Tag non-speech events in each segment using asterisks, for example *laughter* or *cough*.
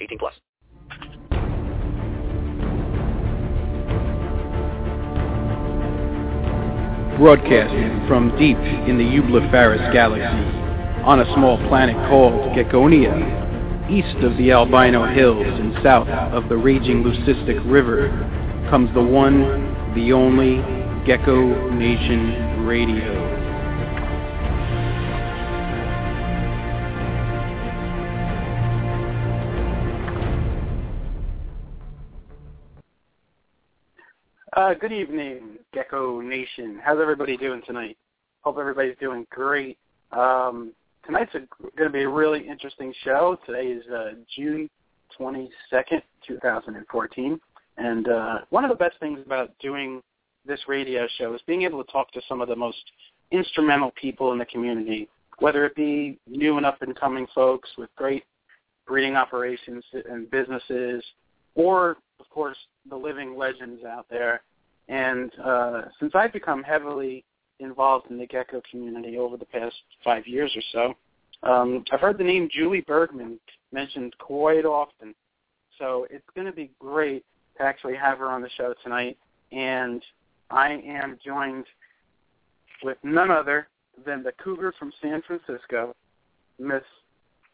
18 plus. Broadcasting from deep in the Eublepharis galaxy, on a small planet called Geckonia, east of the Albino Hills and south of the raging Leucistic River, comes the one, the only Gecko Nation Radio. Uh, good evening, Gecko Nation. How's everybody doing tonight? Hope everybody's doing great. Um, tonight's going to be a really interesting show. Today is uh, June 22nd, 2014. And uh, one of the best things about doing this radio show is being able to talk to some of the most instrumental people in the community, whether it be new and up-and-coming folks with great breeding operations and businesses, or, of course, the living legends out there. And uh, since I've become heavily involved in the gecko community over the past five years or so, um, I've heard the name Julie Bergman mentioned quite often. So it's going to be great to actually have her on the show tonight. And I am joined with none other than the cougar from San Francisco, Miss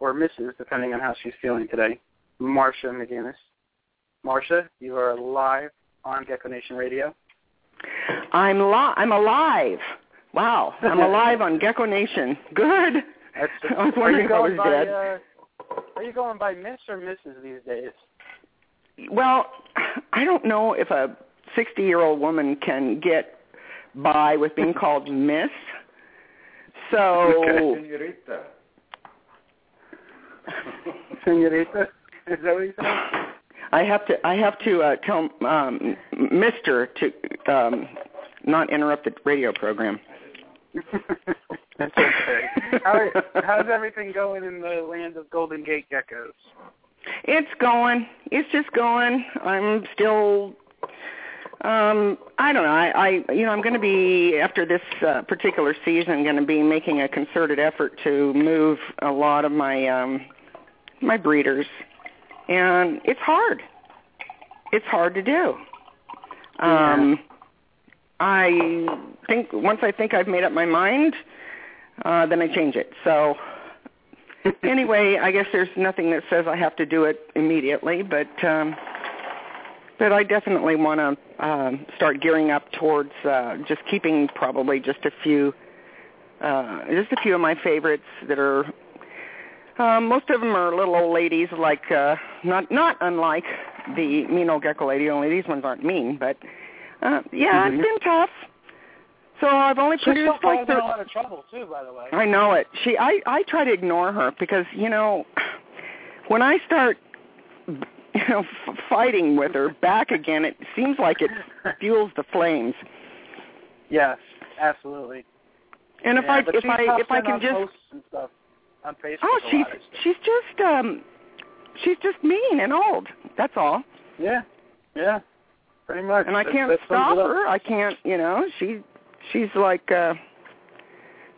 or Mrs., depending on how she's feeling today, Marcia McGuinness. Marcia, you are live on Gecko Nation Radio. I'm li- I'm alive. Wow, I'm *laughs* alive on Gecko Nation. Good. That's, *laughs* I was are wondering you if I going was by, dead. Uh, are you going by Miss or Mrs. these days? Well, *sighs* I don't know if a 60-year-old woman can get by with being called Miss. So Senorita. *laughs* Senorita? Is that what you said? I have to I have to uh, tell um, Mister to um, not interrupt the radio program. *laughs* That's okay. How, how's everything going in the land of Golden Gate geckos? It's going. It's just going. I'm still. Um, I don't know. I, I you know, I'm going to be after this uh, particular season, going to be making a concerted effort to move a lot of my um, my breeders, and it's hard. It's hard to do. Um, I think once I think I've made up my mind, uh, then I change it. So *laughs* anyway, I guess there's nothing that says I have to do it immediately, but um, but I definitely want to um, start gearing up towards uh, just keeping probably just a few uh, just a few of my favorites that are. Um, most of them are little old ladies, like uh, not not unlike the mean old gecko lady. Only these ones aren't mean, but uh, yeah, Mhm. it's been tough. So I've only produced still like causing a lot of trouble too, by the way. I know it. She I I try to ignore her because you know when I start you know f- fighting with her back again, it seems like it fuels the flames. Yes, absolutely. And if Yeah, I if I if I can just posts and stuff on Facebook. oh she's she's just um she's just mean and old. That's all. yeah, yeah, pretty much. And I can't that sums stop her. I can't you know she she's like uh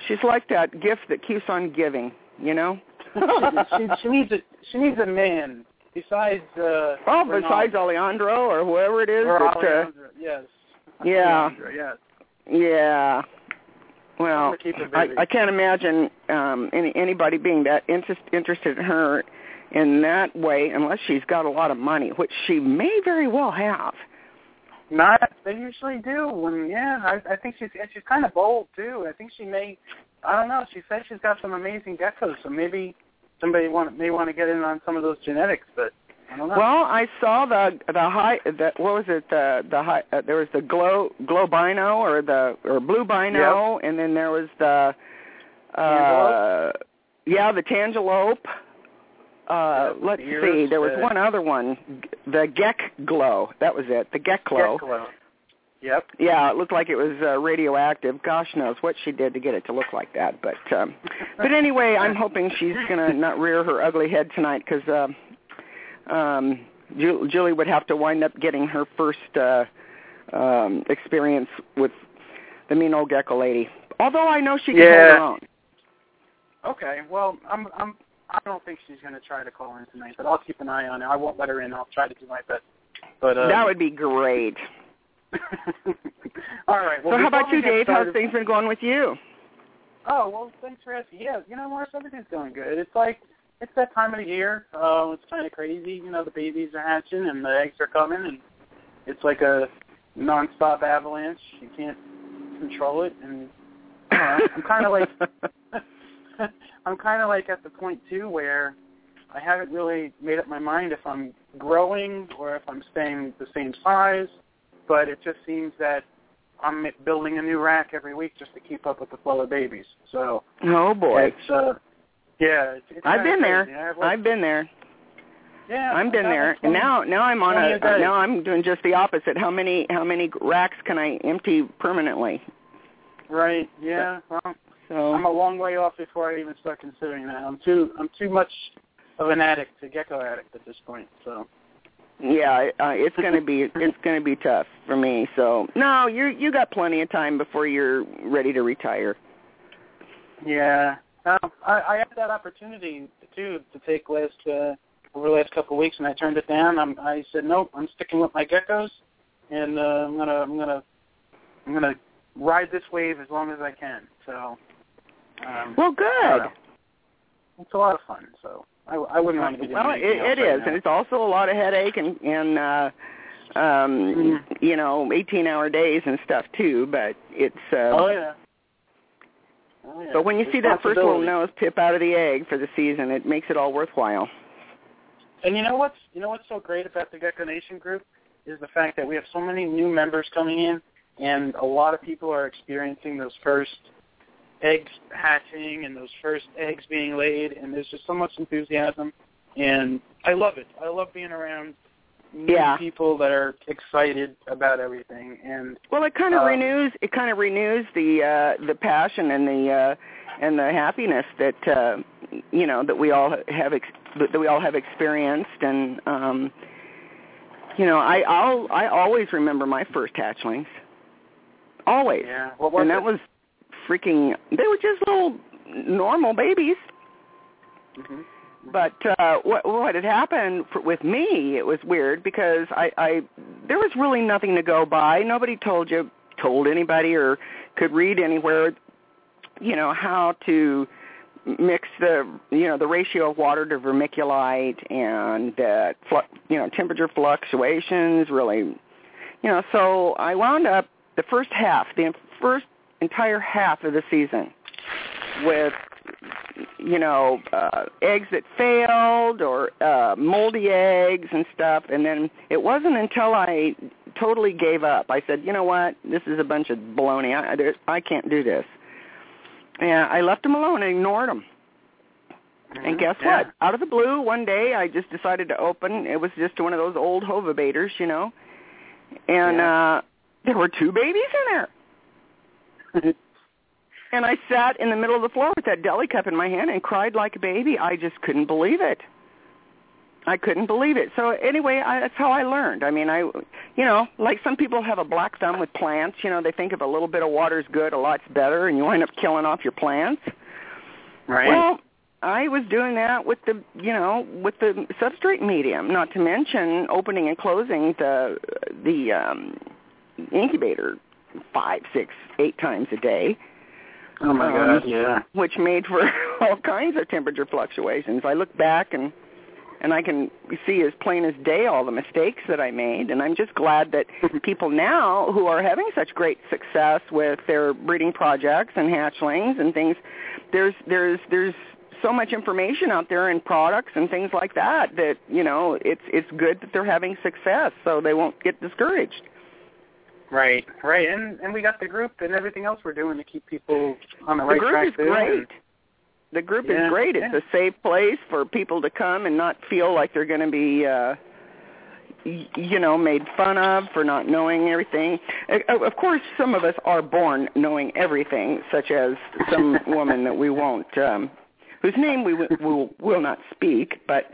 she's like that gift that keeps on giving. You know. *laughs* she, she needs a she needs a man besides. Uh, Well, Ronaldo. besides Alejandro or whoever it is or that uh, yes. yeah. Alejandro, yes. Yeah. Well, Something to keep her I. I can't imagine um any anybody being that interest, interested in her in that way unless she's got a lot of money, which she may very well have. Not they usually do. When yeah, I, I think she's and she's kind of bold too. I think she may. I don't know. She says she's got some amazing geckos, so maybe somebody want may want to get in on some of those genetics. But I. Well, I saw the the high the what was it the the high uh, there was the glow globino or the or blue bino and then there was the uh yeah the tangelope Uh, let's see. There was one other one, the Geck Glow. That was it. The Geck Glow. Gecko. Yep. Yeah, it looked like it was uh, radioactive. Gosh knows what she did to get it to look like that. But um, but anyway, I'm *laughs* hoping she's gonna not rear her ugly head tonight because uh, um, Julie would have to wind up getting her first uh, um, experience with the mean old gecko lady. Although I know she can hold Yeah. her own. Okay. Well, I'm I'm I don't think she's going to try to call in tonight, but I'll keep an eye on her. I won't let her in. I'll try to do my best. But uh, that would be great. *laughs* All right. Well, so how about you, Dave? How's things been going with you? Oh well, thanks for asking. Yeah, you know, Morris, everything's going good. It's like it's that time of the year. Uh, it's kind of crazy. You know, the babies are hatching and the eggs are coming, and it's like a nonstop avalanche. You can't control it, and uh, I'm kind of like *laughs* I'm kind of like at the point too where I haven't really made up my mind if I'm growing or if I'm staying the same size. But it just seems that I'm building a new rack every week just to keep up with the flow of babies. So oh boy, it's uh, yeah. It's, it's I've been there. crazy. I have, I've been there. yeah, I've been there, and now now I'm on a day. now I'm doing just the opposite. How many how many racks can I empty permanently? right. Yeah. Well, So I'm a long way off before I even start considering that. I'm too I'm too much of an addict, a gecko addict at this point. So yeah, uh, it's gonna be it's gonna be tough for me. So no, you you got plenty of time before you're ready to retire. yeah. Um, I, I had that opportunity too to take last uh, over the last couple of weeks, and I turned it down. I'm, I said nope. I'm sticking with my geckos, and uh, I'm gonna I'm gonna I'm gonna ride this wave as long as I can. So um, Well, good. uh, it's a lot of fun. So I, I wouldn't want to be doing Well, it, it right is, now. and it's also a lot of headache and and uh um Mhm. you know 18 hour days and stuff too. But it's uh, Oh yeah. Oh, yeah. but when you see that first little nose pip out of the egg for the season, it makes it all worthwhile. And you know what's you know what's so great about the Gecko Nation group is the fact that we have so many new members coming in, and a lot of people are experiencing those first eggs hatching and those first eggs being laid, and there's just so much enthusiasm, and I love it. I love being around new Yeah. people that are excited about everything, and Well, it kind of Um, renews it kind of renews the uh the passion and the uh and the happiness that uh you know that we all have ex- that we all have experienced and um you know, I I'll I always remember my first hatchlings. Always. yeah, what was and it? that was freaking they were just little normal babies. hmm But uh what what had happened for, with me, it was weird because I I there was really nothing to go by. Nobody told you told anybody or could read anywhere you know how to mix the you know the ratio of water to vermiculite and uh flu- you know temperature fluctuations really you know so I wound up the first half the first entire half of the season with you know uh eggs that failed or uh moldy eggs and stuff. And then it wasn't until I totally gave up. I said you know what? This is a bunch of baloney. I I, I can't do this. And I left them alone and ignored them. And guess Yeah. what? Out of the blue one day I just decided to open. It was just one of those old hova hovabators you know? And Yeah. uh there were two babies in there *laughs* and I sat in the middle of the floor with that deli cup in my hand and cried like a baby. I just couldn't believe it. I couldn't believe it. So anyway, I, that's how I learned. I mean, I, you know, like some people have a black thumb with plants. You know, they think if a little bit of water is good, a lot's better, and you wind up killing off your plants. right. Well, I was doing that with the, you know, with the substrate medium. Not to mention opening and closing the the um, incubator five, six, eight times a day oh my um, God. Yeah. which made for *laughs* all kinds of temperature fluctuations. I look back and and I can see as plain as day all the mistakes that I made, and I'm just glad that *laughs* people now who are having such great success with their breeding projects and hatchlings and things, there's there's there's so much information out there and products and things like that that you know it's it's good that they're having success so they won't get discouraged. Right, right, and and we got the group and everything else we're doing to keep people on the, The right group is great. And, The group Yeah, is great. It's yeah. a safe place for people to come and not feel like they're going to be, uh, y- you know, made fun of for not knowing everything. Of course, some of us are born knowing everything, such as some *laughs* woman that we won't, um, whose name we w- will will not speak, but.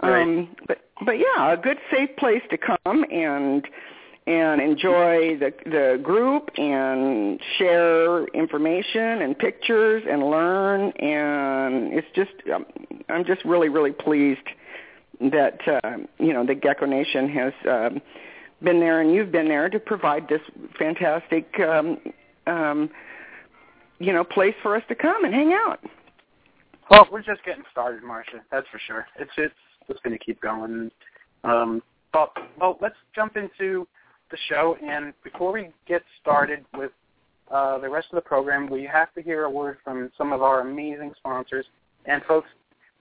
Um, but but yeah, a good safe place to come and and enjoy the the group and share information and pictures and learn and it's just um, I'm just really really pleased that uh, you know the Gecko Nation has um, been there and you've been there to provide this fantastic um, um, you know place for us to come and hang out. Well, we're just getting started, Marcia. That's for sure. It's it's it's going to keep going. Um, but well, let's jump into the show. And before we get started with uh, the rest of the program, we have to hear a word from some of our amazing sponsors. And folks,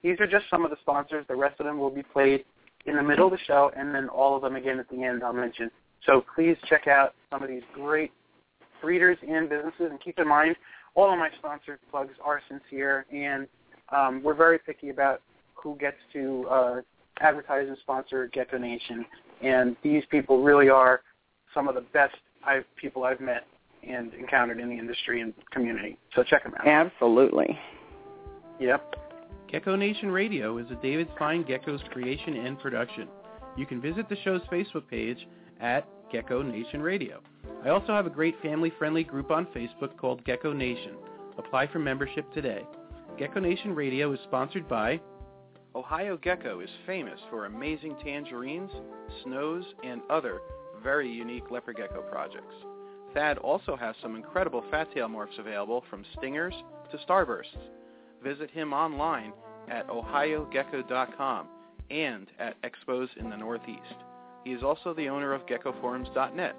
these are just some of the sponsors. The rest of them will be played in the middle of the show, and then all of them again at the end. I'll mention. So please check out some of these great breeders and businesses, and keep in mind all of my sponsored plugs are sincere, and um, we're very picky about who gets to uh, advertise and sponsor Gecko Nation. And these people really are some of the best I've, people I've met and encountered in the industry and community. So check them out. Absolutely. Yep. Gecko Nation Radio is a David Fine Gecko's creation and production. You can visit the show's Facebook page at Gecko Nation Radio. I also have a great family-friendly group on Facebook called Gecko Nation. Apply for membership today. Gecko Nation Radio is sponsored by Ohio Gecko is famous for amazing tangerines, snows, and other very unique leopard gecko projects. Thad also has some incredible fat tail morphs available from stingers to starbursts. Visit him online at ohiogecko.com and at expos in the Northeast. He is also the owner of geckoforums.net.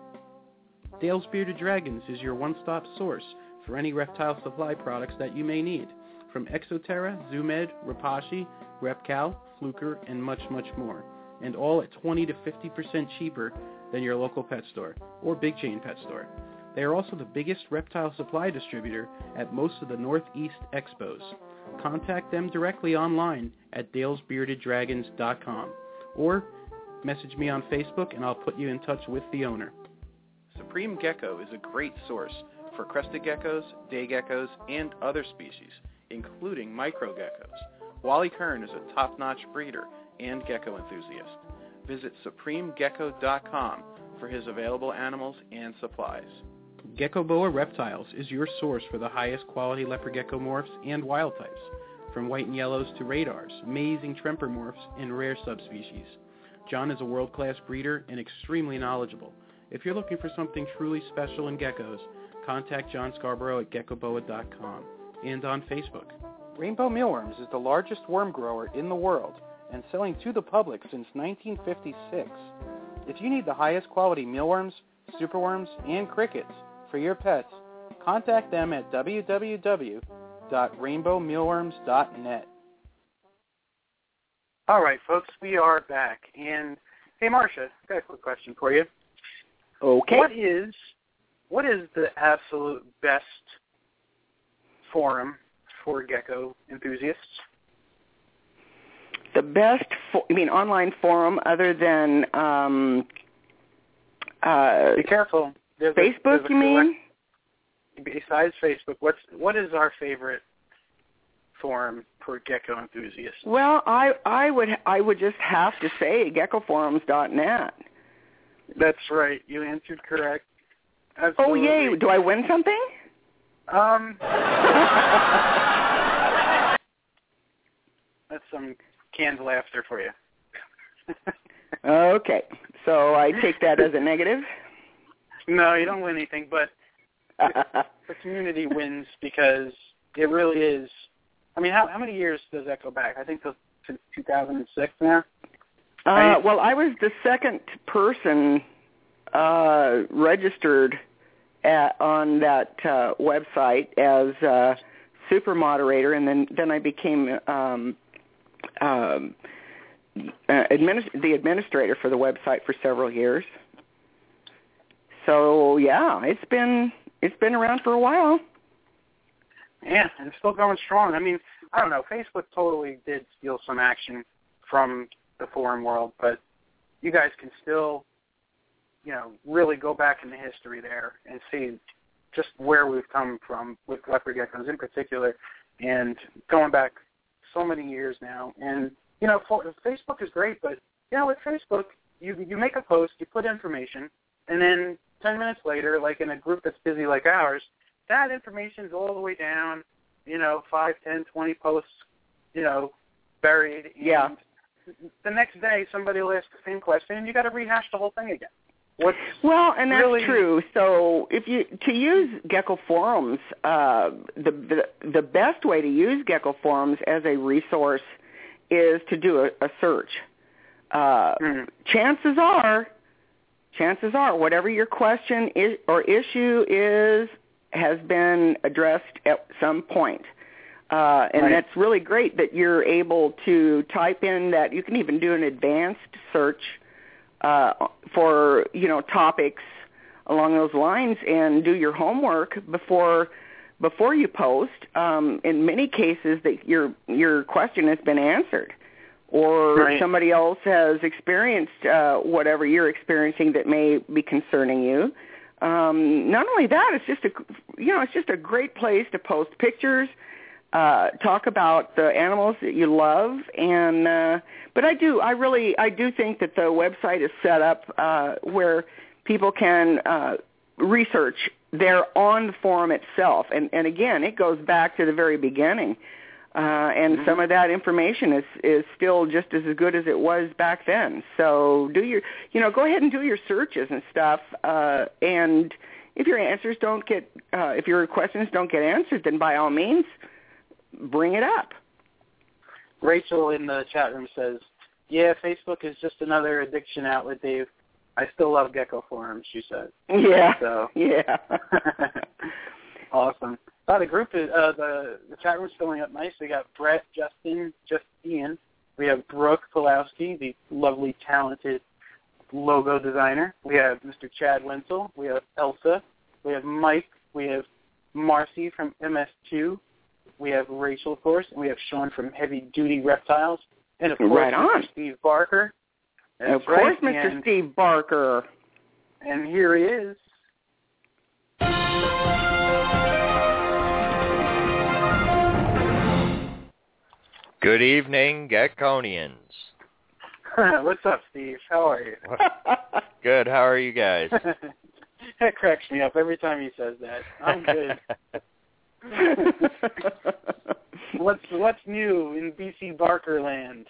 Dale's Bearded Dragons is your one-stop source for any reptile supply products that you may need, from Exo Terra, Zoomed, Repashy, Rep-Cal, Fluker, and much, much more, and all at 20 to 50% cheaper than your local pet store or big chain pet store. They are also the biggest reptile supply distributor at most of the Northeast expos. Contact them directly online at dalesbeardeddragons.com or message me on Facebook and I'll put you in touch with the owner. Supreme Gecko is a great source for crested geckos, day geckos, and other species, including micro geckos. Wally Kern is a top-notch breeder and gecko enthusiast. Visit supremegecko.com for his available animals and supplies. Gecko Boa Reptiles is your source for the highest quality leopard gecko morphs and wild types, from white and yellows to radars, amazing tremper morphs, and rare subspecies. John is a world-class breeder and extremely knowledgeable. If you're looking for something truly special in geckos, contact John Scarborough at geckoboa.com and on Facebook. Rainbow Mealworms is the largest worm grower in the world and selling to the public since 1956. If you need the highest quality mealworms, superworms, and crickets for your pets, contact them at www.rainbowmealworms.net. All right, folks, we are back. And hey, Marcia, I've got a quick question for you. Okay. What is what is the absolute best forum for gecko enthusiasts? The best, for, you mean online forum other than um, uh, Be careful. There's Facebook? a You mean? Besides Facebook, what's what is our favorite forum for gecko enthusiasts? Well, I I would I would just have to say geckoforums.net. That's right. You answered correct. Oh yay! Do I win something? Um, *laughs* that's some canned laughter for you. Okay, so I take that as a negative. no, you don't win anything, but *laughs* the community wins because it really is. I mean, how how many years does that go back? I think to, since 2006 now. Uh, well, I was the second person uh, registered at, on that uh, website as uh, super moderator, and then then I became um, um, uh, administ- the administrator for the website for several years. So yeah, it's been it's been around for a while. Yeah, and it's still going strong. I mean, I don't know. Facebook totally did steal some action from the forum world, but you guys can still, you know, really go back in the history there and see just where we've come from with leopard geckos in particular, and going back so many years now. And you know, for, Facebook is great, but you know, with Facebook, you you make a post, you put information, and then ten minutes later, like in a group that's busy like ours, that information's all the way down, you know, five, ten, twenty posts, you know, buried. And Yeah. The next day, somebody will ask the same question, and you got to rehash the whole thing again. What's Well, and that's really- true. So if you to use Gecko Forums, uh, the, the the best way to use Gecko Forums as a resource is to do a, a search. Uh, Mhm. Chances are, chances are, whatever your question is, or issue is has been addressed at some point. Uh, and Right. that's really great that you're able to type in that. You can even do an advanced search uh, for you know topics along those lines and do your homework before before you post. Um, in many cases, that your your question has been answered, or Right. somebody else has experienced uh, whatever you're experiencing that may be concerning you. Um, not only that, it's just a you know it's just a great place to post pictures, uh, talk about the animals that you love, and uh, but I do I really I do think that the website is set up uh, where people can uh, research there on the forum itself, and and again it goes back to the very beginning. Uh, and some of that information is is still just as good as it was back then. So do your, you know, go ahead and do your searches and stuff. Uh, and if your answers don't get, uh, if your questions don't get answered, then by all means, bring it up. Rachel in the chat room says, "Yeah, Facebook is just another addiction outlet, Dave. I still love Gecko forums." She said. Yeah. So *laughs* Yeah. *laughs* awesome. Oh, the group is uh, the the chat room's filling up nice. We got Brett, Justin, Justine. We have Brooke Pulowski, the lovely, talented logo designer. We have Mr. Chad Wenzel. We have Elsa. We have Mike. We have Marcy from MS2. We have Rachel, of course, and we have Sean from Heavy Duty Reptiles, and of course Right Mr. on. Steve Barker. That's of course, right. Mr. And, Steve Barker. and here he is. Good evening, Geckonians. *laughs* What's up, Steve? How are you? Good. How are you guys? *laughs* that cracks me up every time he says that. I'm good. *laughs* *laughs* what's what's new in BC Barker land?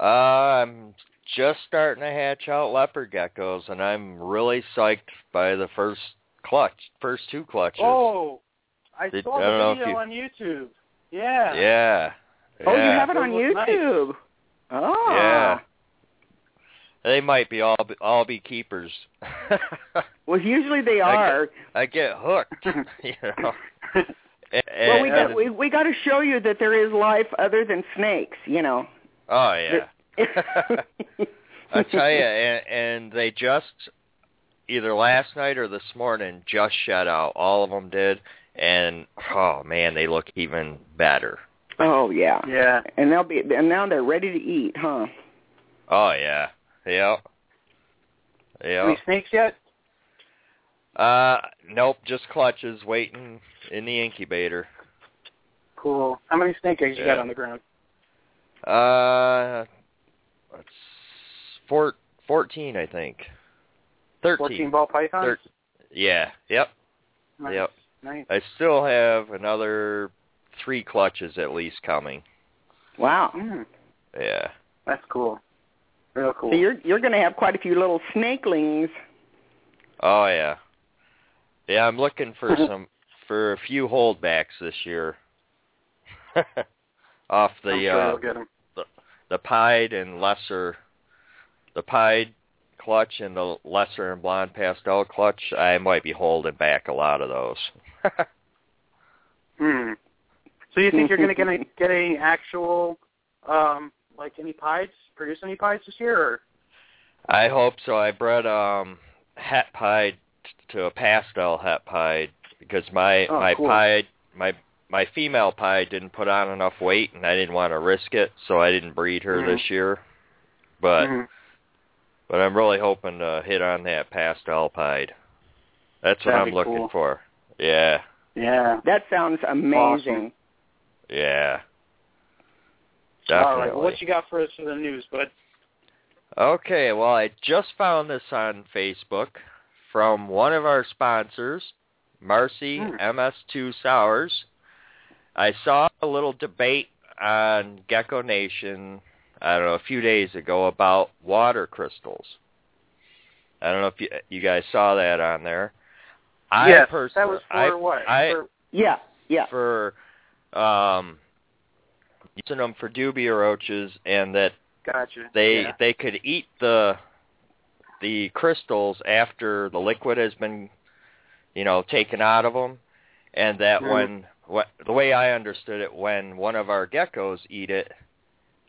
uh, I'm just starting to hatch out leopard geckos, and I'm really psyched by the first clutch, first two clutches. Oh, I Did- saw I the if video you- on YouTube. Yeah. yeah. oh, you have it on Those look nice. YouTube. Oh. Yeah. They might be all all be keepers. *laughs* Well, usually they I get- are. I get hooked, *laughs* you know. Well, we got we we got to show you that there is life other than snakes. You know. Oh yeah. *laughs* I tell you, and, and they just either last night or this morning just shut out. All of them did, and oh man, they look even better. oh yeah. yeah. And they'll be and now they're ready to eat, huh? Oh yeah, yep, Any snakes yet? Uh, nope, just clutches waiting in the incubator. Cool. How many snake eggs you got on the ground? Uh, it's four, fourteen, I think. Thirteen. Fourteen ball pythons. Thir- Yeah, yep. nice. Yep. Nice. I still have another three clutches at least coming. Wow. Mm, Yeah. that's cool. Real cool. So you're you're going to have quite a few little snakelings. Oh yeah. Yeah, I'm looking for *laughs* some for a few holdbacks this year. *laughs* Off the sure uh them. the pied and lesser the pied clutch and the lesser and blonde pastel clutch, I might be holding back a lot of those. Hmm. So you think you're going to get any, *laughs* get any actual, um, like any pies, produce any pies this year? Or? I hope so. I bred um het pied to a pastel het pied because my Oh, my cool. pied my my female pie didn't put on enough weight, and I didn't want to risk it, so I didn't breed her Mhm. this year. But Mhm. but I'm really hoping to hit on that pastel pied. That's what That'd I'm looking cool. for. Yeah, Yeah. That sounds amazing. yeah. All Definitely. right. Well, what you got for us for the news, bud? Okay, well, I just found this on Facebook from one of our sponsors, Marcy Hmm. MS2 Sours. I saw a little debate on Gecko Nation, I don't know, a few days ago about water crystals. I don't know if you, you guys saw that on there. I yes. personally, that was for I, what? I, for, Yeah, yeah. for um, using them for dubia roaches, and that gotcha. they Yeah. they could eat the the crystals after the liquid has been you know taken out of them and that when what the way I understood it when one of our geckos eat it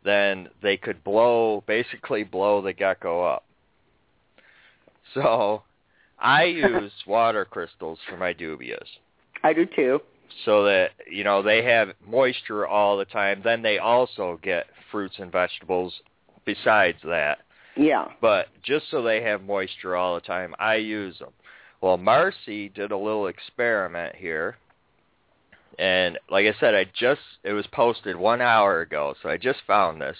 then they could blow basically blow the gecko up so I *laughs* use water crystals for my dubias I do too. so that you know they have moisture all the time. Then they also get fruits and vegetables besides that. Yeah. But just so they have moisture all the time, I use them. Well, Marcy did a little experiment here, and like I said, I just it was posted one hour ago, so I just found this.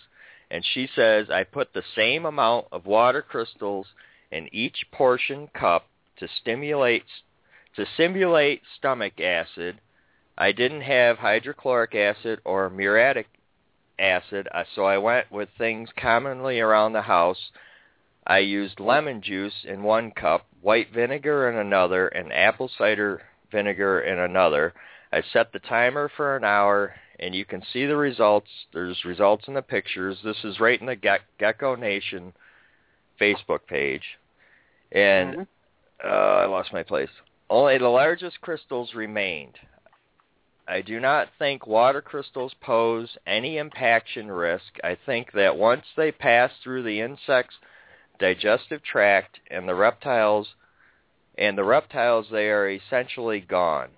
And she says I put the same amount of water crystals in each portion cup to stimulate to simulate stomach acid. I didn't have hydrochloric acid or muriatic acid, uh, so I went with things commonly around the house. I used lemon juice in one cup, white vinegar in another, and apple cider vinegar in another. I set the timer for an hour, and you can see the results. There's results in the pictures. This is right in the Ge- Gecko Nation Facebook page. And Mhm. uh, I lost my place. Only the largest crystals remained. I do not think water crystals pose any impaction risk. I think that once they pass through the insect's digestive tract and the reptiles and the reptiles they are essentially gone.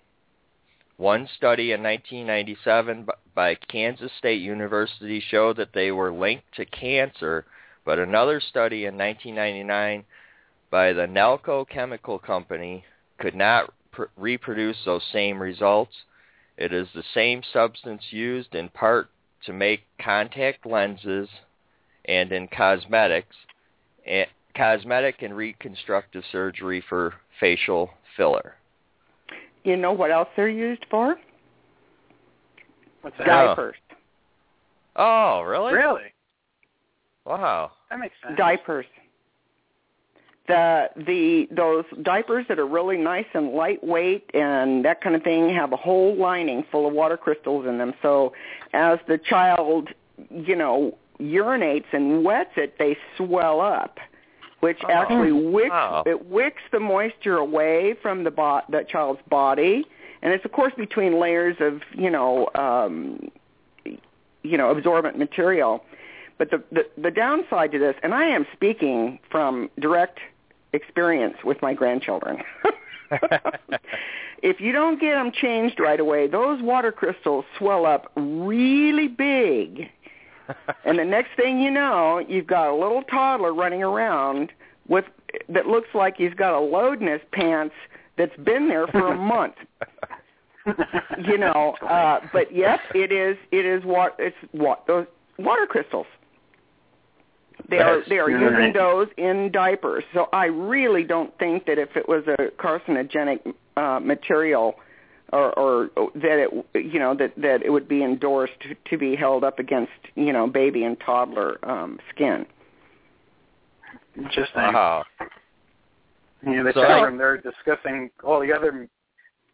One study in 1997 by Kansas State University showed that they were linked to cancer, but another study in 1999 by the Nalco Chemical Company could not pr- reproduce those same results. It is the same substance used in part to make contact lenses and in cosmetics, cosmetic and reconstructive surgery for facial filler. You know what else they're used for? What's that? Di- Diapers. Oh, really? Really? Wow. That makes sense. Diapers. The the those diapers that are really nice and lightweight and that kind of thing have a whole lining full of water crystals in them. So as the child, you know, urinates and wets it, they swell up, which Oh, actually wicks wow. it wicks the moisture away from the bo- that child's body, and it's of course between layers of you know um, you know absorbent material. But the, the the downside to this, and I am speaking from direct experience with my grandchildren. *laughs* if you don't get them changed right away, those water crystals swell up really big. And the next thing you know, you've got a little toddler running around with that looks like he's got a load in his pants that's been there for a month. *laughs* you know, uh but yep, it is it is what it's what those water crystals. They are they are right. using those in diapers. So I really don't think that if it was a carcinogenic uh, material, or, or that it you know that that it would be endorsed to, to be held up against you know baby and toddler um, skin. Interesting. Wow. Yeah, they So- tell them they're discussing all the other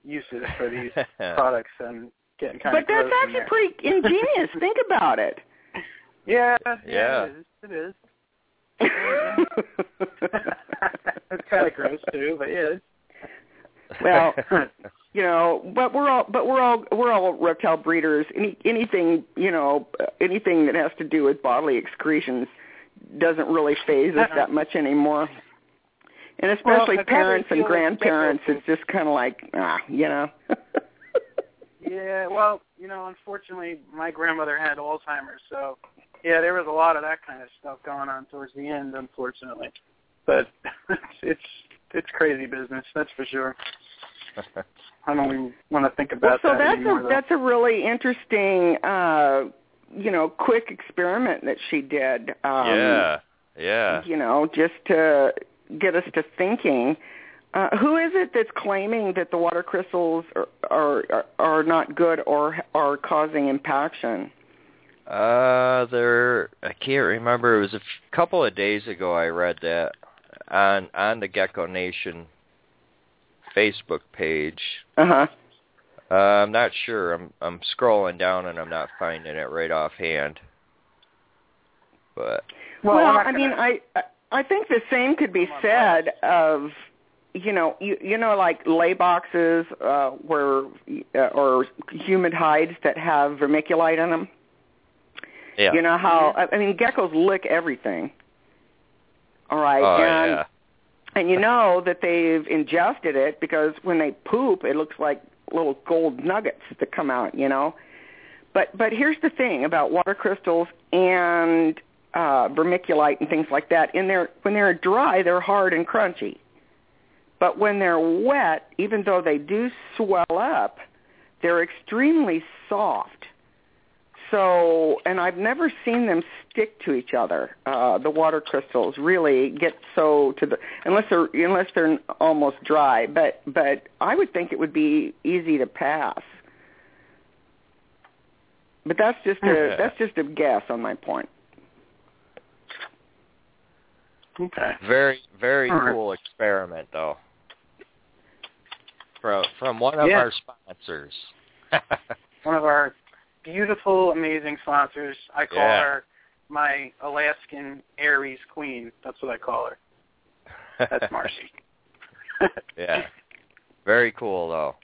uses for these *laughs* products and getting kind But of But that's gross in actually there. pretty ingenious. *laughs* think about it. Yeah, Yeah. It is. It is. *laughs* it's kind of gross too, but yeah. Well, *laughs* you know, but we're all but we're all we're all reptile breeders. Any anything you know uh, anything that has to do with bodily excretions doesn't really phase us that much anymore. And especially I'd parents and grandparents, it's just kind of like ah, you know. *laughs* Yeah, well, you know, unfortunately, my grandmother had Alzheimer's, so yeah, there was a lot of that kind of stuff going on towards the end, unfortunately. But *laughs* it's it's crazy business, that's for sure. *laughs* I don't even want to think about well, so that that's anymore. a though. that's a really interesting, uh, you know, quick experiment that she did. Um, yeah, yeah. You know, just to get us to thinking. Uh, who is it that's claiming that the water crystals are, are are not good or are causing impaction? Uh, there. I can't remember. It was a f- couple of days ago. I read that on on the Gecko Nation Facebook page. Uh huh. Uh, I'm not sure. I'm I'm scrolling down and I'm not finding it right offhand. But Well, Well, I'm not mean, I I think the same could be said of you know you you know like lay boxes uh, where uh, or humid hides that have vermiculite in them. yeah. You know how I I mean geckos lick everything. All right, oh and yeah. and you know that they've ingested it because when they poop, it looks like little gold nuggets that come out. You know, but but here's the thing about water crystals and uh, vermiculite and things like that. In their when they're dry, they're hard and crunchy. But when they're wet, even though they do swell up, they're extremely soft. So, and I've never seen them stick to each other. Uh, the water crystals really get so to the unless they're unless they're almost dry. But but I would think it would be easy to pass. But that's just a Yeah. that's just a guess on my point. okay. Very very All right. cool experiment though. From from one of Yeah. our sponsors. *laughs* One of our beautiful, amazing sponsors. I call Yeah. her my Alaskan Aries Queen. That's what I call her. That's Marcy. *laughs* yeah. Very cool though.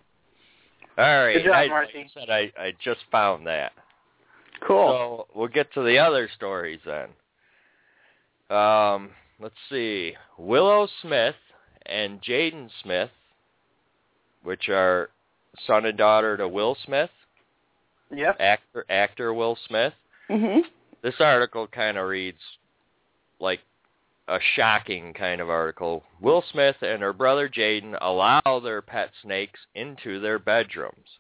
All right. Good job, I, Marcy. Like I said I I just found that. Cool. So we'll get to the other stories then. Um, let's see. Willow Smith and Jaden Smith, which are son and daughter to Will Smith, Yep. actor actor Will Smith. mhm. This article kind of reads like a shocking kind of article. Will Smith and her brother Jaden allow their pet snakes into their bedrooms.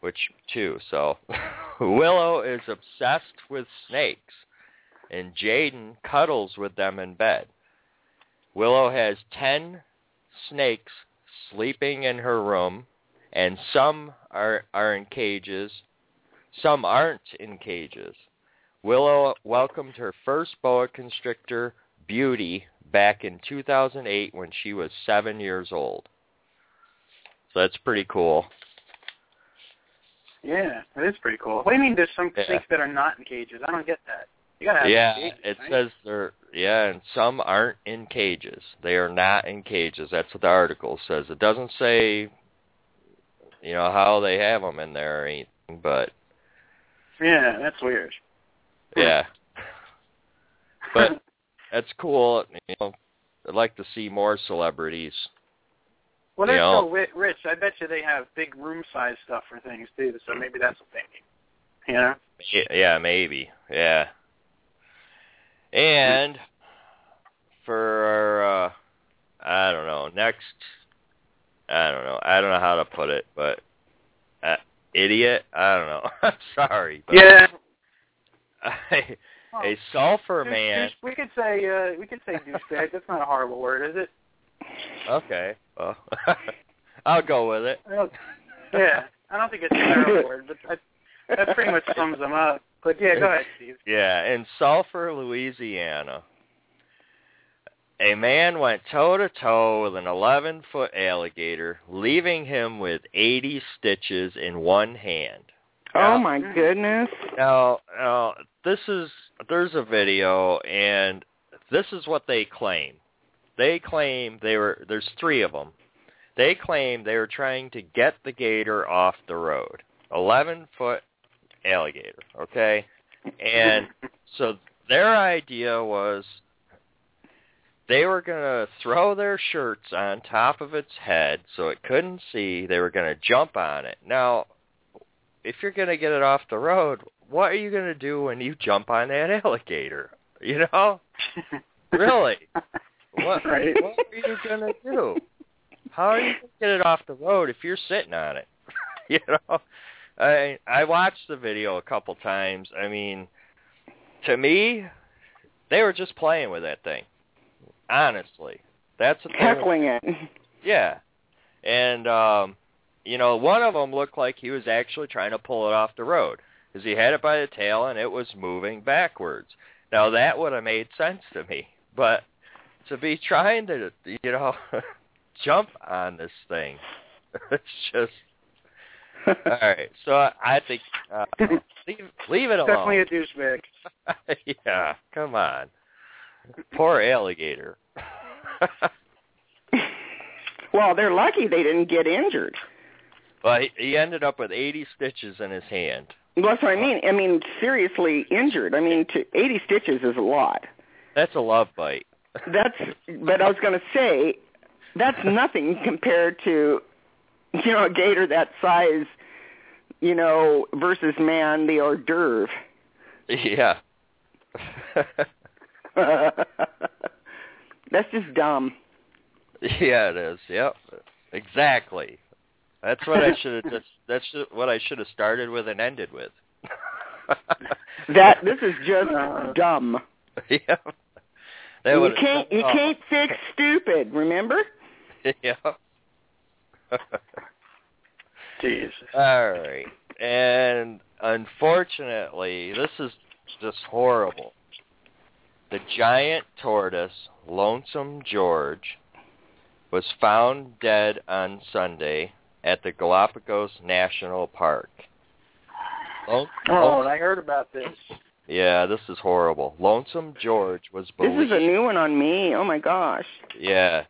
Which too, so *laughs* Willow is obsessed with snakes and Jaden cuddles with them in bed. Willow has 10 snakes sleeping in her room and some are are in cages. Some aren't in cages. Willow welcomed her first boa constrictor, Beauty, back in 2008 when she was seven years old. So that's pretty cool. Yeah, it is pretty cool. What do you mean there's some Yeah. snakes that are not in cages? I don't get that. You gotta have Yeah, cages, it right? says they're yeah, and some aren't in cages. They are not in cages. That's what the article says. It doesn't say, you know, how they have them in there or anything, but Yeah, that's weird. yeah. *laughs* But that's cool. You know, I'd like to see more celebrities. well, they're you know. so rich. I bet you they have big room size stuff for things too. So maybe that's what they mean. You know? Yeah, maybe. Yeah. And for our, uh, I don't know, next, I don't know, I don't know how to put it, but uh, idiot, I don't know. *laughs* I'm sorry. But Yeah. a, *laughs* a Sulphur Douche- man. douche- we could say uh, we could say douchebag. That's not a horrible word, is it? Okay, well, *laughs* I'll go with it. Yeah, I don't think it's a terrible word, but I, that pretty much sums them up. But yeah, go ahead, Steve. Yeah, in Sulphur, Louisiana, a man went toe to toe with an 11 foot alligator, leaving him with 80 stitches in one hand. Oh my goodness. Now, now this is there's a video, and this is what they claim. They claim they were there's three of them. They claim they were trying to get the gator off the road. 11 foot alligator, okay? And so their idea was they were going to throw their shirts on top of its head so it couldn't see. They were going to jump on it. Now, if you're going to get it off the road, what are you going to do when you jump on that alligator? *laughs* You know? *laughs* really? What, Right. what are you going to do? How are you going to get it off the road if you're sitting on it? *laughs* you know? I I watched the video a couple times. I mean, to me, they were just playing with that thing. Honestly. That's they were Heckling it. yeah. And um you know, one of them looked like he was actually trying to pull it off the road because he had it by the tail and it was moving backwards. Now that would have made sense to me, but to be trying to, you know, *laughs* jump on this thing, *laughs* it's just *laughs* all right. So I think uh, leave leave it Definitely alone. a douchebag. yeah, come on, poor alligator. *laughs* Well, they're lucky they didn't get injured. Well, he, he ended up with 80 stitches in his hand. Well, that's what I mean. I mean, seriously injured. I mean, to 80 stitches is a lot. That's a love bite. That's. But I was going to say, that's *laughs* nothing compared to, you know, a gator that size, you know, versus man the hors d'oeuvre. Yeah. *laughs* *laughs* that's just dumb. yeah, it is. Yep. Exactly. That's what I *laughs* should have just. That's what I should have started with and ended with. *laughs* That this is just dumb. yeah. That you can't you oh, can't fix stupid. Remember? yeah. Jesus. All right. And unfortunately, this is just horrible. The giant tortoise, Lonesome George, was found dead on Sunday at the Galapagos National Park. Lone- Oh, I heard about this. yeah, this is horrible. Lonesome George was believed. This is a new one on me. Oh my gosh. Yeah.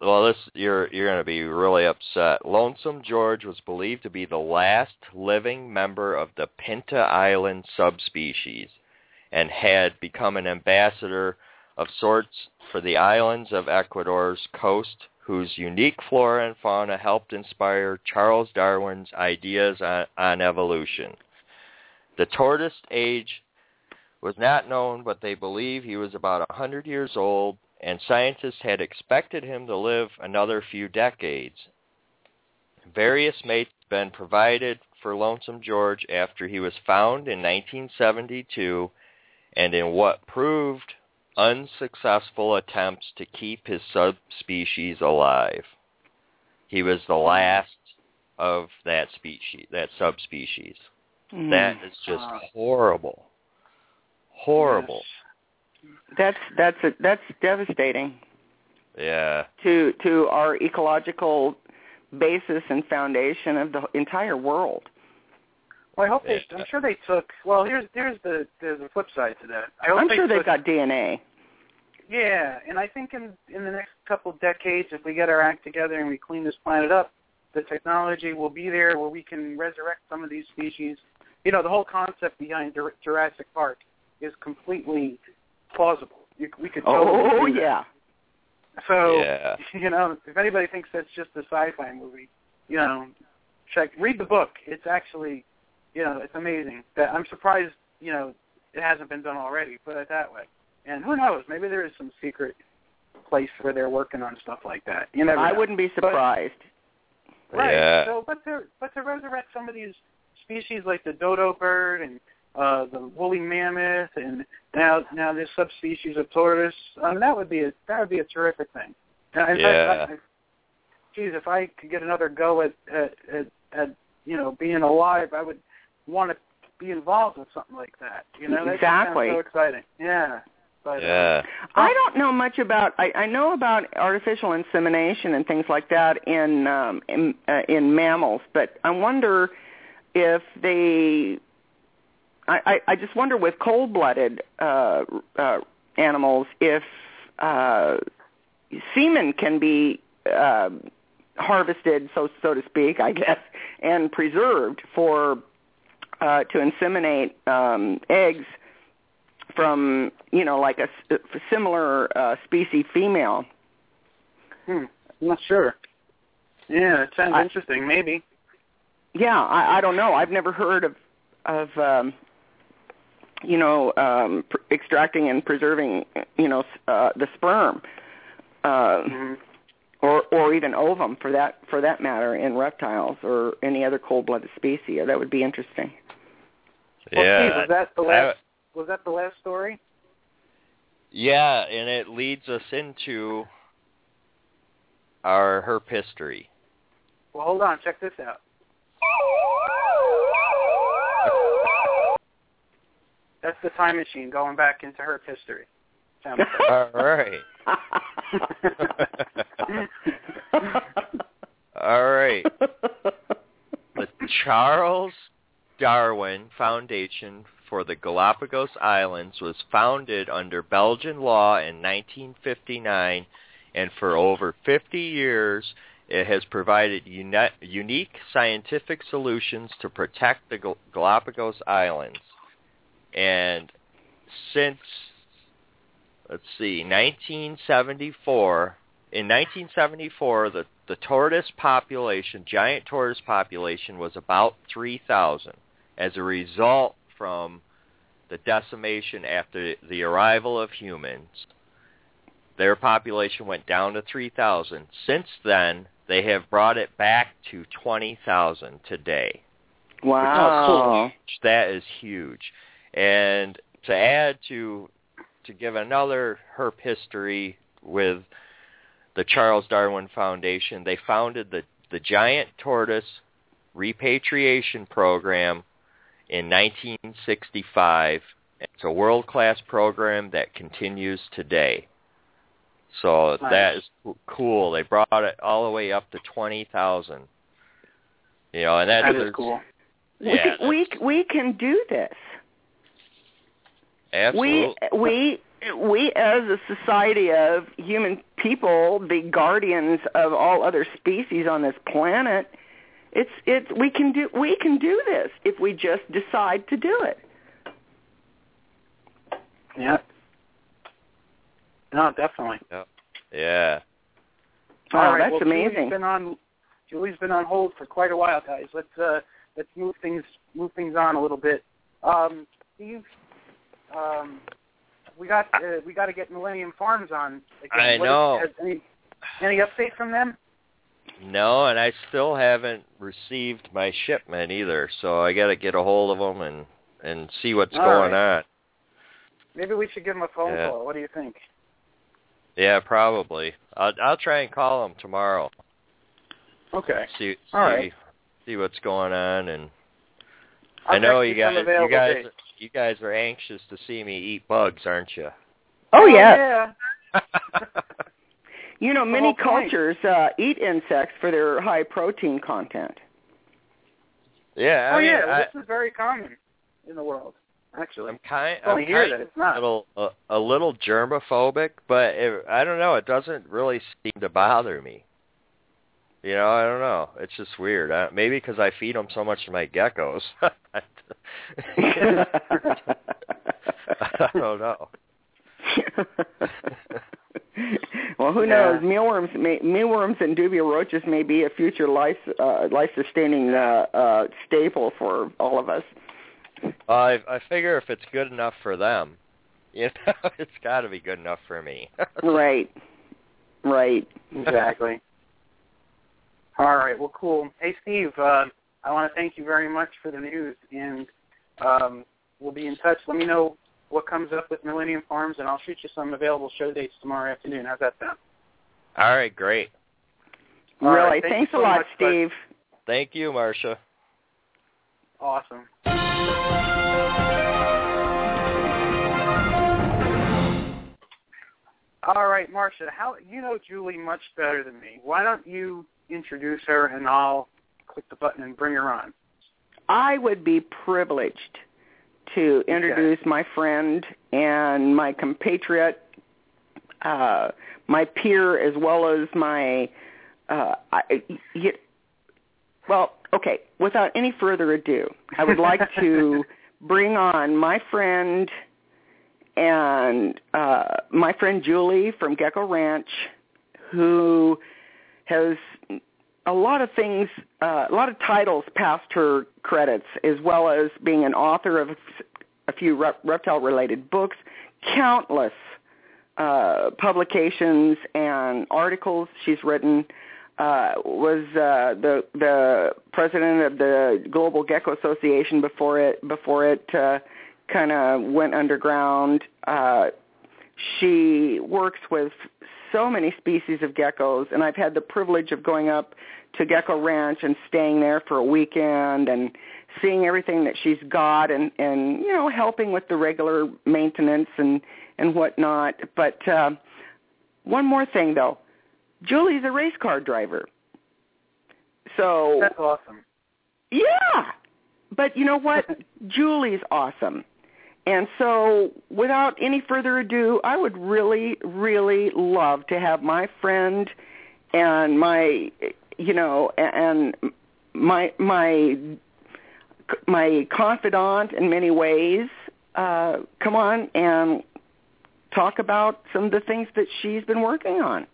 Well, this you're you're going to be really upset. Lonesome George was believed to be the last living member of the Pinta Island subspecies and had become an ambassador of sorts for the islands of Ecuador's coast whose unique flora and fauna helped inspire Charles Darwin's ideas on, on evolution. The tortoise age was not known, but they believe he was about a 100 years old and scientists had expected him to live another few decades. Various mates had been provided for Lonesome George after he was found in 1972 and in what proved unsuccessful attempts to keep his subspecies alive. He was the last of that species, that subspecies. Mm. That is just horrible. Horrible. That's that's a, that's devastating Yeah. to to our ecological basis and foundation of the entire world. Well, I hope they. Yeah. I'm sure they took. Well, here's here's the there's a flip side to that. I hope I'm they sure they've got DNA. Yeah, and I think in in the next couple decades, if we get our act together and we clean this planet up, the technology will be there where we can resurrect some of these species. You know, the whole concept behind Jurassic Park is completely plausible. You, we could totally Oh do that. yeah. So Yeah. you know, if anybody thinks that's just a sci-fi movie, you know, check read the book. It's actually, you know, it's amazing. That I'm surprised, you know, it hasn't been done already. Put it that way. And who knows? Maybe there is some secret place where they're working on stuff like that. You never. I know. wouldn't be surprised. Right. Yeah. So, but to but to resurrect some of these species like the dodo bird and uh, the woolly mammoth, and now now this subspecies of tortoise, um, that would be a that would be a terrific thing. And in Yeah. fact, I, I, geez, if I could get another go at at, at at you know being alive, I would want to be involved with something like that. You know, that just sounds Exactly. so exciting. Yeah. But, uh, Yeah. I don't know much about. I, I know about artificial insemination and things like that in um, in, uh, in mammals, but I wonder if they. I, I, I just wonder with cold-blooded uh, uh, animals if uh, semen can be uh, harvested, so so to speak, I guess, and preserved for uh, to inseminate um, eggs from you know like a a similar uh, species female. Hmm. I'm not sure. Yeah, it sounds I- interesting. Maybe. yeah, I, I don't know. I've never heard of of um, you know um, pr- extracting and preserving you know uh, the sperm. Uh, Mhm. or or even ovum for that for that matter in reptiles or any other cold-blooded species. That would be interesting. Well, yeah. Steve, was that the I- last? was that the last story? Yeah, and it leads us into our herp history. Well, hold on. Check this out. That's the time machine going back into her history. *laughs* All right. *laughs* All right. The Charles Darwin Foundation for the Galapagos Islands was founded under Belgian law in 1959, and for over 50 years it has provided uni- unique scientific solutions to protect the Gal- Galapagos Islands. And since, let's see, 1974, in 1974, the, the tortoise population, giant tortoise population, was about 3,000 as a result from the decimation after the arrival of humans. Their population went down to 3,000. Since then, they have brought it back to 20,000 today. wow. That is huge. And to add to to give another herp history with the Charles Darwin Foundation, they founded the the Giant Tortoise Repatriation Program in 1965. It's a world-class program that continues today. So Nice. that is cool. They brought it all the way up to 20,000. You know, and that's That is there's- cool. Yeah, we we we can do this. Absolutely. We we we as a society of human people, the guardians of all other species on this planet, it's it's we can do we can do this if we just decide to do it. Yeah. No, definitely. yeah. Wow, All right, that's well, amazing. Julie's been on Julie's been on hold for quite a while, guys. Let's uh let's move things move things on a little bit. Um, Steve, um, we got uh, we got to get Millennium Farms on. Again. I What- know. has any any update from them? No, and I still haven't received my shipment either, so I got to get a hold of them and and see what's All going right. on. Maybe we should give them a phone Yeah. call. What do you think? Yeah, probably. I'll I'll try and call them tomorrow. Okay. See see All right. see what's going on and I'll I know you guys you guys dates. you guys are anxious to see me eat bugs, aren't you? Oh, oh yeah. yeah. *laughs* You know, many cultures uh, eat insects for their high protein content. yeah, I oh mean, yeah, I, this is very common in the world, actually. I'm kind Well, I'm kind that of it's not. a little a, a little germophobic, but it, I don't know. It doesn't really seem to bother me. You know, I don't know. It's just weird. I, maybe because I feed them so much to my geckos. *laughs* *laughs* I don't know. *laughs* *laughs* well, who Yeah. knows? Mealworms, may, mealworms and dubia roaches may be a future life uh, life sustaining uh, uh, staple for all of us. I I figure if it's good enough for them, *laughs* you know, it's got to be good enough for me. *laughs* Right. Right. Exactly. All right. Well, cool. Hey, Steve. Uh, I want to thank you very much for the news, and um, we'll be in touch. Let me know what comes up with Millennium Farms, and I'll shoot you some available show dates tomorrow afternoon. How's that sound? All right, great. All really. right, thank Thanks you a lot, much, bud. Steve. Thank you, Marcia. Awesome. All right, Marcia. How you know Julie much better than me? Why don't you introduce her, and I'll click the button and bring her on. I would be privileged to introduce my friend and my compatriot, uh, my peer, as well as my. Uh, I, well, okay. Without any further ado, I would like to *laughs* bring on my friend and uh, my friend Julie from Gecko Ranch, who has a lot of things, uh, a lot of titles past her credits, as well as being an author of a few reptile-related books, countless uh, publications and articles she's written. Uh, was uh, the the president of the Global Gecko Association before it before it uh, kind of went underground. Uh, she works with so many species of geckos, and I've had the privilege of going up to Gecko Ranch and staying there for a weekend and seeing everything that she's got and and you know helping with the regular maintenance and and whatnot. But uh, one more thing though, Julie's a race car driver. So That's awesome. yeah, but you know what? *laughs* Julie's awesome. And so, without any further ado, I would really, really love to have my friend and my, you know, and my my my confidant in many ways uh, come on and talk about some of the things that she's been working on.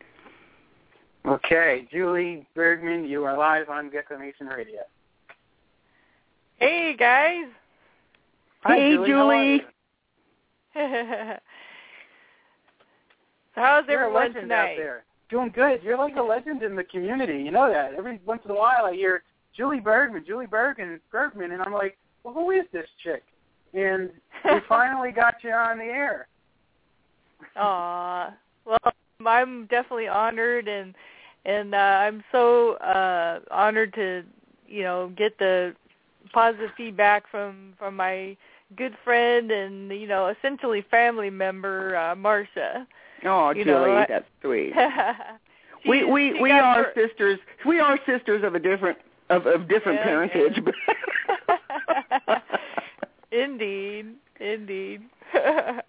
Okay, Julie Bergman, you are live on Gecko Nation Radio. Hey guys. Hi, hey, Julie. are so *laughs* how's You're everyone tonight? Doing good. You're like a legend in the community. You know that. Every once in a while, I hear Julie Bergman, Julie Bergman, Bergman, and I'm like, well, who is this chick? And we *laughs* finally got you on the air. Aw. Well, I'm definitely honored and and uh, I'm so uh honored to, you know, get the positive feedback from from my good friend and you know, essentially family member uh Marcia. Oh, You Julie, know, I- that's sweet. *laughs* She- we we we are her- sisters. We are sisters of a different of of different Yeah, parentage. *laughs* *laughs* Indeed. Indeed. Well,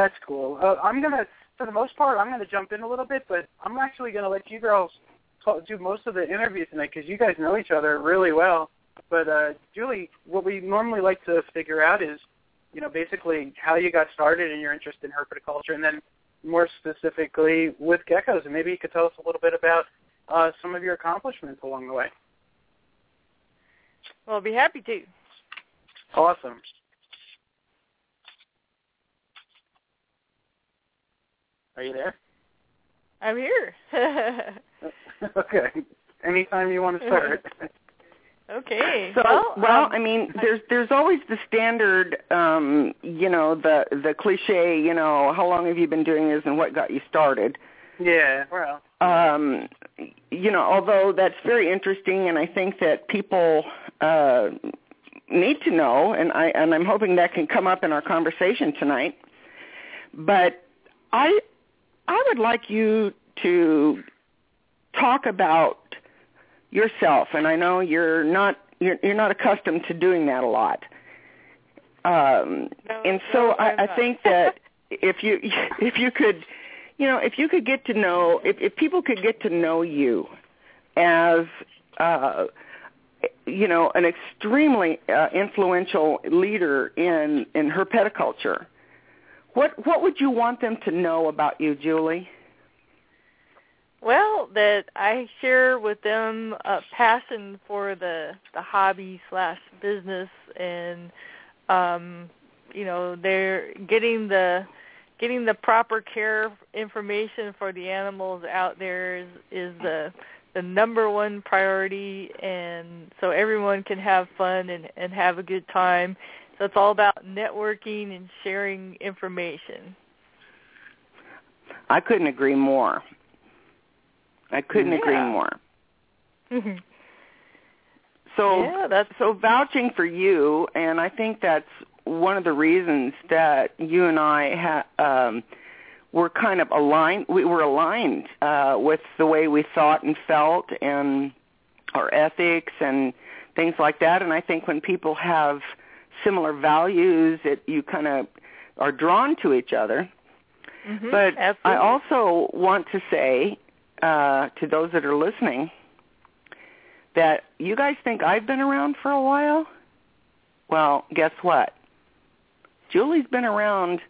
that's cool. Uh, I'm gonna, for the most part, I'm gonna jump in a little bit, but I'm actually gonna let you girls talk, do most of the interview tonight because you guys know each other really well. But uh, Julie, what we normally like to figure out is, you know, basically how you got started and your interest in herpetoculture, and then more specifically with geckos. And maybe you could tell us a little bit about uh, some of your accomplishments along the way. well, I'll be happy to. Awesome. Are you there? I'm here. *laughs* *laughs* okay. Anytime you want to start. *laughs* okay. So well, well, um, I mean, there's there's always the standard, um, you know, the the cliche, you know, how long have you been doing this and what got you started? yeah. Well. Um, you know, although that's very interesting, and I think that people uh, need to know, and I and I'm hoping that can come up in our conversation tonight. But I I would like you to talk about yourself, and I know you're not you're, you're not accustomed to doing that a lot. Um, No, and so no, I, not. think that *laughs* if you *laughs* if you could, you know, if you could get to know if, if people could get to know you as uh, you know an extremely uh, influential leader in in herpetoculture, what what would you want them to know about you, Julie? Well, that I share with them a passion for the the hobby slash business, and um, you know they're getting the getting the proper care information for the animals out there is, is the the number one priority, and so everyone can have fun and and have a good time. So it's all about networking and sharing information. I couldn't agree more. I couldn't agree Yeah. more. So yeah, that's so vouching for you, and I think that's one of the reasons that you and I ha- um, were kind of aligned. We were aligned uh, with the way we thought and felt, and our ethics and things like that. And I think when people have similar values, it you kind of are drawn to each other. mhm, But I also want to say uh, to those that are listening that you guys think I've been around for a while? Well, guess what? Julie's been around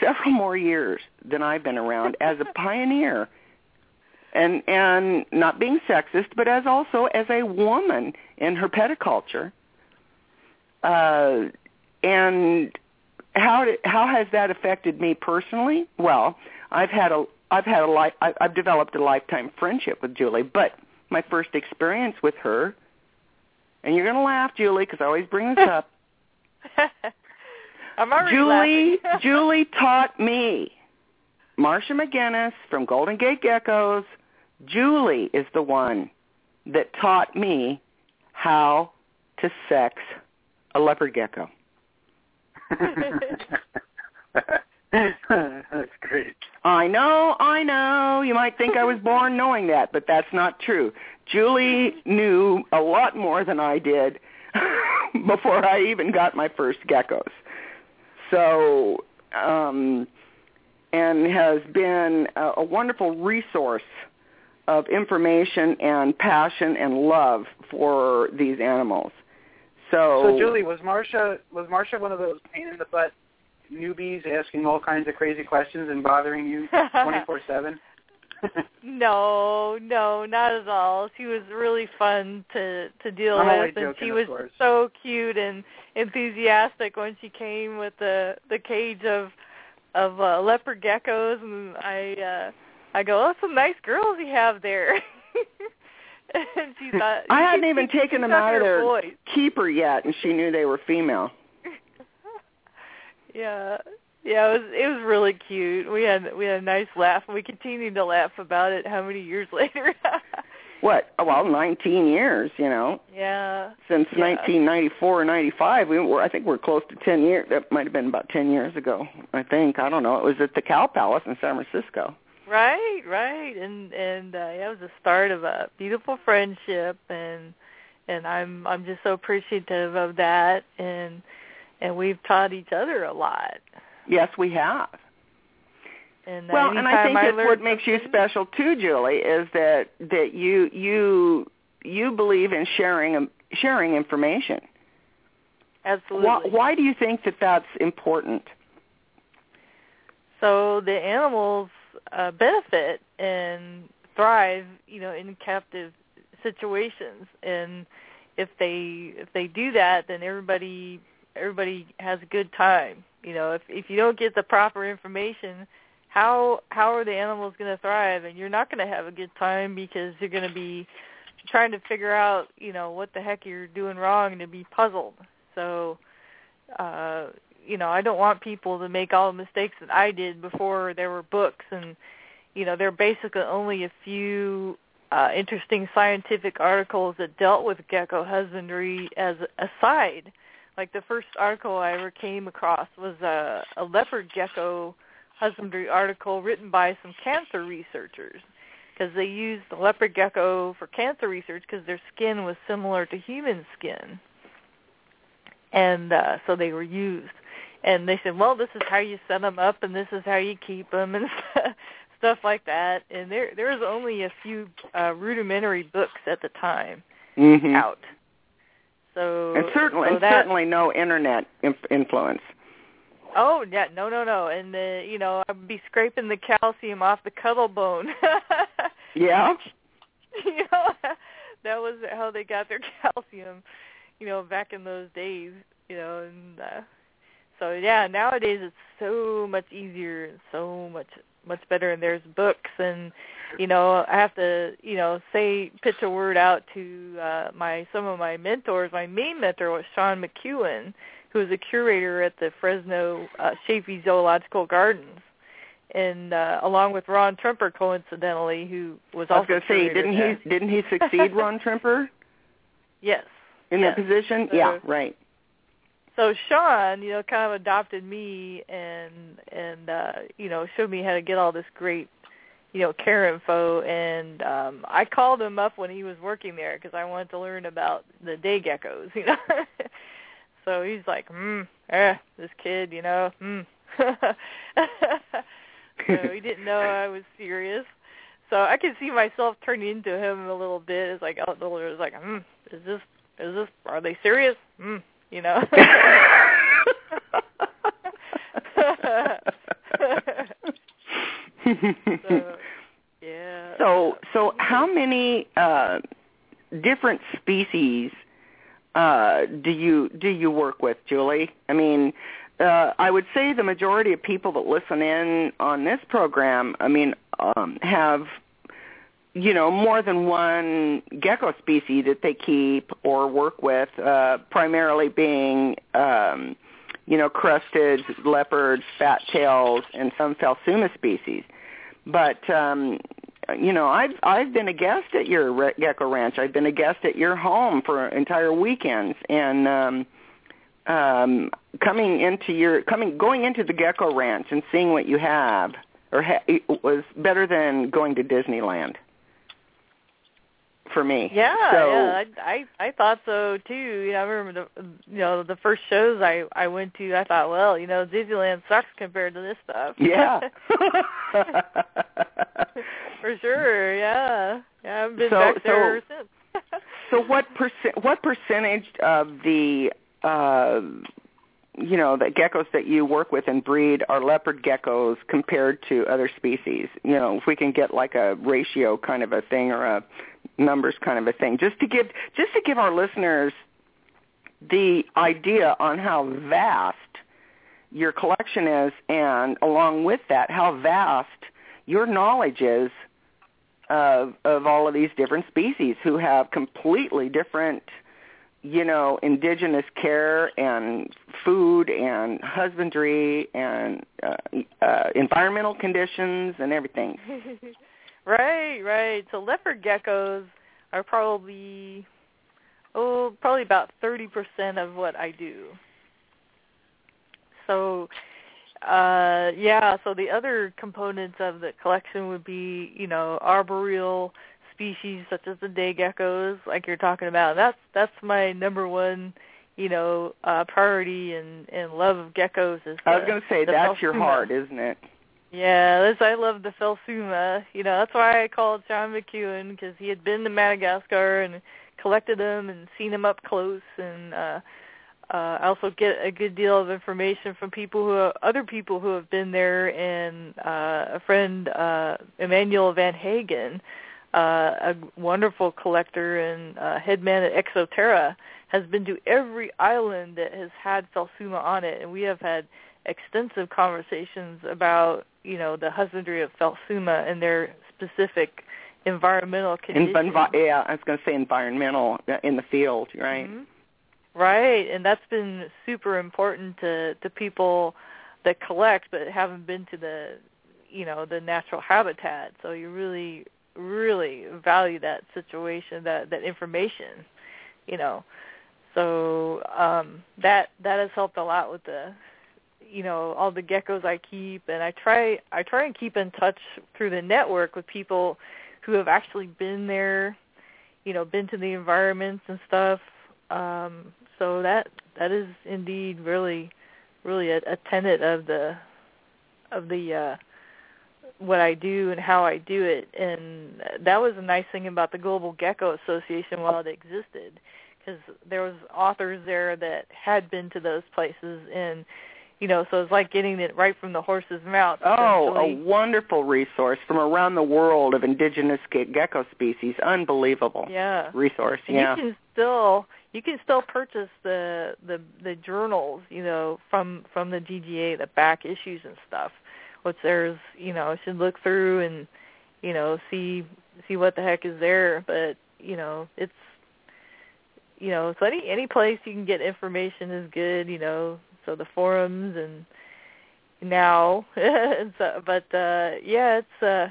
several more years than I've been around as a *laughs* pioneer and and not being sexist, but as also as a woman in herpetoculture. Uh, and how did, how has that affected me personally? Well, I've had a I've had a life I've developed a lifetime friendship with Julie, but my first experience with her, and you're gonna laugh, Julie, because I always bring this up. *laughs* *laughs* I'm already Julie laughing. *laughs* Julie taught me. Marcia McGuinness from Golden Gate Geckos. Julie is the one that taught me how to sex a leopard gecko. *laughs* That's great. I know, I know. You might think I was born knowing that, but that's not true. Julie knew a lot more than I did *laughs* before I even got my first geckos. So, um, and has been a, a wonderful resource of information and passion and love for these animals. So, So Julie, was Marcia was Marcia one of those pain in the butt newbies asking all kinds of crazy questions and bothering you *laughs* twenty four seven? *laughs* no, no, not at all. She was really fun to to deal I'm with, and she was course. so cute and enthusiastic when she came with the the cage of of uh, leopard geckos, and I uh I go, oh, some nice girls you have there. *laughs* and she thought I hadn't even taken them out of their boys. keeper yet, and she knew they were female. Yeah. Yeah, it was it was really cute. We had we had a nice laugh and we continued to laugh about it how many years *laughs* later. What? Oh, Well, 19 years, you know. yeah. since Yeah. 1994 or 95. We were, I think, we're close to 10 years. That might have been about 10 years ago. I think. I don't know. It was at the Cow Palace in San Francisco. Right, right. And and uh yeah, it was the start of a beautiful friendship and and I'm I'm just so appreciative of that and and we've taught each other a lot. Yes, we have. And Well, and I think that's learn what makes you special too, Julie, is that that you you you believe in sharing sharing information. Absolutely. Why, why do you think that that's important? So the animals uh, benefit and thrive, you know, in captive situations, and if they if they do that, then everybody everybody has a good time. You know, if if you don't get the proper information, how how are the animals going to thrive? And you're not going to have a good time because you're going to be trying to figure out, you know, what the heck you're doing wrong to be puzzled. So, uh, you know, I don't want people to make all the mistakes that I did before there were books and you know, there are basically only a few uh interesting scientific articles that dealt with gecko husbandry as a side. Like the first article I ever came across was a, a leopard gecko husbandry article written by some cancer researchers because they used the leopard gecko for cancer research because their skin was similar to human skin. And uh so they were used and they said, "Well, this is how you set them up, and this is how you keep them, *laughs* and stuff like that." And there there was only a few uh, rudimentary books at the time Mm-hmm. out. So And certainly, so and that, certainly no internet inf- influence. Oh yeah, no, no, no, and uh, you know I'd be scraping the calcium off the cuddle bone. *laughs* Yeah. you know *laughs* that was how they got their *laughs* calcium. You know back in those days. You know and. uh so yeah, nowadays it's so much easier and so much much better and there's books and you know, I have to, you know, say pitch a word out to uh my some of my mentors. My main mentor was Sean McKeown, who is a curator at the Fresno uh Chaffee Zoological Gardens. And uh along with Ron Tremper coincidentally who was also I was going to say, didn't there. he didn't he succeed *laughs* Ron Tremper Yes. in yes. that position? So- yeah, right. So Sean, you know, kind of adopted me and and uh, you know, showed me how to get all this great, you know, care info and um I called him up when he was working there because I wanted to learn about the day geckos, *laughs* you know. so he's like, "Hmm, eh, this kid, you know, hmm." *laughs* so he didn't know I was serious. So I could see myself turning into him a little bit. It's like, oh, it was like, hmm, is this, is this, are they serious? Hmm, you know. *laughs* *laughs* so, yeah. So how many uh, different species uh, do you do you work with, Julie? I mean, uh, I would say the majority of people that listen in on this program, I mean, um, have you know more than one gecko species that they keep or work with, uh, primarily being um, you know crested leopards, fat tails, and some Phelsuma species. But um, you know, I've I've been a guest at your gecko ranch. I've been a guest at your home for entire weekends, and um, um, coming into your coming going into the gecko ranch and seeing what you have, or ha- was better than going to Disneyland for me. Yeah, so, yeah, I, I I thought so too. You know, I remember the you know the first shows I I went to. I thought, well, you know, Disneyland sucks compared to this stuff. Yeah. *laughs* *laughs* For sure. Yeah. Yeah, I've been So- back there so- ever since. so what percent what percentage of the uh you know the geckos that you work with and breed are leopard geckos compared to other species you know if we can get like a ratio kind of a thing or a numbers kind of a thing. Just to give just to give our listeners the idea on how vast your collection is and along with that how vast your knowledge is of of all of these different species who have completely different you know indigenous care and food and husbandry and uh, uh, environmental conditions and everything *laughs* right, right. So leopard geckos are probably oh, probably about 30% of what I do. So uh yeah, so the other components of the collection would be, you know, arboreal species such as the day geckos like you're talking about. That's that's my number one, you know, uh priority and and love of geckos is i was going to say that's your heart isn't it Yeah, I love the Phelsuma. You know, that's why I called Sean McKeown because he had been to Madagascar and collected them and seen them up close, and uh, uh, I also get a good deal of information from people who, other people who have been there, and uh, a friend, uh, Emmanuel Van Heygen, uh, a wonderful collector and uh, head man at Exo Terra, has been to every island that has had Phelsuma on it, and we have had extensive conversations about you know the husbandry of Phelsuma and their specific environmental conditions. Envi- yeah i was going to say environmental in the field right Mhm. Right, and that's been super important to to people that collect but haven't been to the you know the natural habitat. So you really really value that situation that that information, you know. So um that that has helped a lot with the you know all the geckos I keep and I try I try and keep in touch through the network with people who have actually been there, you know, been to the environments and stuff. Um so that that is indeed really really a, a tenet of the of the uh what I do and how I do it and that was a nice thing about the Global Gecko Association while it existed because there was authors there that had been to those places and you know so it's like getting it right from the horse's mouth Oh, a wonderful resource from around the world of indigenous ge- gecko species. Unbelievable yeah resource. And Yeah. you can still you can still purchase the the the journals, you know, from from the GGA, the back issues and stuff. Which there's, you know, should look through and you know see see what the heck is there. But you know, it's you know, so any any place you can get information is good. You know, so the forums and now, *laughs* so, but uh yeah, it's uh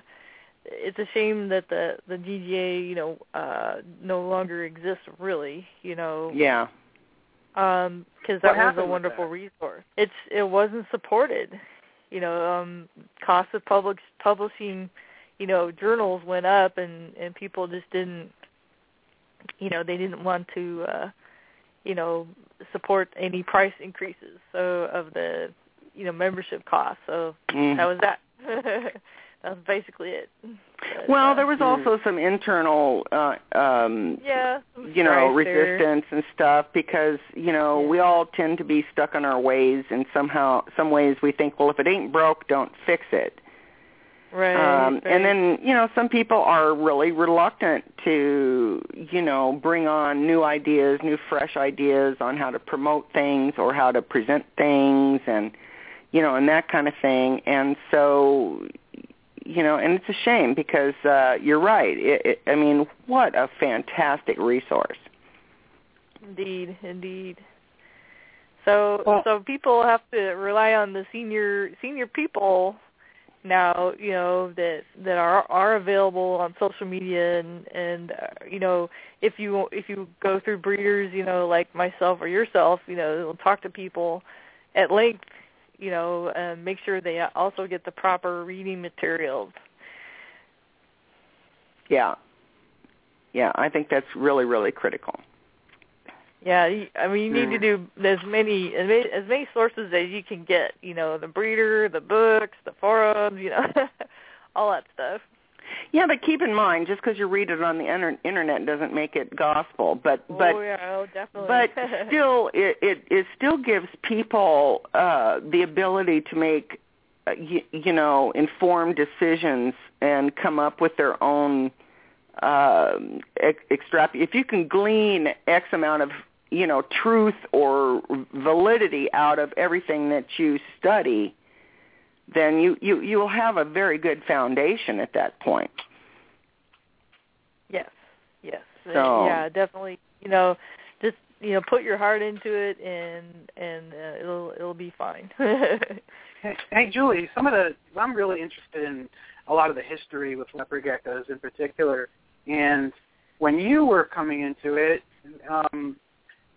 it's a shame that the the GGA, you know, uh no longer exists really, you know. Yeah. Um cuz that was a wonderful resource. It's it wasn't supported. You know, um cost of public publishing, you know, journals went up and and people just didn't you know, they didn't want to uh you know, support any price increases so of the you know, membership costs. So Mhm. that was that. *laughs* that was basically it. But, Well, uh, there was also some internal, uh, um, yeah, you know, there. resistance and stuff because you know we all tend to be stuck in our ways, and somehow, some ways we think, well, if it ain't broke, don't fix it. Right, um, right. And then, you know, some people are really reluctant to, you know, bring on new ideas, new fresh ideas on how to promote things or how to present things and, you know, and that kind of thing. And so, you know, and it's a shame because uh, you're right. It, it, I mean, what a fantastic resource. Indeed, indeed. So Well- so people have to rely on the senior senior people now, you know, that that are are available on social media and and uh, you know, if you if you go through breeders, you know, like myself or yourself, you know, talk to people at length, you know, and make sure they also get the proper reading materials. Yeah. Yeah, I think that's really, really critical. Yeah, I mean, you need to do as many as many, as many sources as you can get. You know, the breeder, the books, the forums, you know, *laughs* all that stuff. Yeah, but keep in mind, just because you read it on the inter- internet doesn't make it gospel. But but oh yeah, oh definitely. but *laughs* still, it, it it still gives people uh, the ability to make uh, you, you know informed decisions and come up with their own uh, ex- extrap. If you can glean X amount of you know truth or validity out of everything that you study, then you you you'll have a very good foundation at that point. yes, yes, So- yeah, definitely. You know, just you know, put your heart into it, and and uh, it'll it'll be fine. *laughs* Hey, hey, Julie, some of the I'm really interested in a lot of the history with leopard geckos in particular. And when you were coming into it, um,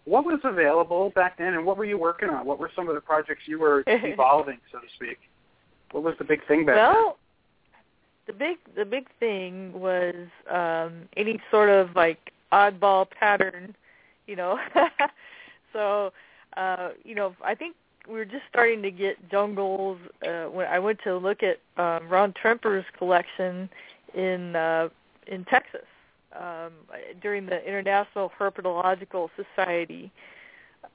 what was available back then, and what were you working on? What were some of the projects you were *laughs* evolving, so to speak? What was the big thing back then? well, the big the big thing was um any sort of like oddball pattern, you know. *laughs* so, uh, you know, I think we were just starting to get jungles. Uh, when I went to look at um, Ron Tremper's collection in uh, in Texas um, during the International Herpetological Society,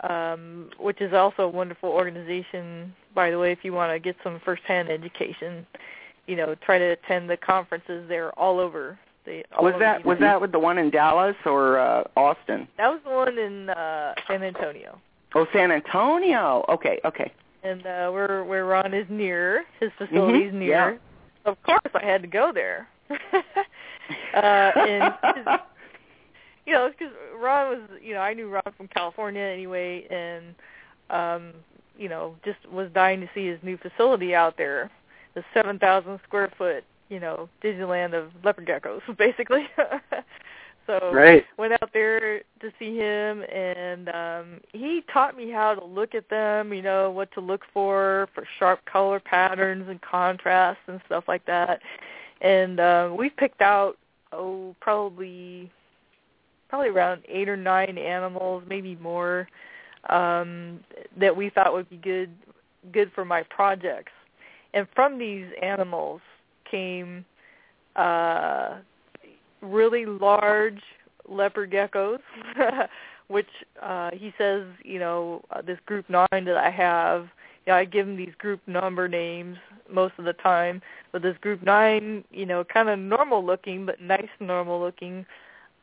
um, which is also a wonderful organization. By the way, if you want to get some firsthand education, you know, try to attend the conferences. They're all over. They all Was over that the was that with the one in Dallas or uh, Austin? That was the one in uh, San Antonio. Oh, San Antonio. Okay, okay. and uh where where Ron is near, his facility's Mhm, near. Of course, I had to go there. *laughs* *laughs* uh, and *laughs* you know, because Ron was, you know, I knew Ron from California anyway, and um, you know, just was dying to see his new facility out there, the seven thousand square foot, you know, Disneyland of leopard geckos, *laughs* basically. so Right. went out there to see him and um he taught me how to look at them, you know, what to look for for sharp color patterns and contrasts and stuff like that. And uh we picked out oh probably probably around 8 or 9 animals, maybe more um that we thought would be good good for my projects. And from these animals came uh really large leopard geckos, *laughs* which uh, he says, you know, uh, this group nine that I have, you know, I give them these group number names most of the time, but this group nine, you know, kind of normal looking but nice normal looking,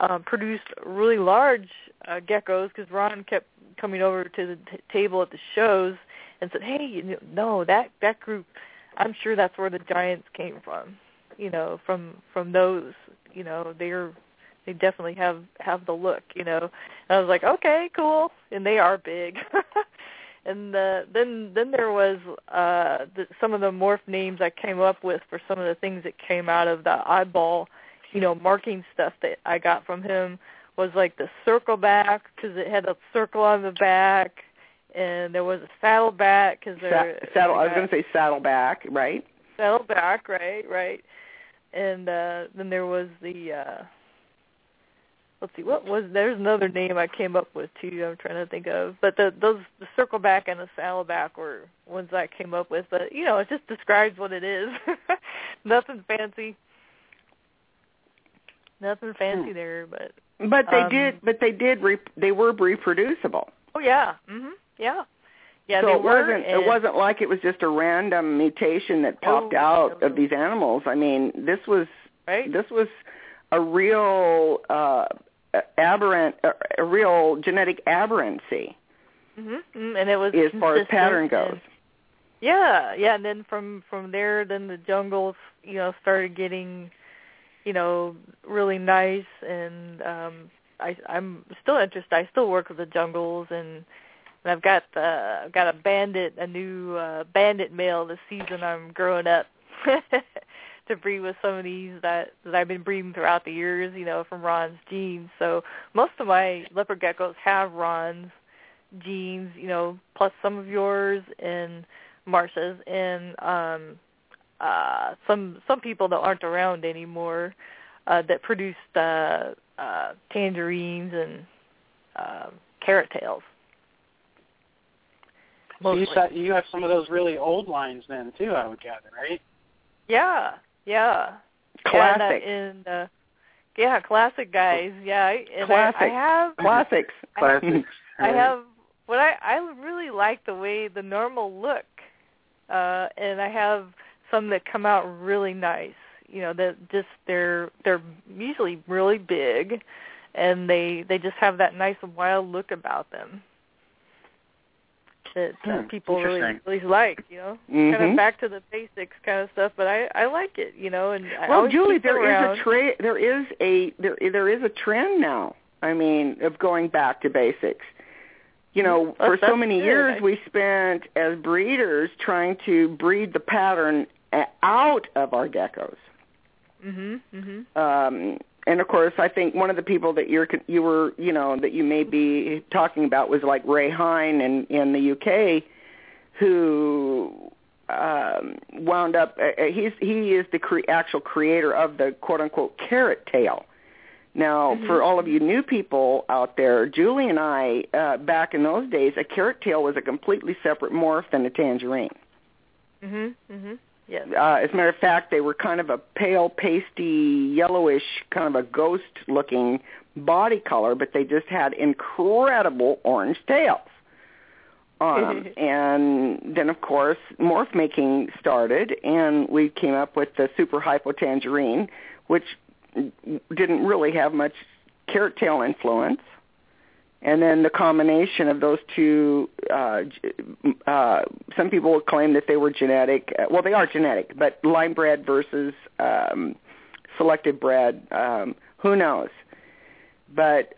um, produced really large uh, geckos because Ron kept coming over to the t- table at the shows and said, "Hey, you know, no, that that group, I'm sure that's where the giants came from." you know from from those you know they're they definitely have have the look you know. And i was like okay cool. And they are big *laughs* and uh, then then there was uh the, some of the morph names i came up with for some of the things that came out of the eyeball, you know marking stuff that i got from him was like the circle back because it had a circle on the back and there was a saddle back because Sa- there saddle. I was going to say saddle back, right? Saddle back, right, right. And uh then there was the uh let's see, what was there's another name I came up with too, I'm trying to think of. But the those the circleback and the saddleback were ones I came up with. But you know, it just describes what it is. *laughs* Nothing fancy. Nothing fancy Hmm. there, but But they Um, did. But they did. Re- they were reproducible. oh yeah. Mhm. Yeah. yeah, so it were. wasn't it wasn't like it was just a random mutation that popped No, out of these animals. I mean, this was right. this was a real uh aberrant a, real genetic aberrancy mm-hmm. And it was as far as pattern and- goes. Yeah, yeah, and then from from there, then the jungles, you know, started getting, you know, really nice, and um, I I'm still interested. I still work with the jungles, and and I've got uh, I've got a bandit, a new uh, bandit male this season. I'm growing up *laughs* to breed with some of these that that I've been breeding throughout the years, you know, from Ron's genes. So most of my leopard geckos have Ron's genes, you know, plus some of yours and Marcia's and um uh some some people that aren't around anymore uh that produced uh uh tangerines and uh, carrot tails. You, Mostly. you have some of those really old lines then too, I would gather, right? Yeah, yeah. Classic. And, uh, and uh yeah, classic guys. Yeah, I- and I, I have *laughs* Classics. *laughs* Classics. I have what I I really like the way the normal look, uh, and I have some that come out really nice. You know, that just they're they're usually really big, and they they just have that nice wild look about them that uh, Hmm, people really really like. You know, kind Mhm. of back to the basics kind of stuff. But I I like it. You know, and I Well, Julie, there is around. a tra- there is a there there is a trend now. I mean, of going back to basics. You know, Well, for so many good. years I- we spent as breeders trying to breed the pattern out of our geckos. Mhm. Mhm. Um, and of course, I think one of the people that you're you were you know that you may be talking about was like Ray Hine in in the UK, who um, wound up. Uh, uh, he's he is the cre- actual creator of the quote unquote carrot tail. Now, Mhm. for all of you new people out there, Julie and I, uh, back in those days, a carrot tail was a completely separate morph than a tangerine. Mhm. Mhm. Yes. Uh, as a matter of fact, they were kind of a pale, pasty, yellowish, kind of a ghost-looking body color, but they just had incredible orange tails them. *laughs* and then, of course, morph making started, and we came up with the super hypo tangerine, which didn't really have much carrot tail influence. And then the combination of those two, uh, uh, some people claim that they were genetic. Uh, well, they are genetic, but line bred versus um, selected bred, um, who knows? But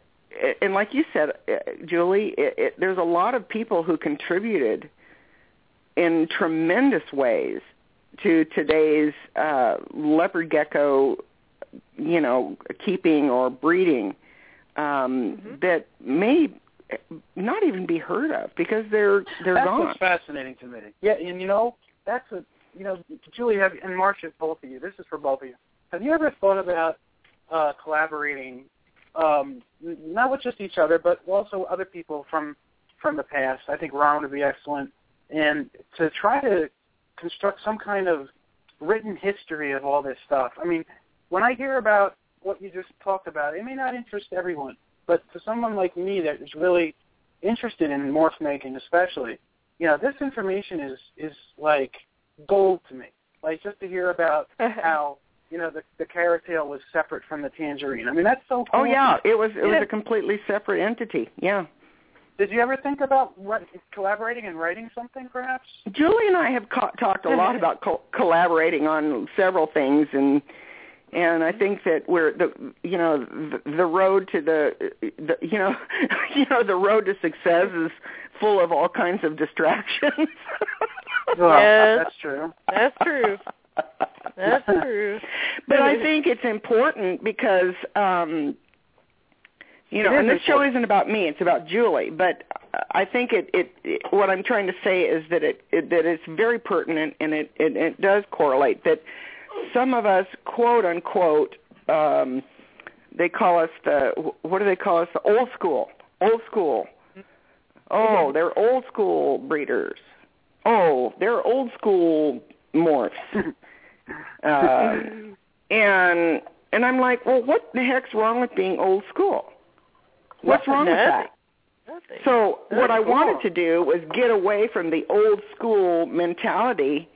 and like you said, uh, Julie, it, it, there's a lot of people who contributed in tremendous ways to today's uh, leopard gecko, you know, keeping or breeding um, Mhm. that may not even be heard of because they're they're that's gone. what's fascinating to me. Yeah, and you know, that's a you know, Julie have and Marcia, both of you. This is for both of you. Have you ever thought about uh, collaborating, um, not with just each other, but also other people from from the past? I think Ron would be excellent, and to try to construct some kind of written history of all this stuff. I mean, when I hear about what you just talked about, it may not interest everyone, but to someone like me that is really interested in morph making, especially, you know, this information is is like gold to me. Like just to hear about *laughs* how you know the the carrot tail was separate from the tangerine. I mean, that's so oh, cool. Oh yeah, it was it was a *laughs* completely separate entity. Yeah. Did you ever think about wri- collaborating and writing something, perhaps? Julie and I have co- talked a lot *laughs* about co- collaborating on several things, and and I think that we're the you know the, the road to the, the you know *laughs* you know the road to success is full of all kinds of distractions. *laughs* Well, Yes. that's true. That's true. That's *laughs* true. but I think it's important because um you know, and this show isn't about me; it's about Julie. But I think it, it, it what I'm trying to say is that it, it that it's very pertinent, and it, it it does correlate that some of us, quote unquote, um they call us the what do they call us? The old school, old school. Oh, they're old school breeders. Oh, they're old school morphs. *laughs* uh, and and I'm like, well, what the heck's wrong with being old school? What's wrong with that? Nothing. So what I wanted to do was get away from the old school mentality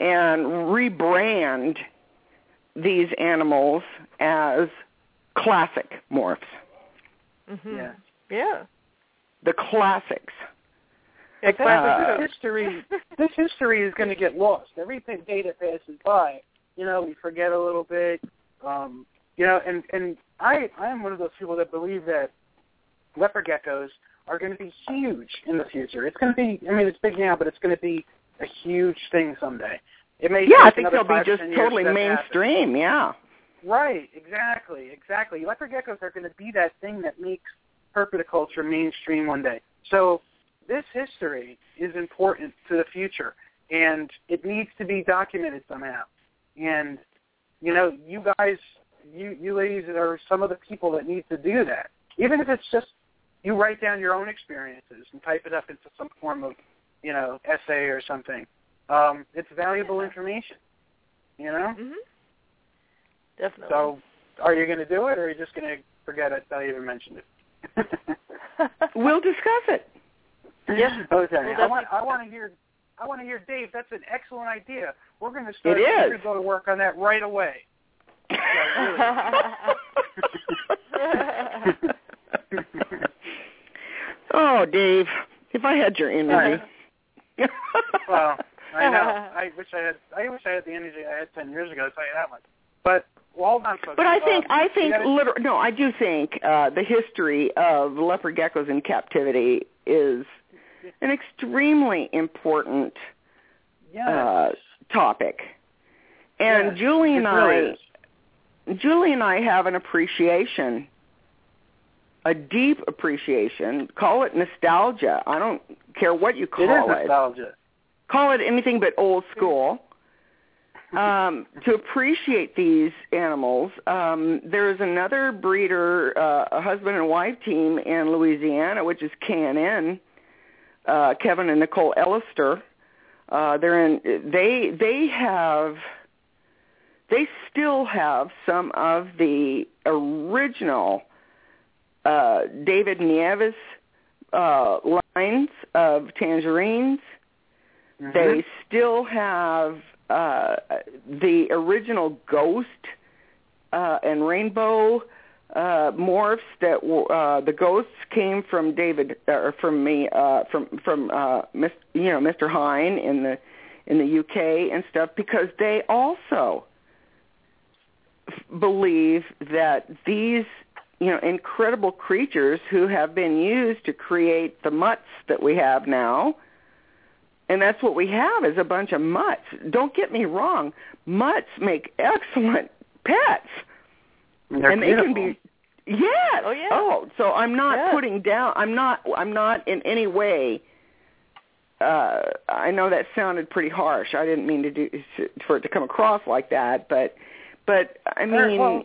and rebrand these animals as classic morphs, hmm Yeah. Yeah. the classics. Exactly. Uh, this history, *laughs* this history is going to get lost. Everything day that passes by, you know, we forget a little bit. Um, you know, and and I I am one of those people that believe that leopard geckos are going to be huge in the future. It's going to be. I mean, it's big now, but it's going to be a huge thing someday. It may Yeah, I think they'll be just totally for that happen. mainstream. Yeah. Right, exactly, exactly. Leopard geckos are going to be that thing that makes herpetoculture mainstream one day. So this history is important to the future, and it needs to be documented somehow. And you know, you guys, you you ladies are some of the people that need to do that. Even if it's just you write down your own experiences and type it up into some form of, you know, essay or something. Um, it's valuable information. You know. hmm Definitely. So, are you going to do it, or are you just going to forget it? I even mentioned it. *laughs* *laughs* We'll discuss it. Yes. Okay. We'll I want. I want to hear. I want to hear Dave. That's an excellent idea. We're going to start. It We're going to go to work on that right away. *laughs* oh, Dave, if I had your energy. Well, I know. *laughs* I wish I had. I wish I had the energy I had ten years ago. To tell you that much. But well, hold. But I think Um, I think gotta- liter- no, I do think uh, the history of leopard geckos in captivity is an extremely important yes. uh, topic. And Yes, Julie and really I, is. Julie and I have an appreciation, a deep appreciation. Call it nostalgia. I don't care what you it is call it. nostalgia. Call it anything but old school. *laughs* Um, to appreciate these animals, um, there's another breeder, uh, a husband and wife team in Louisiana, which is KNN, uh, Kevin and Nicole Ellister. Uh, they're in. They they have. They still have some of the original uh, David Nieves uh, lines of tangerines. Mhm. They still have uh, the original Ghost uh, and Rainbow uh, morphs that uh, the ghosts came from David or from me uh, from from uh, Mis- you know Mr. Hine in the in the UK and stuff because they also believe that these you know incredible creatures who have been used to create the mutts that we have now. And that's what we have is a bunch of mutts. Don't get me wrong. Mutts make excellent pets. They're and they can be yes. Oh, yeah. oh so i'm not Yeah. putting down i'm not i'm not in any way uh i know that sounded pretty harsh. I didn't mean to do for it to come across like that but but i They're- mean well,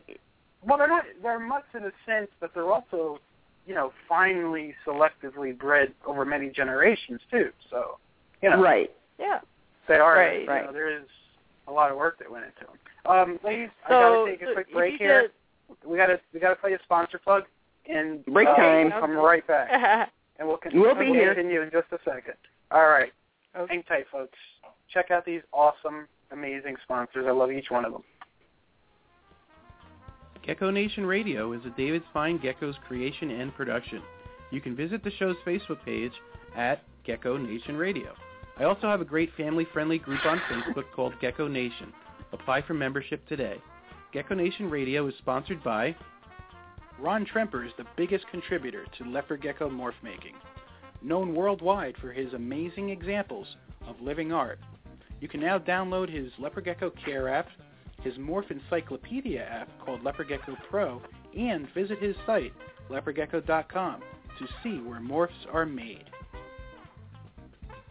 Well, they're not. They're mutts in a sense, but they're also, you know, finely selectively bred over many generations too. So, you know, right yeah. they are. Right. You Right. know, there is a lot of work that went into them. Um, ladies, I So, gotta take a so quick break you here. We gotta we gotta play a sponsor plug and Break uh, time. We'll come right back, *laughs* and we'll, con- We'll be we'll here. continue in just a second. All right, Okay. hang tight, folks. Check out these awesome, amazing sponsors. I love each one of them. Gecko Nation Radio is a David Fine Geckos creation and production. You can visit the show's Facebook page at Gecko Nation Radio. I also have a great family-friendly group on Facebook called Gecko Nation. Apply for membership today. Gecko Nation Radio is sponsored by Ron Tremper is the biggest contributor to leopard gecko morph making. Known worldwide for his amazing examples of living art, you can now download his Leopard Gecko Care app, his Morph Encyclopedia app called Leopard Gecko Pro, and visit his site, leopardgecko.com, to see where morphs are made.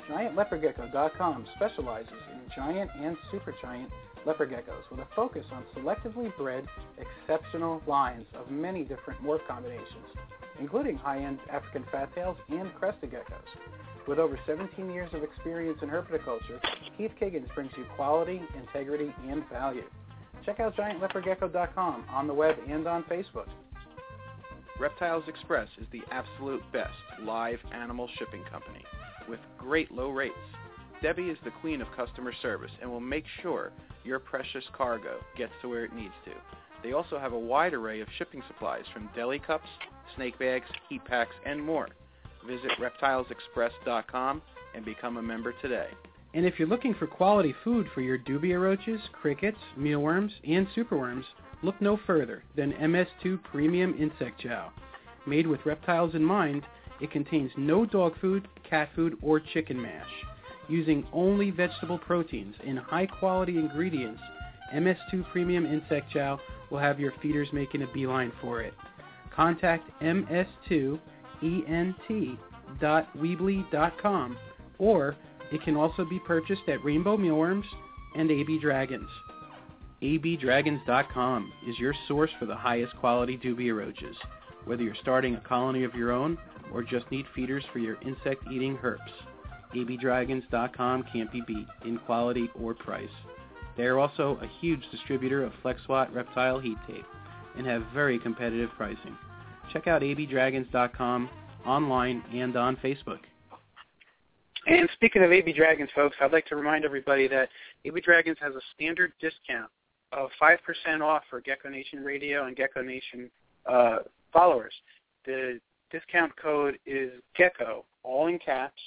GiantLeopardGecko.com specializes in giant and supergiant leopard geckos with a focus on selectively bred exceptional lines of many different morph combinations, including high-end African fat tails and crested geckos. With over 17 years of experience in herpetoculture, Keith Kiggins brings you quality, integrity, and value. Check out GiantLeopardGecko.com on the web and on Facebook. Reptiles Express is the absolute best live animal shipping company with great low rates. Debbie is the queen of customer service and will make sure your precious cargo gets to where it needs to. They also have a wide array of shipping supplies from deli cups, snake bags, heat packs, and more. Visit reptilesexpress.com and become a member today. And if you're looking for quality food for your dubia roaches, crickets, mealworms, and superworms, look no further than MS2 Premium Insect Chow. Made with reptiles in mind, it contains no dog food, cat food, or chicken mash. Using only vegetable proteins and high-quality ingredients, MS2 Premium Insect Chow will have your feeders making a beeline for it. Contact ms2ent.weebly.com or it can also be purchased at Rainbow Mealworms and AB Dragons. abdragons.com is your source for the highest quality dubia roaches, whether you're starting a colony of your own or just need feeders for your insect-eating herps. abdragons.com can't be beat in quality or price. They are also a huge distributor of FlexWatt reptile heat tape and have very competitive pricing. Check out abdragons.com online and on Facebook. And speaking of AB Dragons, folks, I'd like to remind everybody that AB Dragons has a standard discount of 5% off for Gecko Nation Radio and Gecko Nation uh, followers. The discount code is Gecko, all in caps,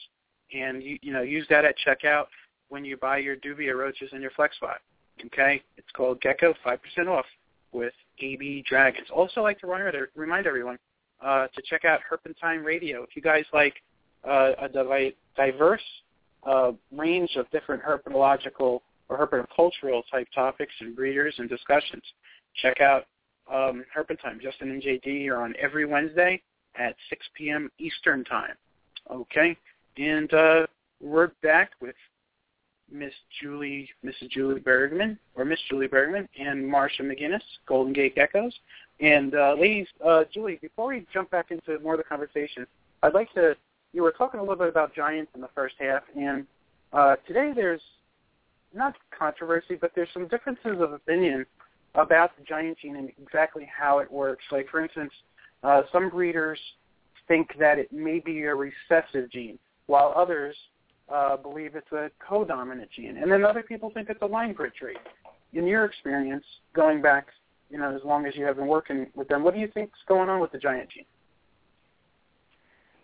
and you, you know use that at checkout when you buy your Dubia roaches and your FlexWatt. Okay, it's called Gecko, 5% off with AB Dragons. Also, like to remind, remind everyone uh, to check out Herpentine Radio. If you guys like uh, a diverse uh, range of different herpetological or herpetocultural type topics and breeders and discussions, check out um, Herpentine. Justin and JD are on every Wednesday at 6 p.m. Eastern Time. Okay, and uh, we're back with Miss Julie, Mrs. Julie Bergman, or Miss Julie Bergman, and Marcia McGuinness, Golden Gate Geckos. And uh, ladies, uh, Julie, before we jump back into more of the conversation, I'd like to. You were talking a little bit about giants in the first half, and uh, today there's not controversy, but there's some differences of opinion about the giant gene and exactly how it works. Like, for instance, uh, some breeders think that it may be a recessive gene, while others uh, believe it's a codominant gene, and then other people think it's a line bred trait. In your experience, going back, you know, as long as you have been working with them, what do you think's going on with the giant gene?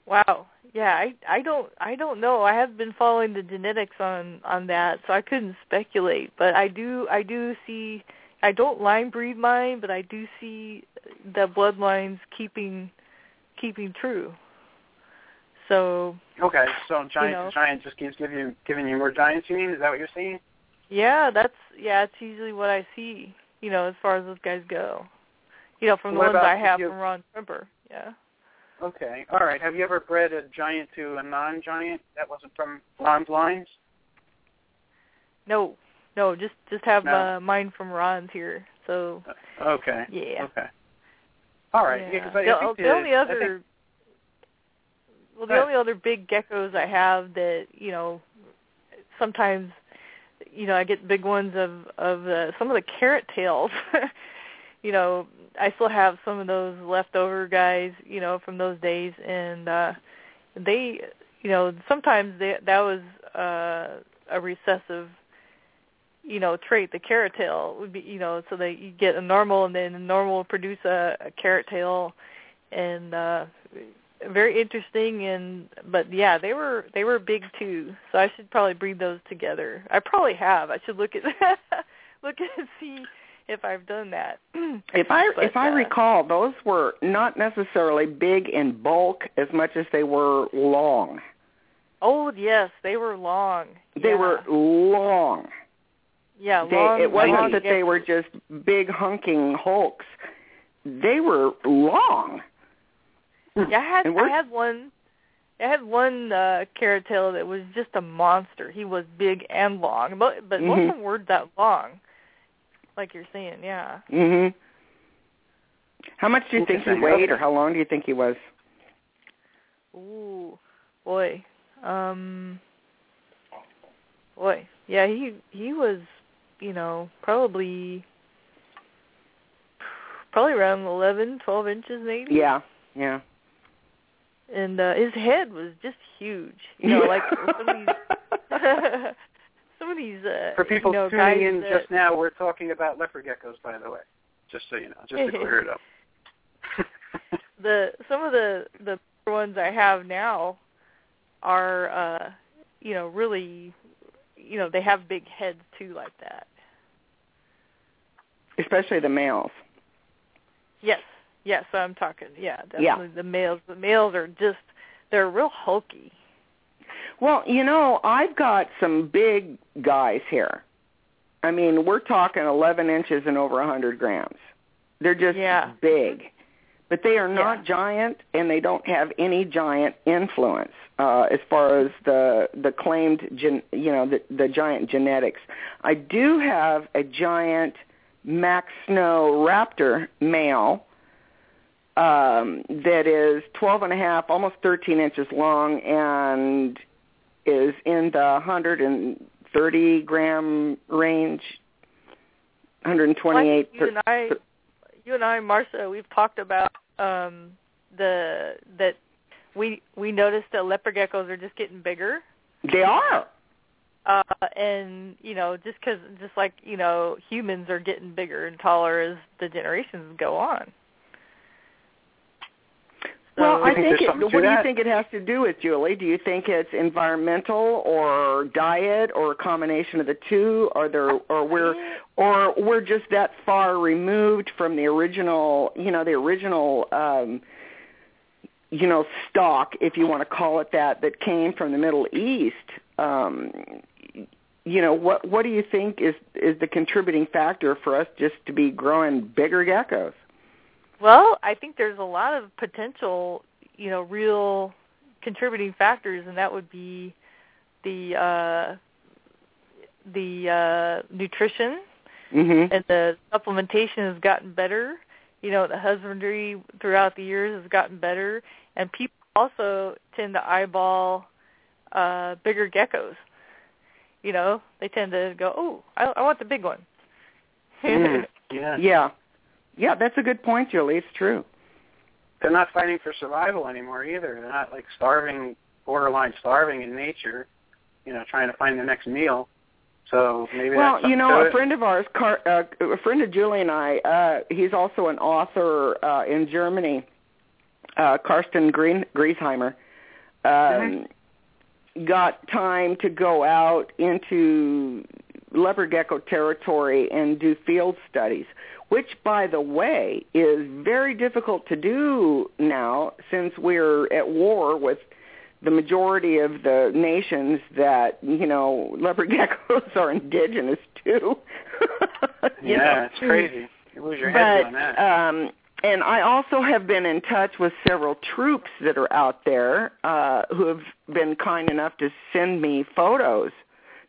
Wow. Yeah, I I don't I don't know. I have been following the genetics on on that, so I couldn't speculate. But I do I do see I don't line breed mine, but I do see the bloodlines keeping keeping true. So okay, so giant you know, giant just keeps giving you giving you more giants. You mean is that what you're seeing? Yeah, that's yeah, it's usually what I see. You know, as far as those guys go. You know, from What the ones I have you- from Ron Tremper. Yeah. Okay, all right. Have you ever bred a giant to a non-giant that wasn't from Ron's lines? No, no, just just have No. uh, mine from Ron's here. So Okay. yeah. Okay. All right. Yeah. Yeah, I, the, I the- only other think- well, the only other big geckos I have that you know sometimes you know I get big ones of of uh, some of the carrot tails. *laughs* you know, I still have some of those leftover guys, you know, from those days, and uh they, you know, sometimes they, that was uh a recessive you know trait the carrot tail would be you know so that you get a normal and then the normal will produce a, a carrot tail and uh very interesting and but yeah they were they were big too so i should probably breed those together. I probably have. I should look at *laughs* look and see if i've done that *clears throat* If I But, if I uh, recall, those were not necessarily big in bulk as much as they were long. oh yes they were long They Yeah. were long. yeah They, long it wasn't long that they were just big hunking hulks. They were long. Yeah, I had I had one I had one uh carrot tail that was just a monster. He was big and long. But but most Mhm. of them weren't that long. Like you're saying, yeah. Mhm. How much do you think he weighed, or how long do you think he was? Ooh. Boy. Um boy. Yeah, he he was, you know, probably probably around eleven, twelve inches maybe. Yeah, Yeah. And uh, his head was just huge. You know, like some of these *laughs* *laughs* some of these uh For people you know, tuning guys in that, just now, we're talking about leopard geckos, by the way. Just so you know, just to *laughs* clear it up. *laughs* *laughs* the some of the the ones I have now are uh you know really you know they have big heads too like that. Especially the males. Yes, yes, I'm talking. Yeah, Yeah. definitely the males. The males are just they're real hulky. Well, you know, I've got some big guys here. I mean, we're talking 11 inches and over 100 grams. They're just Yeah. big. But they are not Yeah. giant, and they don't have any giant influence uh, as far as the the claimed, gen, you know, the, the giant genetics. I do have a giant Mack Snow Raptor male um, that is 12 and a half, almost 13 inches long, and is in the 130 gram range, 128. Like you and I, you and I, Marcia, we've talked about um the that we we noticed that leopard geckos are just getting bigger. They are. uh and you know just because just like you know humans are getting bigger and taller as the generations go on Well, I think think it, what do you think it has to do with, Julie? Do you think it's environmental or diet or a combination of the two? Or there, or we're, or we're just that far removed from the original, you know, the original, um, you know, stock, if you want to call it that, that came from the Middle East. Um, you know, what what do you think is is the contributing factor for us just to be growing bigger geckos? Well i think there's a lot of potential you know real contributing factors and that would be the uh the uh nutrition Mm-hmm. and the supplementation has gotten better. You know, the husbandry throughout the years has gotten better, and people also tend to eyeball uh bigger geckos. You know, they tend to go, "Oh, I, I want the big one." Mm, *laughs* yeah. Yeah. Yeah, that's a good point, Julie. It's true. They're not fighting for survival anymore either. They're not like starving, borderline starving in nature. You know, trying to find the next meal. So maybe that's. well, you know, a friend of ours, Car- uh, a friend of Julie and I, uh, he's also an author uh, in Germany, uh, Karsten Green- Griesheimer, um, got time to go out into leopard gecko territory and do field studies, which, by the way, is very difficult to do now since we're at war with the majority of the nations that you know leopard *laughs* geckos are indigenous to. *laughs* Yeah, know? it's crazy. You lose your head But doing that. um, and I also have been in touch with several troops that are out there uh, who have been kind enough to send me photos,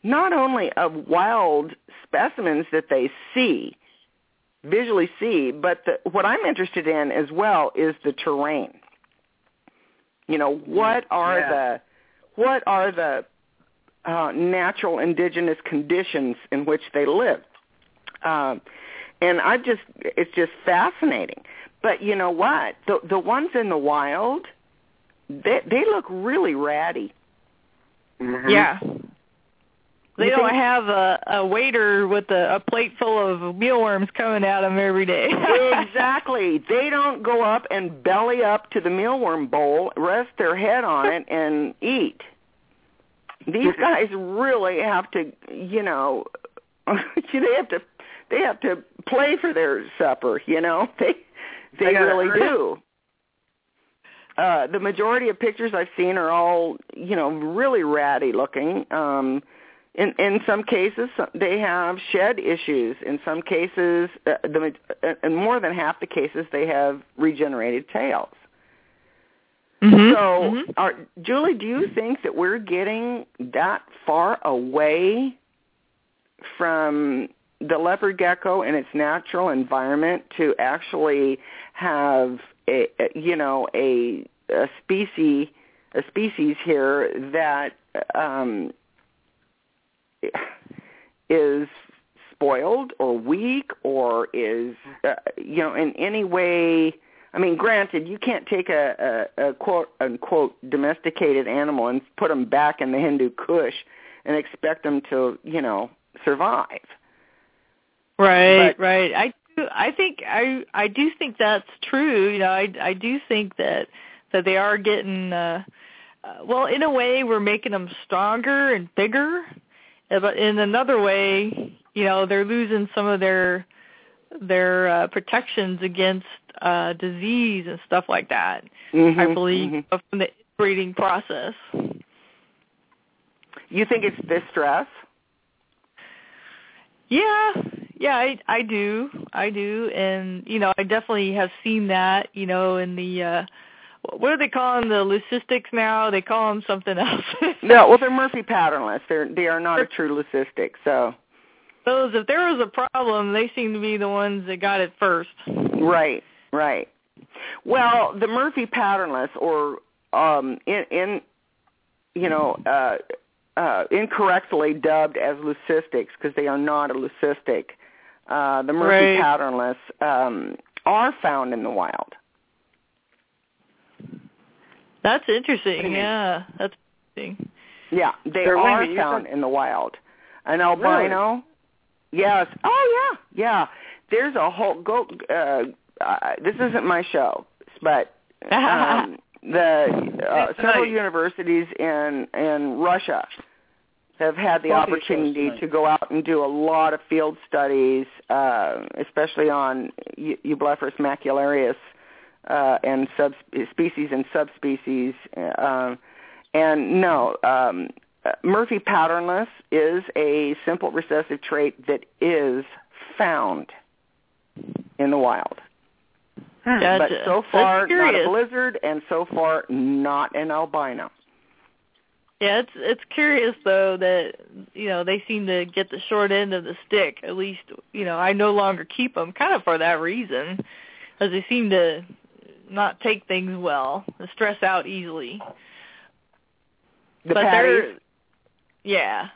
not only of wild specimens that they see, visually see, but the, what I'm interested in as well is the terrain. You know, what are Yeah. the what are the uh, natural indigenous conditions in which they live? Um, and I just it's just fascinating. But you know what? The the ones in the wild, they they look really ratty. Mhm. Yeah. They don't have a, a waiter with a, a plate full of mealworms coming at them every day. *laughs* exactly. They don't go up and belly up to the mealworm bowl, rest their head on it, and eat. These guys really have to, you know, *laughs* they have to, they have to play for their supper. You know, *laughs* they they really do. Uh, the majority of pictures I've seen are all, you know, really ratty looking. Um, in in some cases, they have shed issues. In some cases, uh, the uh, in more than half the cases, they have regenerated tails. Mhm. So, Mhm. are, Julie, do you think that we're getting that far away from the leopard gecko in its natural environment to actually have a, a you know a a species a species here that um *laughs* is spoiled or weak or is uh, you know in any way I mean, granted, you can't take a, a, a quote unquote domesticated animal and put them back in the Hindu Kush and expect them to, you know, survive. Right, But- right. I do. I think I I do think that's true. You know, I I do think that that they are getting. uh, uh Well, in a way, we're making them stronger and bigger, but in another way, you know, they're losing some of their their uh, protections against uh disease and stuff like that. I Mhm, believe mhm. from the breeding process. You think it's the stress? Yeah, yeah, I I do, I do, and you know, I definitely have seen that. You know, in the uh what are they calling the leucistics now? They call them something else. *laughs* No, well, they're Murphy patternless. They're they are not a true leucistic. So Those, if there was a problem, they seem to be the ones that got it first. right, right. Well, the Murphy patternless, or um, in in you know, uh, uh, incorrectly dubbed as leucistics because they are not a leucistic. Uh, the Murphy Right. patternless um, are found in the wild. That's interesting. Yeah, that's interesting. Yeah, they They're are winged. Found in the wild. An albino. Yes. Oh yeah, yeah. There's a whole go. Uh, uh, this isn't my show, but um, *laughs* the uh, several universities in in Russia have had the opportunity to go out and do a lot of field studies, uh, especially on Eu- Eublepharis macularius uh, and subspecies and subspecies. Uh, and no, um, Murphy patternless is a simple recessive trait that is found in the wild. Gotcha. But so far, not a blizzard, and so far, not an albino. Yeah, it's it's curious though that you know they seem to get the short end of the stick. At least you know I no longer keep them, kind of for that reason, because they seem to not take things well, stress out easily. The but patties, they're yeah,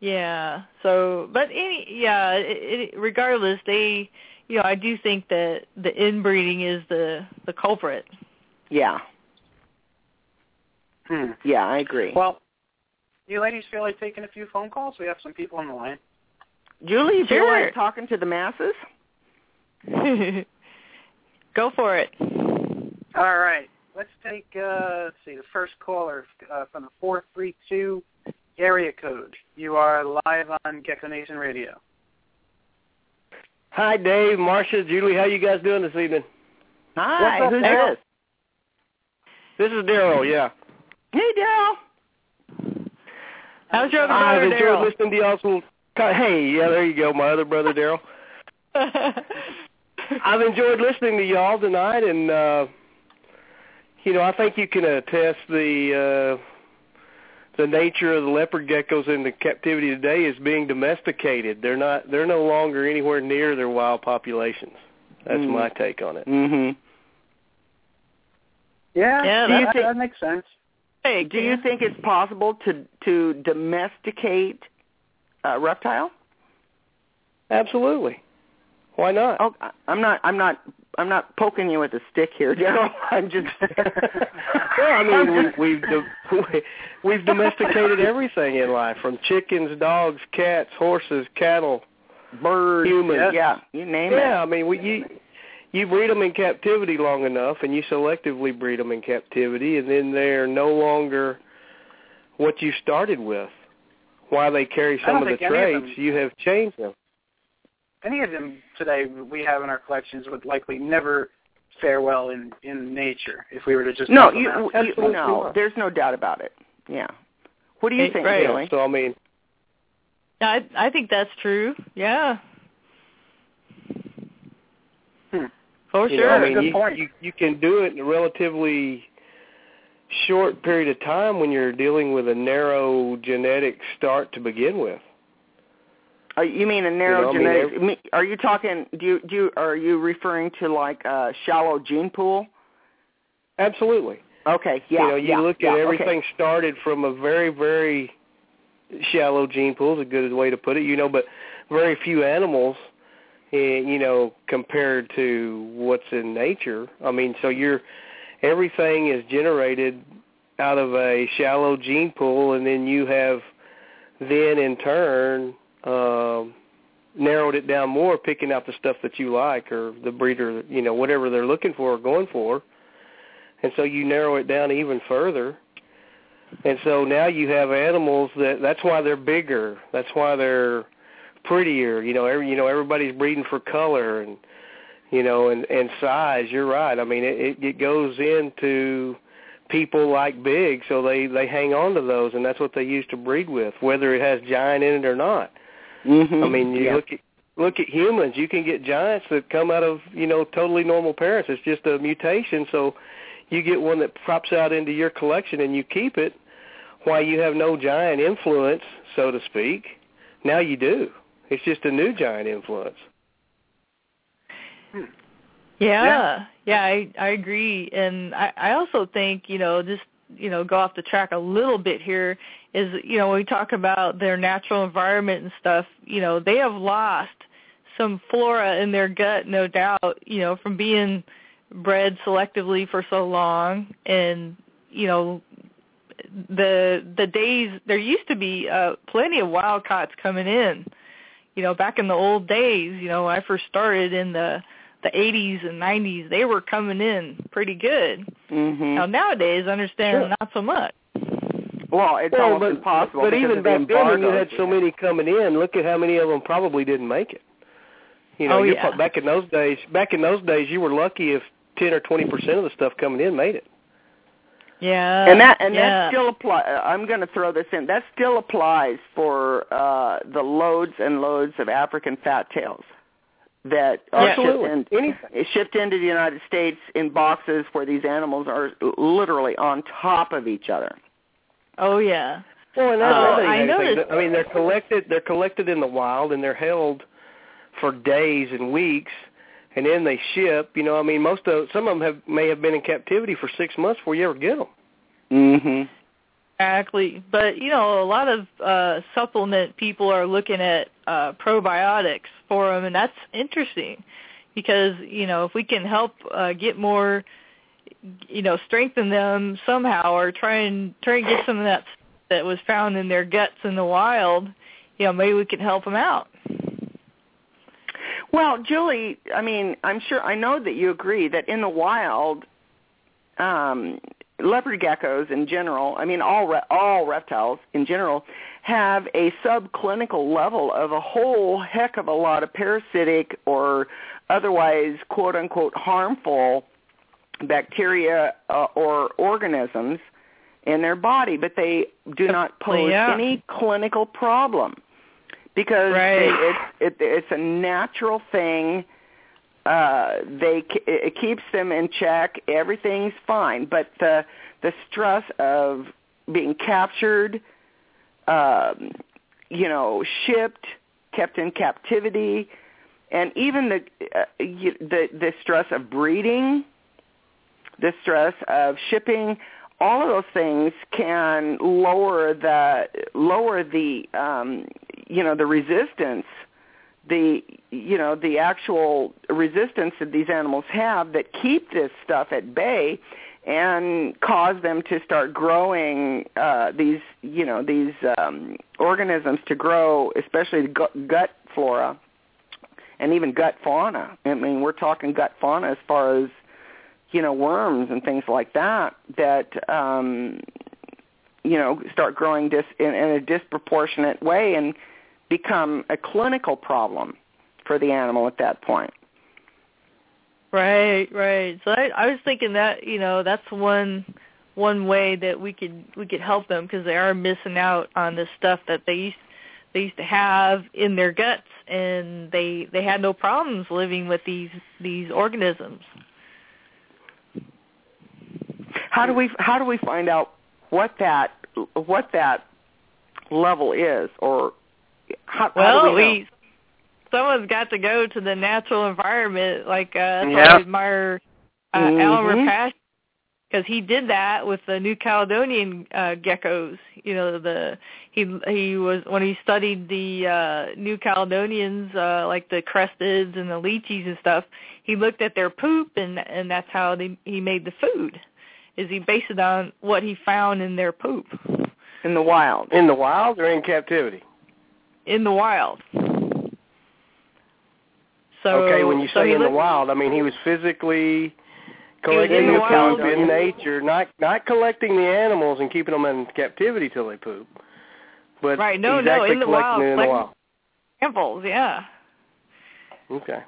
yeah. So, but any yeah, it, it, regardless, they you know I do think that the inbreeding is the the culprit. yeah, Hmm. yeah, I agree. Well, you ladies feel like taking a few phone calls? We have some people on the line. Julie, you feel Sure. like talking to the masses? *laughs* Go for it. All right. Let's take, uh, let's see, the first caller uh, from the 432 area code. You are live on Gecko Nation Radio. Hi, Dave, Marcia, Julie. How you guys doing this evening? Hi, What's up, who's Daryl? this? This is Daryl. Yeah. Hey, Daryl. How's your other brother, I've enjoyed Daryl? listening to y'all's. Hey, yeah, there you go, my other brother Daryl. *laughs* I've enjoyed listening to y'all tonight, and uh, you know, I think you can attest the uh, the nature of the leopard geckos in the captivity today is being domesticated. They're not. They're no longer anywhere near their wild populations. That's Mm. my take on it. Mm-hmm. Yeah, Yeah, that, that's- that makes sense. Hey, Do you think it's possible to to domesticate a reptile? Absolutely. Why not? Oh, I'm not. I'm not. I'm not poking you with a stick here, *laughs* Daryl. I'm just. *laughs* well, I mean, we, we've do, *laughs* we've domesticated everything in life, from chickens, dogs, cats, horses, cattle, birds, humans. Yeah, you name Yeah, it. Yeah, I mean, we you you breed them in captivity long enough, and you selectively breed them in captivity, and then they're no longer what you started with. Why they carry some of the think any of traits, you have changed them. Any of them today we have in our collections would likely never fare well in in nature if we were to just No, dump you, you Absolutely no. There's no doubt about it. Yeah. What do you Hey, think, right. Julie? So I mean, I I think that's true. Yeah. Hmm. For you sure. know, I a mean, good you, point. you you can do it in a relatively short period of time when you're dealing with a narrow genetic start to begin with. Uh, you mean a narrow know, I mean, genetic? Are you talking? Do you do? You, are you referring to like a shallow gene pool? Absolutely. Okay. Yeah. you know, you yeah, look yeah, at okay. everything started from a very, very shallow gene pool is a good way to put it, you know, but very few animals eh, you know, compared to what's in nature. I mean, so you're everything is generated out of a shallow gene pool, and then you have then in turn um, narrowed it down more, picking out the stuff that you like or the breeder, you know, whatever they're looking for or going for. And so you narrow it down even further. And so now you have animals that that's why they're bigger. That's why they're prettier. You know, every you know everybody's breeding for color and you know and and size. You're right. I mean, it it goes into people like big, so they they hang on to those, and that's what they use to breed with, whether it has giant in it or not. Mm-hmm. I mean, you yeah. look at look at humans. You can get giants that come out of you know totally normal parents. It's just a mutation. So you get one that pops out into your collection and you keep it. Why you have no giant influence, so to speak. Now you do. It's just a new giant influence. Yeah, Yeah. yeah, I I agree, and I I also think you know just you know go off the track a little bit here is you know when we talk about their natural environment and stuff, you know they have lost some flora in their gut, no doubt, you know from being bred selectively for so long, and you know the the days there used to be uh plenty of wild caughts coming in you know back in the old days you know when i first started in the the 80s and 90s they were coming in pretty good Mhm. now nowadays i understand Sure. not so much Well, it's well, almost but, impossible. But even back then, when you had so many coming in, look at how many of them probably didn't make it. You know, Oh, yeah. pro- back in those days. Back in those days, you were lucky if ten or twenty percent of the stuff coming in made it. yeah and that and yeah. that still apply. I'm going to throw this in. That still applies for uh the loads and loads of African fat tails that are Absolutely. shipped, in, Anything. shipped into the United States in boxes where these animals are literally on top of each other. Oh yeah Well, and that's Oh, another I thing. noticed- I mean, they're collected. They're collected in the wild, and they're held for days and weeks, and then they ship. You know, I mean, most of some of them have may have been in captivity for six months before you ever get them. Mhm. Exactly. But you know, a lot of uh supplement people are looking at uh probiotics for them and that's interesting because, you know, if we can help uh get more you know, strengthen them somehow or try and try and get some of that that was found in their guts in the wild, you know, maybe we can help them out. Well, Julie, I mean, I'm sure I know that you agree that in the wild, um, leopard geckos in general, I mean all re- all reptiles in general, have a subclinical level of a whole heck of a lot of parasitic or otherwise quote unquote harmful bacteria uh, or organisms in their body, but they do not pose Yeah. any clinical problem because Right. they, it, it's a natural thing. Uh, they it keeps them in check. Everything's fine, but the the stress of being captured, um, you know, shipped, kept in captivity, and even the uh, you, the the stress of breeding, the stress of shipping, all of those things can lower the lower the um, you know the resistance the you know the actual resistance that these animals have that keep this stuff at bay and cause them to start growing uh these you know these um organisms to grow especially the gut, flora and even gut fauna. I mean we're talking gut fauna as far as you know worms and things like that that um you know start growing dis in, in a disproportionate way and become a clinical problem for the animal at that point Right, right. So I, I was thinking that you know that's one one way that we could we could help them because they are missing out on the stuff that they used they used to have in their guts, and they they had no problems living with these these organisms. How do we how do we find out what that what that level is or how, Well, how do we, know? we someone's got to go to the natural environment. Like uh, Yeah. I admire uh, Alan Mhm. Rapace. because he did that with the New Caledonian uh, geckos. You know, the he he was when he studied the uh, New Caledonians, uh, like the cresteds and the leachies and stuff. He looked at their poop, and and that's how they, he made the food. Is he based it on what he found in their poop in the wild? In the wild or in captivity? In the wild. So okay, when you so say he in the wild, I mean he was physically He was collecting in the the wild, poop in nature, not not collecting the animals and keeping them in captivity till they poop. But Right, no, he's no, actually in the collecting wild, it in the wild. samples, yeah. Okay.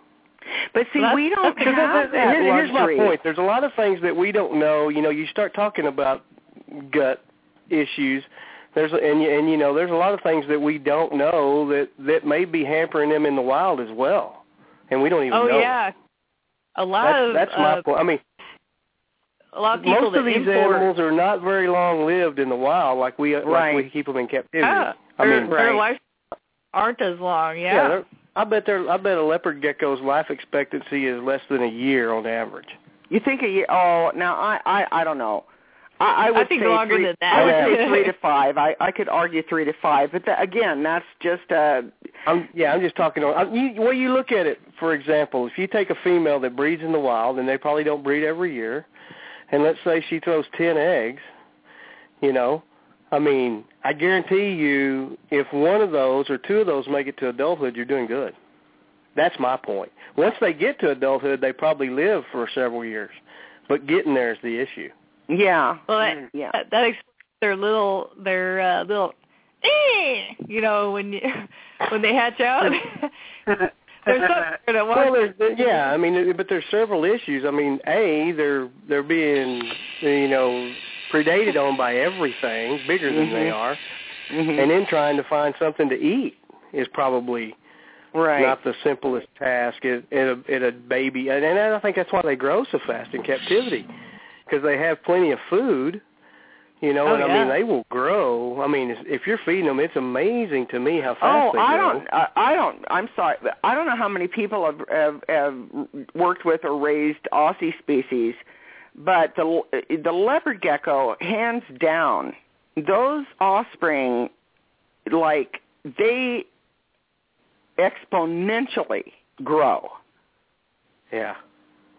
But see, Well, we don't *laughs* that's- have that Here- here's my point. There's a lot of things that we don't know. You know, you start talking about gut issues. There's a- and you, and you know, there's a lot of things that we don't know that that may be hampering them in the wild as well, and we don't even Oh know. yeah. A lot that's, of that's my uh, point. I mean, a lot of people most that of these import, animals are not very long lived in the wild, like we Right. like we keep them in captivity. Yeah, I mean, their Right. lives aren't as long. yeah, Yeah. They're- I bet they're, I bet a leopard gecko's life expectancy is less than a year on average. You think a year? Oh, now I I I don't know. I, I would think say longer three, than that. I would say *laughs* three to five. I I could argue three to five, but that, again, that's just uh I'm yeah, I'm just talking on. I'm, you, well, you look at it. For example, if you take a female that breeds in the wild, and they probably don't breed every year, and let's say she throws ten eggs, you know, I mean, I guarantee you, if one of those or two of those make it to adulthood, you're doing good. That's my point. Once they get to adulthood, they probably live for several years, but getting there is the issue. yeah. Well, that, Mm, yeah. that, that explains their little their uh, little, eh, you know, when you *laughs* when they hatch out. *laughs* There's something that Well, there's, yeah, I mean, but there's several issues. I mean, a they're they're being you know predated on by everything bigger than they Mhm. are, Mhm. and then trying to find something to eat is probably right. not the simplest task in, at, a, at a baby. And, and I think that's why they grow so fast in captivity because they have plenty of food. You know, Oh, and I yeah. mean, they will grow. I mean, if you're feeding them, it's amazing to me how fast Oh, they I grow. don't. I, I don't. I'm sorry. I don't know how many people have, have have worked with or raised Aussie species, but the the leopard gecko, hands down, those offspring, like they exponentially grow. Yeah,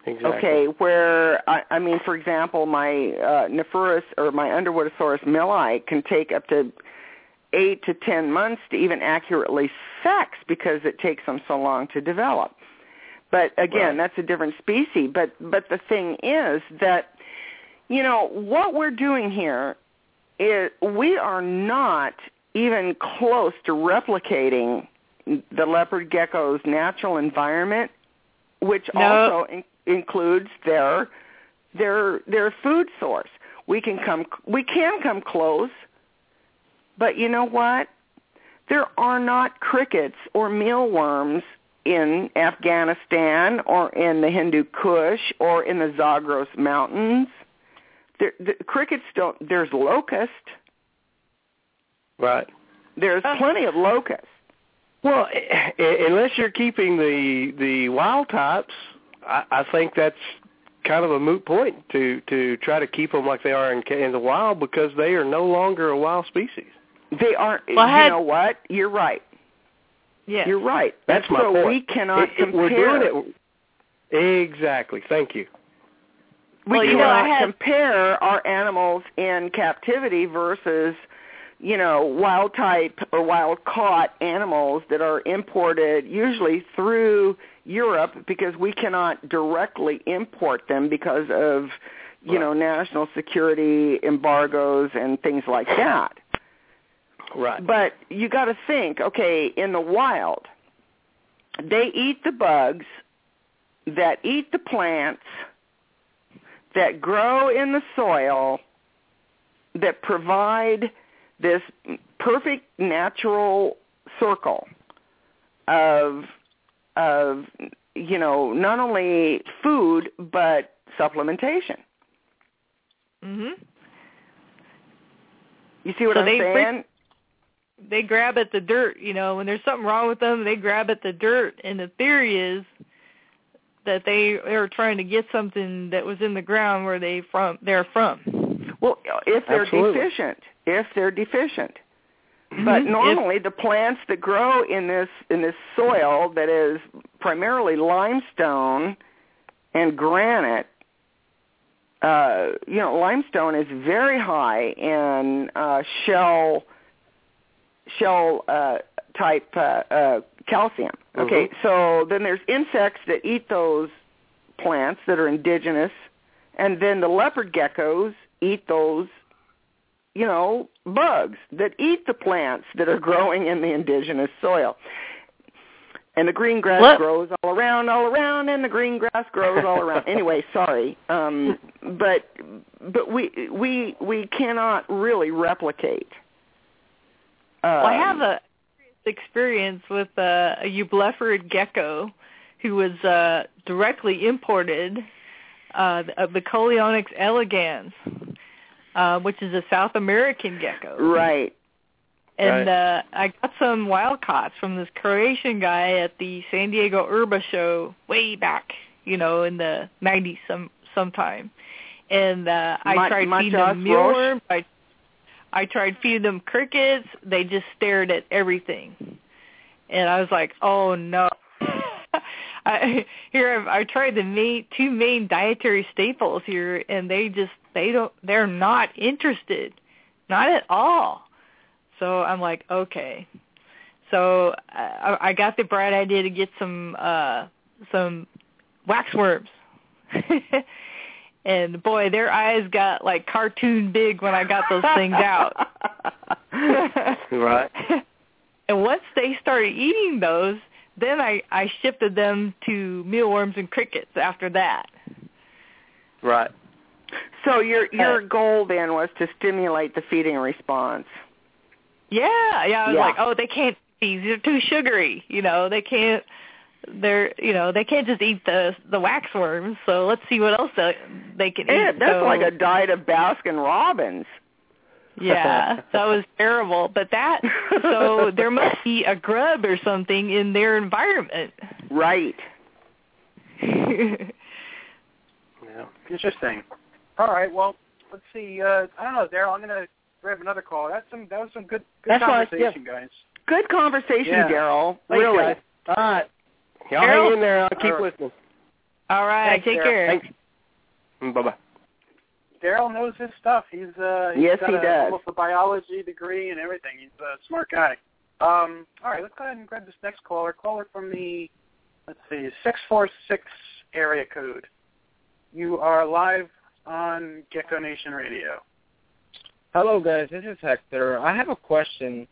exactly. Okay, where I, I mean, for example, my uh, Nephurus or my Underwoodisaurus milii can take up to eight to ten months to even accurately sex because it takes them so long to develop. But again, Right. that's a different species. But but the thing is that you know what we're doing here is we are not even close to replicating the leopard gecko's natural environment, which also in, includes their their their food source. We can come we can come close, but you know what? There are not crickets or mealworms in Afghanistan or in the Hindu Kush or in the Zagros Mountains. There, the crickets don't. There's locust. Right. There's Uh. plenty of locust. Well, i- i- unless you're keeping the the wild types, I, I think that's kind of a moot point to to try to keep them like they are in, ca- in the wild because they are no longer a wild species. They aren't. Well, you had- know what? You're right. Yes. You're right. That's my so point. we cannot It- it- compare. We're doing it exactly. Thank you. we Well, you know, cannot I had- compare our animals in captivity versus you know wild type or wild caught animals that are imported usually through Europe because we cannot directly import them because of you Right. know national security embargoes and things like that. Right. But you got to think, okay, in the wild, they eat the bugs that eat the plants that grow in the soil that provide this perfect natural circle of of you know not only food but supplementation. Mhm. You see what So I'm saying? They grab at the dirt, you know, when there's something wrong with them, they grab at the dirt and the theory is that they are trying to get something that was in the ground where they from they're from. Well, if they're Absolutely. deficient, if they're deficient. But Mhm. If- normally the plants that grow in this in this soil that is primarily limestone and granite uh you know limestone is very high in uh shell shell uh type uh, uh calcium. Okay, so then there's insects that eat those plants that are indigenous and then the leopard geckos eat those you know bugs that eat the plants that are growing in the indigenous soil and the green grass What? grows all around all around and the green grass grows all around *laughs* anyway sorry um but but we we we cannot really replicate um, Well, I have a experience with uh, a eublepharid gecko who was uh, directly imported uh, of the Coleonyx elegans, uh, which is a South American gecko. right And Right. uh, I got some wild caughts from this Croatian guy at the San Diego Herba show way back, you know, in the 90s some sometime. And uh, I Ma- tried feeding Matthias them mealworms. I I tried feeding them crickets. They just stared at everything, and I was like, "Oh no!" *laughs* I, here I've, I tried the main two main dietary staples here, and they just they don't they're not interested, not at all. So I'm like, okay. So I, I got the bright idea to get some uh some waxworms. *laughs* and boy, their eyes got like cartoon big when I got those things out. *laughs* Right. and once they started eating those, then I I shifted them to mealworms and crickets after that. Right. so your your Uh, goal then was to stimulate the feeding response Yeah, yeah. I was Yeah. like, oh, they can't. These are too sugary. You know, they can't. They're you know they can't just eat the the wax worms So let's see what else they, they can Yeah, eat. that's so, like a diet of Baskin Robbins. yeah. That was terrible. But that so *laughs* there must be a grub or something in their environment. Right. *laughs* Yeah. Interesting. All right. Well, let's see. Uh, I don't know, Daryl. I'm gonna grab another call. That's some. That was some good, good That's fine, conversation, guys. Good conversation, Yeah. Daryl. Thanks, really. guys. All right. Y'all Carol? hang in there. I'll keep All right. listening. All right. Thanks, take Sarah. care. Thanks. Bye bye. Daryl knows his stuff. He's uh, he's Yes, got he a, does. almost a biology degree and everything. He's a smart guy. Um, all right, let's go ahead and grab this next caller. Caller from the let's see, six four six area code. You are live on Gecko Nation Radio. Hello, guys. This is Hector. I have a question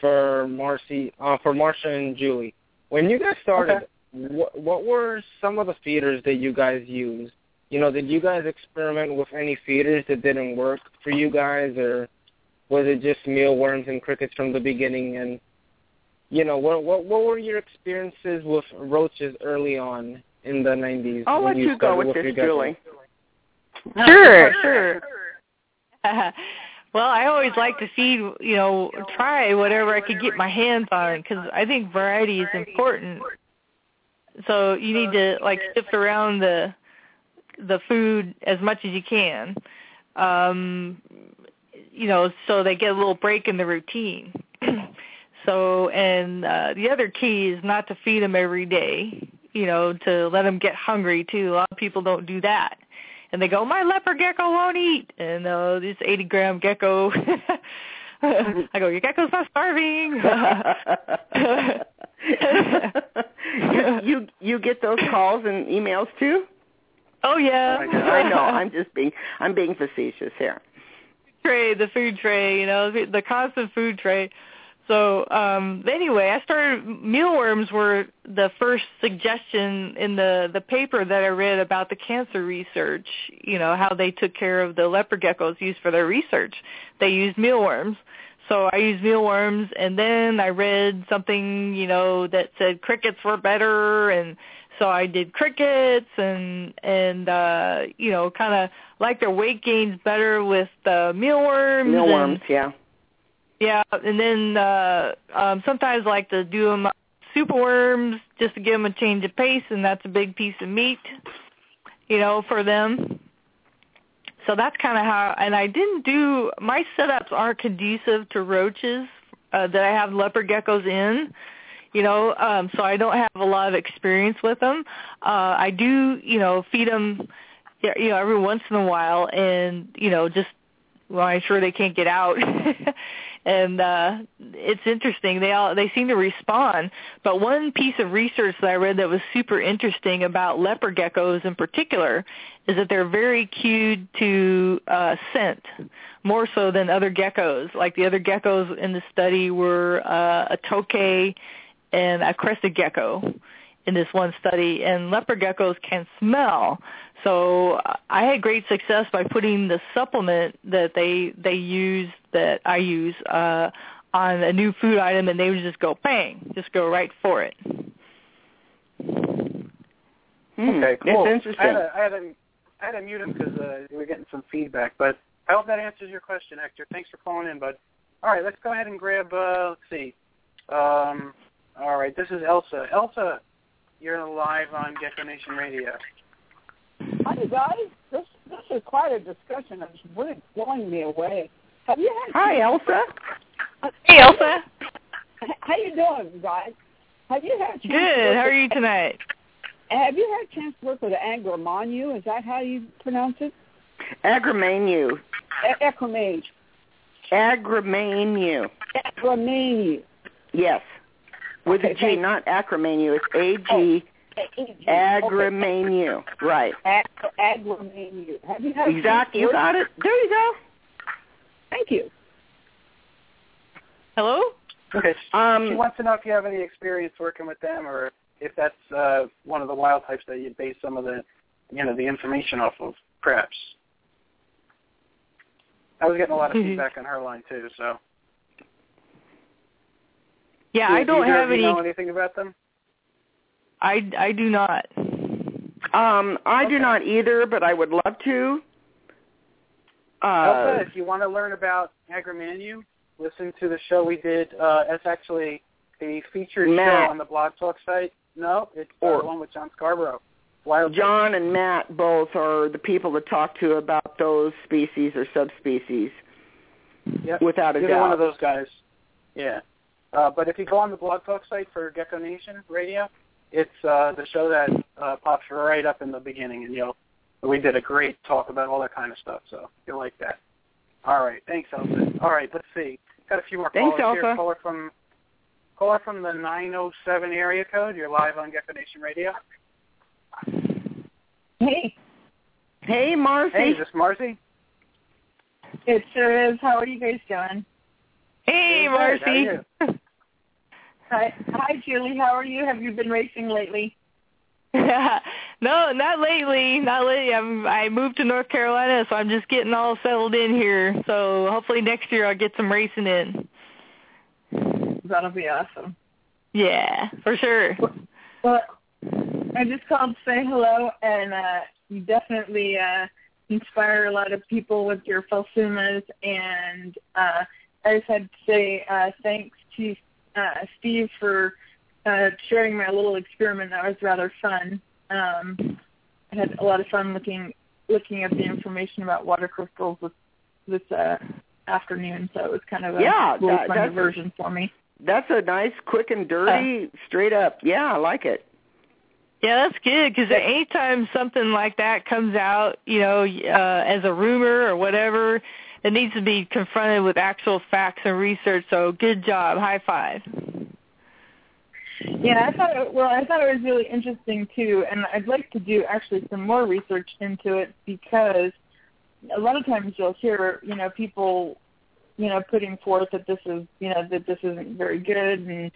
for Marcy, uh, for Marcia and Julie. When you guys started, what, what were some of the feeders that you guys used? You know, did you guys experiment with any feeders that didn't work for you guys, or was it just mealworms and crickets from the beginning? And you know, what what what were your experiences with roaches early on in the '90s? I'll when let you go started with your this, geckos? Julie. Sure, sure. *laughs* *laughs* well, I always like to feed, you know, try whatever I could get my hands on because I think variety is important. So you need to like shift around the the food as much as you can. Um you know, so they get a little break in the routine. *clears throat* so, and uh, the other key is not to feed them every day. You know, to let them get hungry too. A lot of people don't do that and they go, my leopard gecko won't eat, and uh, this 80 gram gecko. *laughs* I go, your gecko's not starving. you, you you get those calls and emails too? oh yeah, I know. I'm just being I'm being facetious here. tray, the food tray, you know, the, the constant food tray. So um anyway, I started mealworms were the first suggestion in the the paper that I read about the cancer research, you know, how they took care of the leopard geckos used for their research. They used mealworms. So I used mealworms and then I read something, you know, that said crickets were better and so I did crickets and and uh you know, kind of like their weight gains better with the mealworms Mealworms, and yeah. Yeah, and then uh um sometimes I like to do them superworms just to give them a change of pace, and that's a big piece of meat, you know, for them. So that's kind of how. And I didn't do my setups aren't conducive to roaches uh, that I have leopard geckos in. You know, um, so I don't have a lot of experience with them. Uh, I do, you know, feed them, you know, every once in a while, and you know, just well, I'm sure they can't get out. *laughs* and uh it's interesting. They all they seem to respond but one piece of research that i read that was super interesting about leopard geckos in particular is that they're very cued to uh scent more so than other geckos. Like the other geckos in the study were uh a tokay and a crested gecko in this one study and leopard geckos can smell so I had great success by putting the supplement that they they use that I use uh, on a new food item, and they would just go bang, just go right for it. Okay, cool. It's interesting. I had to, I had to, I had to mute him because uh, we're getting some feedback, but I hope that answers your question, Hector. Thanks for calling in, bud. All right, let's go ahead and grab. Uh, let's see. Um, all right, this is Elsa. Elsa, you're live on Gecko Nation Radio. Hi guys, this this is quite a discussion. It's really blowing me away. Have you had? Hi, Elsa. Hey, Elsa. How you doing, guys? Have you had? a chance Good. How are you tonight? Have you had a chance to work with Agramanu? Is that how you pronounce it? Agramanu. A- Acromage. Agramanu. Acromanu. Yes. With Okay, a G, thank- not acromanu. It's A G oh. Agramanu. Right. Ag- Agramanu. Have you had? Exactly. You got it. There you go. Thank you. Hello. Okay. Um, she wants to know if you have any experience working with them, or if that's uh, one of the wild types that you base some of the, you know, the information off of, perhaps. I was getting a lot of Mhm. feedback on her line too. So. Yeah, Do I don't either have any. know anything about them? I I do not. Um, I do not either, but I would love to. Uh, Elsa, if you want to learn about Agramanu, listen to the show we did. Uh, it's actually a featured Matt. show on the Blog Talk site. No, it's Or- the one with John Scarborough. Wild John and Matt both are the people to talk to about those species or subspecies, Yep. without a Either doubt. one of those guys. Yeah. Uh, but if you go on the Blog Talk site for Gecko Nation Radio, it's uh, the show that uh, pops right up in the beginning, and you'll we did a great talk about all that kind of stuff. So you'll like that. All right. Thanks, Elsa. All right. Let's see. Got a few more Thanks, callers here. Caller from caller from the 907 area code. You're live on Gecko Nation Radio. Hey, Hey, Marcy. Hey, is this Marcy? It sure is. How are you guys doing? Hey, Doing. How are Marcy. *laughs* Hi, hi, Julie. How are you? Have you been racing lately? *laughs* no, not lately. Not lately. I'm, I moved to North Carolina, so I'm just getting all settled in here. So hopefully next year I'll get some racing in. That'll be awesome. Yeah, for sure. Well, I just called to say hello, and uh, you definitely uh, inspire a lot of people with your Phelsumas. And uh, I just had to say uh, thanks to uh, Steve for uh, sharing my little experiment. That was rather fun. Um, I had a lot of fun looking looking at the information about water crystals this this uh, afternoon. So it was kind of a Yeah, little that- fun that's- diversion for me. That's a nice, quick and dirty, straight up. Yeah, I like it. Yeah, that's good because anytime something like that comes out, you know, uh, as a rumor or whatever, it needs to be confronted with actual facts and research. So good job, high five. Yeah, I thought it, well, I thought it was really interesting too, and I'd like to do actually some more research into it because a lot of times you'll hear, you know, people, you know, putting forth that this is, you know, that this isn't very good, and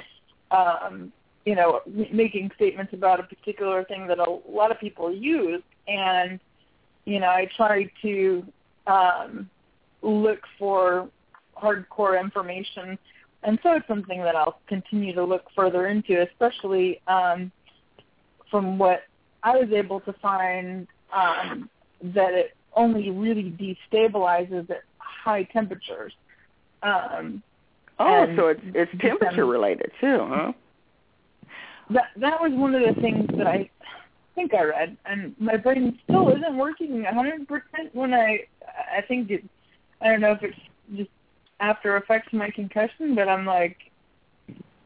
um, you know, making statements about a particular thing that a lot of people use, and you know, I try to um, look for hardcore information and so it's something that I'll continue to look further into, especially um, from what I was able to find um, that it only really destabilizes at high temperatures. Um, Oh, so it's it's temperature related too, huh? that that was one of the things that I think I read, and my brain still isn't working hundred percent when I I think it I don't know if it's just after effects of my concussion, but I'm like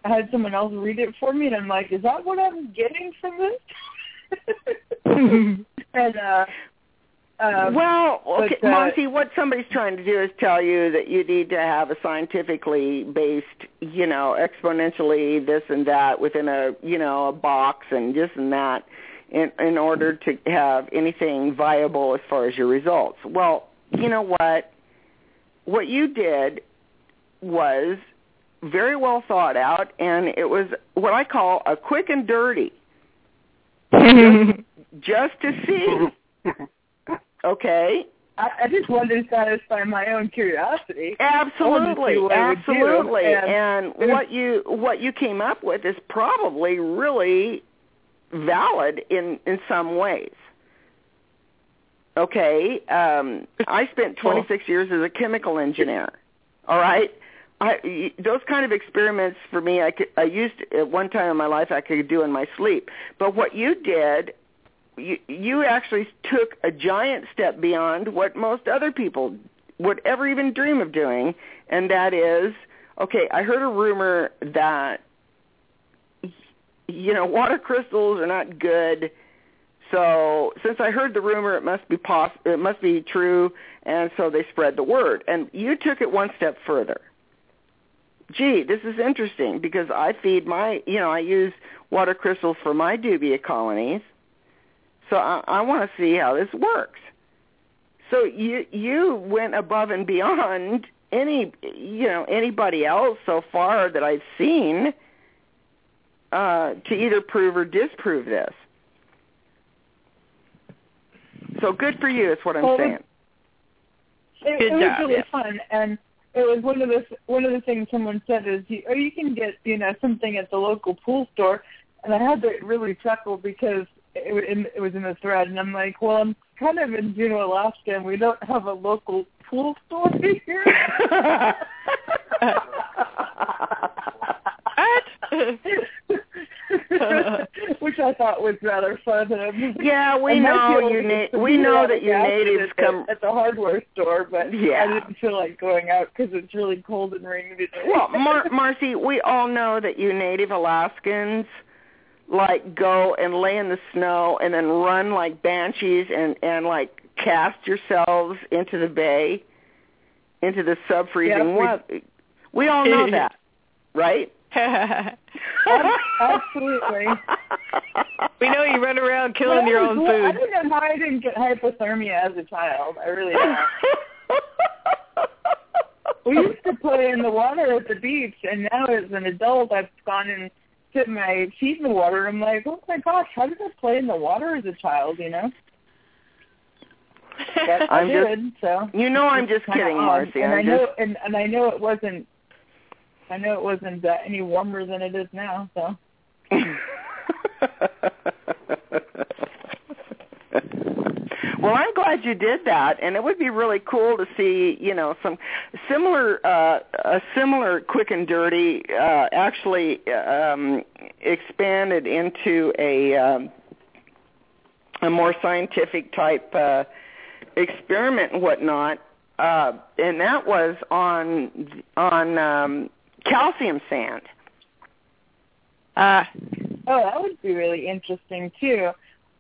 I had someone else read it for me, and I'm like, is that what I'm getting from this? *laughs* *laughs* and uh, uh, well, okay, but, uh, Monty, what somebody's trying to do is tell you that you need to have a scientifically based, you know, exponentially this and that within a, you know, a box and this and that in in order to have anything viable as far as your results. Well, you know what? What you did was very well thought out and it was what I call a quick and dirty. just, *laughs* just to see. Okay. I, I just wanted to satisfy my own curiosity. Absolutely, what absolutely. And, and what you what you came up with is probably really valid in in some ways. Okay, um, I spent *laughs* 26 years as a chemical engineer. All right, I, those kind of experiments for me, I could I used at one time in my life I could do in my sleep. But what you did, you you actually took a giant step beyond what most other people would ever even dream of doing, and that is, okay, I heard a rumor that you know water crystals are not good. So since I heard the rumor, it must be poss- it must be true, and so they spread the word. And you took it one step further gee, this is interesting because I feed my, you know, I use water crystals for my dubia colonies. So I, I want to see how this works. So you you went above and beyond any, you know, anybody else so far that I've seen uh, to either prove or disprove this. So good for you is what I'm Well, saying. It, Good it was really yeah. fun, and it was one of the one of the things someone said is, you, oh, you can get you know something at the local pool store, and I had to really chuckle because it, wa- it was in the thread, and I'm like, well, I'm kind of in Juneau, Alaska, and we don't have a local pool store here. *laughs* *laughs* *laughs* *laughs* Which I thought was rather fun. Yeah, we know you na- we know that your natives at the- come- at the hardware store, but Yeah. I didn't feel like going out because it's really cold and rainy today. Well, *laughs* Mar- Marcy, we all know that you native Alaskans like go and lay in the snow and then run like banshees and and like cast yourselves into the bay, into the sub freezing Yeah, we- We all know *laughs* that, right? Absolutely. *laughs* We know you run around killing But your I own was- I food. don't know how I didn't get hypothermia as a child. I really don't. we *laughs* used to play in the water at the beach, and now as an adult, I've gone and put my feet in the water. I'm like, oh my gosh, how did I play in the water as a child? You know. But I I'm just- did. so You know I'm just kidding. Marcy. And I'm I know, just and, and I know it wasn't. I know it wasn't uh, any warmer than it is now. So. *laughs* Well, I'm glad you did that, and it would be really cool to see, you know, some similar, uh, a similar quick and dirty, uh, actually um, expanded into a um, a more scientific type uh, experiment and whatnot, uh, and that was on on um, calcium sand. Uh, oh, that would be really interesting too.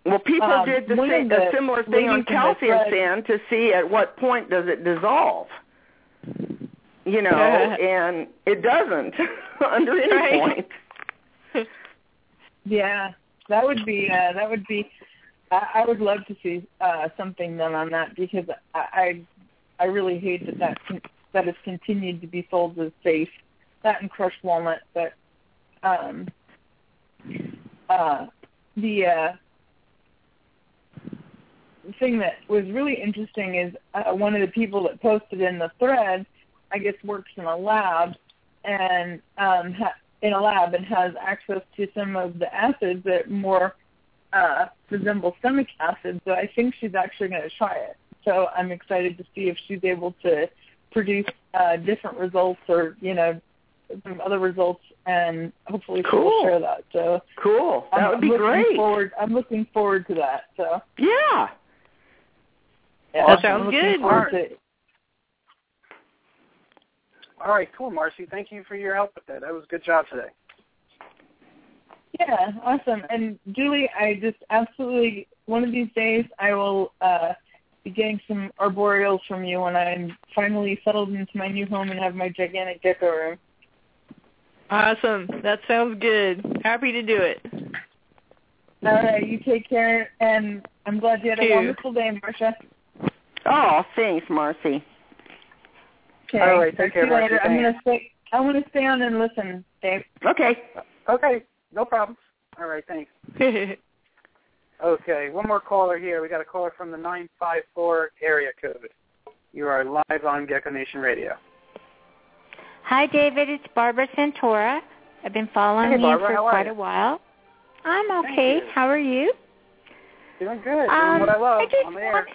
Well, people Um, did the same, the a similar thing on ladies in the calcium sand to see at what point does it dissolve. You know, *laughs* and it doesn't *laughs* under any Right. point. Yeah, that would be uh, that would be. I, I would love to see uh, something done on that because I I, I really hate that that con- that has continued to be sold as safe. That and crushed walnut, but um, uh, the uh, thing that was really interesting is uh, one of the people that posted in the thread, I guess, works in a lab and um, ha- in a lab and has access to some of the acids that more uh, resemble stomach acid. So I think she's actually going to try it. So I'm excited to see if she's able to produce uh, different results or you know some other results, and hopefully she Cool. will share that. So Cool. That I'm, would be I'm looking great. Forward, I'm looking forward to that. So Yeah. yeah, That sounds good. looking forward to it. All right, cool, Marcy. Thank you for your help with that. That was a good job today. Yeah, awesome. And Julie, I just absolutely one of these days I will uh be getting some arboreals from you when I'm finally settled into my new home and have my gigantic gecko room. Awesome. That sounds good. Happy to do it. All right, you take care, and I'm glad you had a You. wonderful day, Marcia. Oh, thanks, Marcy. Okay, All right, talk take to you care, Marcy. later. I'm gonna stay. I'm gonna stay on and listen, Dave. Okay. Okay, no problem. All right, thanks. *laughs* Okay, one more caller here. We got a caller from the 954 area code. You are live on Gecko Nation Radio. Hi, David. It's Barbara Santora. I've been following Hey, you for quite you? a while. I'm okay. How are you? Doing good. Um, Doing what I love I just on the air.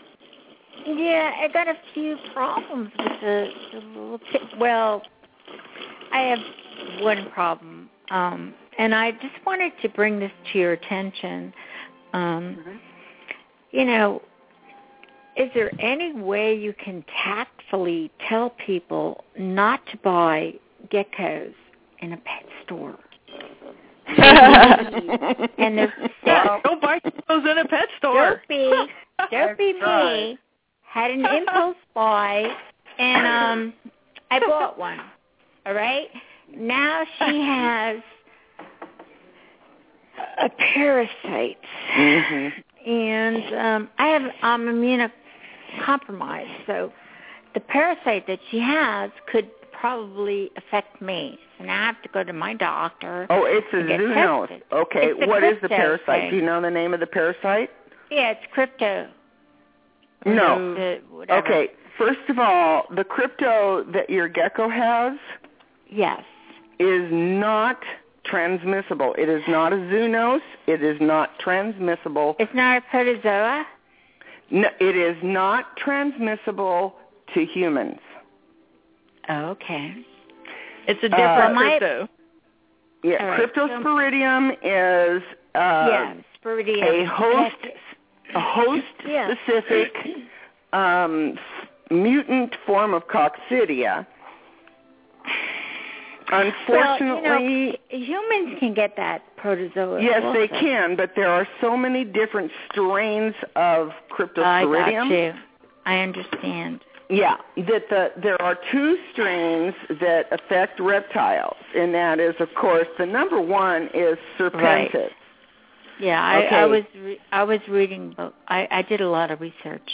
Yeah, I got a few problems with the, the little tip. Well, I have one problem, um, and I just wanted to bring this to your attention. Um, Mm-hmm. You know, is there any way you can tactfully tell people not to buy geckos in a pet store? *laughs* and they're sick. Don't buy those in a pet *laughs* store. Don't be, don't be *laughs* me. Had an impulse buy, and um, I bought one. All right. Now she has a parasite, Mm-hmm. and um, I have I'm immunocompromised, so the parasite that she has could probably affect me. So now I have to go to my doctor. Oh, it's a zoonosis. Okay, It's what is the parasite? thing. Do you know the name of the parasite? Yeah, it's crypto. No. The- Okay, first of all, the crypto that your gecko has Yes. is not transmissible. It is not a zoonose. It is not transmissible. It's not a protozoa. No, it is not transmissible to humans. Okay. It's a Uh, different my- crypto. Yeah, right, cryptosporidium is uh, yeah, a host a host *laughs* Yeah. specific um, mutant form of coccidia. Unfortunately, well, you know, humans can get that protozoa. yes, they can, but there are so many different strains of cryptosporidium. I got you. I understand. Yeah, that the there are two strains that affect reptiles, and that is, of course, the number one is serpentis. Yeah, I, Okay. I was re- I was reading, I, I did a lot of research.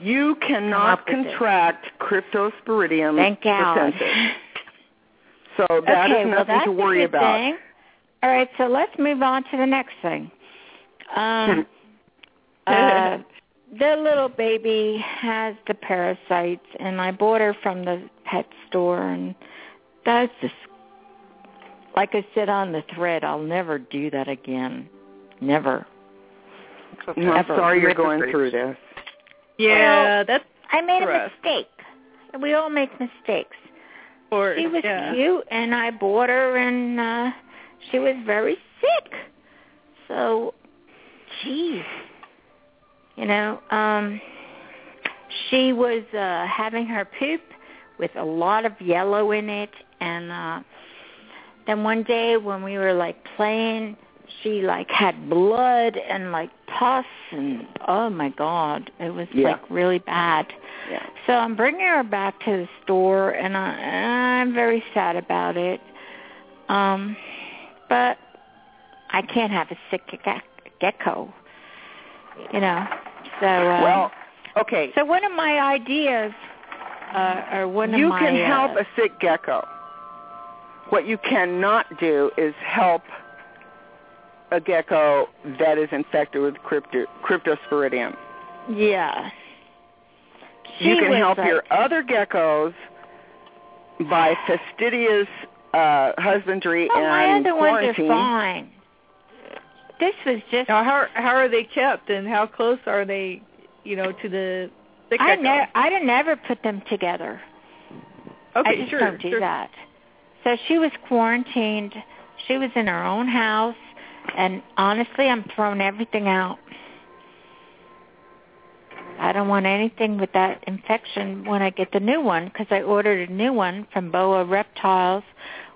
You cannot up it. contract cryptosporidium Thank God. serpentis. So that is okay, well, nothing that's to worry about. Thing. All right, so let's move on to the next thing. Um, *laughs* uh, the little baby has the parasites, and I bought her from the pet store, and that's just like I said on the thread. I'll never do that again. Never. I'm sorry you're going through this. Yeah, Well, that's I made rough. a mistake. We all make mistakes. or She was yeah. cute, and I bought her, and uh she was very sick. So, geez, you know, um, she was uh having her poop with a lot of yellow in it, and uh then one day when we were like playing, she like had blood and like pus, and oh my god, it was Yeah. like really bad. Yeah. So I'm bringing her back to the store, and I, I'm very sad about it. Um, but I can't have a sick ge- gecko, you know. So, uh, Well, okay. so one of my ideas, uh, or one you of my can help uh, a sick gecko. What you cannot do is help a gecko that is infected with crypto, cryptosporidium. yeah. you can help like- your other geckos by fastidious uh, husbandry Oh, my and other ones quarantine. are fine. This was just. Now, how how are they kept, and how close are they, you know, to the sick I gecko? never, I didn't never put them together. okay, I just sure, don't do sure. that. So she was quarantined. She was in her own house, and honestly, I'm throwing everything out. I don't want anything with that infection when I get the new one because I ordered a new one from Boa Reptiles,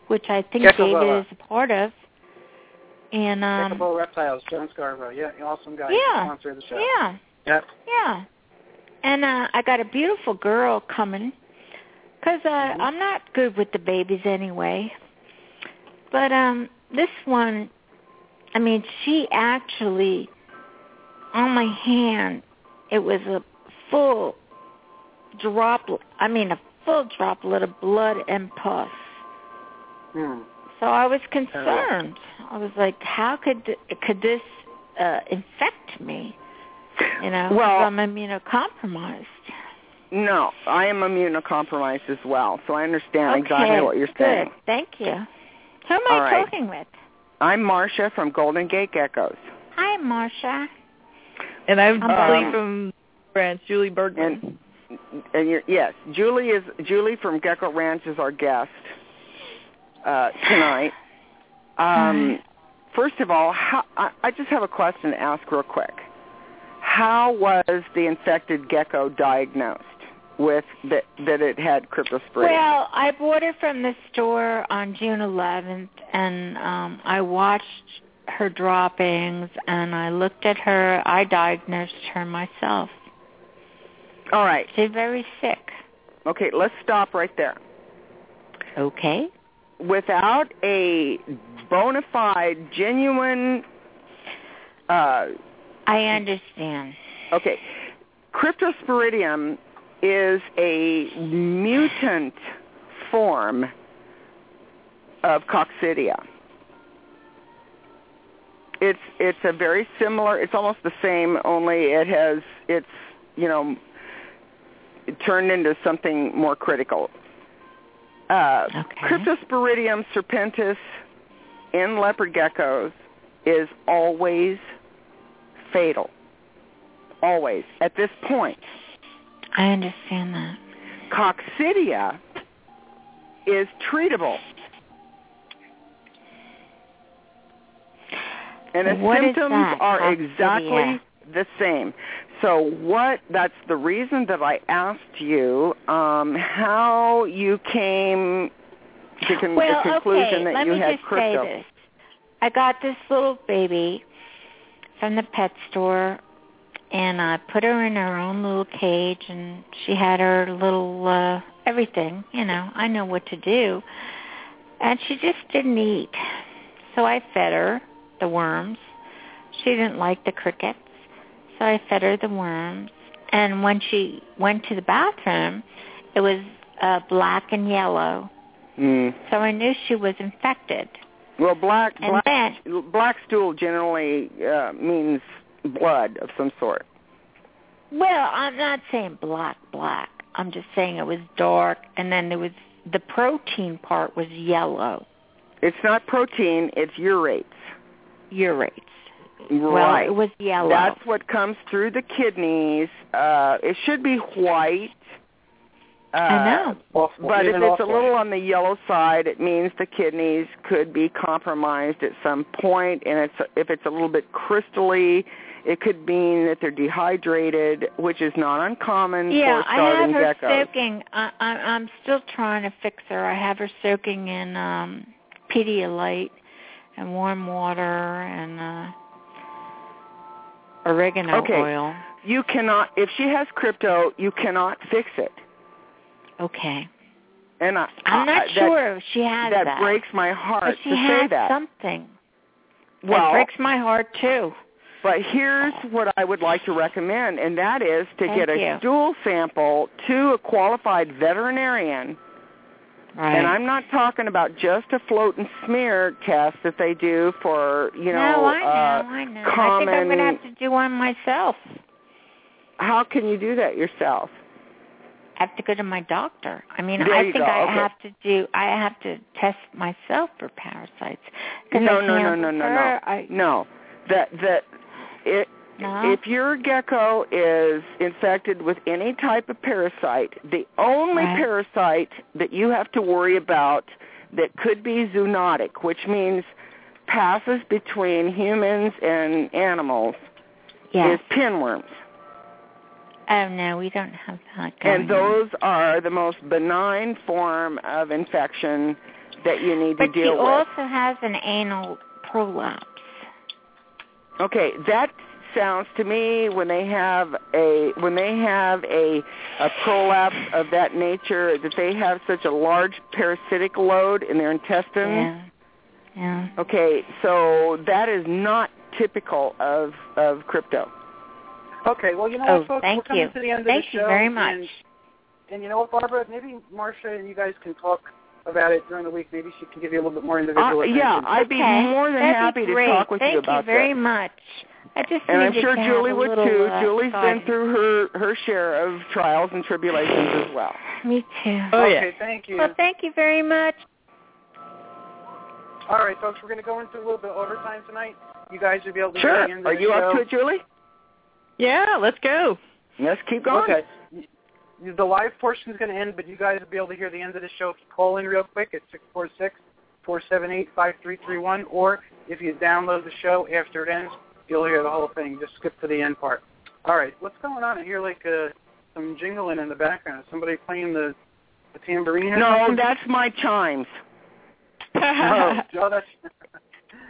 which I think David is a part of. And um Pickable Reptiles, John Scarborough. Yeah, awesome guy. Yeah. Sponsor of the show. yeah, Yep. yeah. And uh I got a beautiful girl coming cuz uh I'm not good with the babies anyway. But um this one I mean, she actually on my hand it was a full droplet I mean a full droplet of blood and pus. So I was concerned. I was like, how could could this uh infect me? You know, Well- I'm immunocompromised. No, I am immunocompromised as well, so I understand okay, exactly what you're good. saying. Thank you. Who am All I right. talking with? I'm Marcia from Golden Gate Geckos. Hi, Marcia. And I'm Um, Julie from Branch, Julie Bergman. And and you're, yes, Julie is Julie from Gecko Ranch is our guest uh, tonight. Um, first of all, how, I, I just have a question to ask real quick. How was the infected gecko diagnosed with that that it had cryptosporidium? Well, I bought it from the store on June 11th, and um I watched her droppings, and I looked at her. I diagnosed her myself. all right. She's very sick. Okay, let's stop right there. Okay. Without a bona fide, genuine uh, I understand. Okay. Cryptosporidium is a mutant form of coccidia. It's it's a very similar. It's almost the same, only it has it's you know turned into something more critical. Uh, Cryptosporidium serpentis in leopard geckos is always fatal. Always. At this point. I understand that. Coccidia is treatable. And the What symptoms are coccidia? exactly the same. So what that's the reason that I asked you um how you came to con- well, the conclusion okay, that let you me had just crypto. say this. I got this little baby from the pet store, and I put her in her own little cage, and she had her little uh everything. You know, I know what to do, and she just didn't eat. So I fed her the worms. She didn't like the crickets, so I fed her the worms. And when she went to the bathroom, it was uh, black and yellow. Mm. So I knew she was infected. Well, black And black, black stool generally uh, means blood of some sort. Well, I'm not saying black, black. I'm just saying it was dark, and then there was the protein part was yellow. It's not protein; it's urates. Urates. Well, Right. it was yellow. That's what comes through the kidneys. Uh, it should be white. Uh, I know. But if even it's a little on the yellow side, it means the kidneys could be compromised at some point, and it's if it's a little bit crystally, it could mean that they're dehydrated, which is not uncommon yeah, for I have her geckos. soaking. I, I, I'm still trying to fix her. I have her soaking in um Pedialyte and warm water and uh oregano Okay. oil. You cannot, if she has crypto, you cannot fix it. Okay. And I, I'm not I- that- sure if she has that that. breaks my heart to say that. something. Well, that breaks my heart too. But here's what I would like to recommend, and that is to Thank get a you. stool sample to a qualified veterinarian. Right. And I'm not talking about just a float and smear test that they do for, you know, no, I know, uh, I know. I think I'm going to have to do one myself. How can you do that yourself? I have to go to my doctor. I mean, There I think go, I okay. have to do. I have to test myself for parasites. No, no, no, no, no, no. I, No, that that it. No? If your gecko is infected with any type of parasite, the only Right. parasite that you have to worry about that could be zoonotic, which means passes between humans and animals, Yes. is pinworms. Oh no, we don't have that going And those are the most benign form of infection that you need But to deal with. But she also has an anal prolapse. Okay, that sounds to me when they have a when they have a a prolapse of that nature that they have such a large parasitic load in their intestines. Yeah. Yeah. Okay, so that is not typical of of crypto. Okay, well, you know Oh, what, folks? thank We're coming you. to the end of Thank the you very much. And, and you know what, Barbara? Maybe Marcia and you guys can talk about it during the week. Maybe she can give you a little bit more individual Uh, attention. yeah, I'd be Okay, more than that'd happy to talk with Thank you about that. Thank you very that. much. I just And I'm sure Julie would little, too. uh, Julie's been through her her share of trials and tribulations as well. Me too. Oh, okay, thank you. Well, thank you very much. All right, folks, we're going to go into a little bit of overtime tonight. You guys will be able to hear Sure. the end of Are the you show. up to it, Julie? Yeah, let's go. Let's keep going. Okay. The live portion is going to end, but you guys will be able to hear the end of the show if you call in real quick at six four six four seven eight five three three one, or if you download the show after it ends, you'll hear the whole thing. Just skip to the end part. All right, what's going on? I hear like uh, some jingling in the background. Somebody playing the, the tambourine? No, that's my chimes. no, *laughs* Joe, that's. *laughs*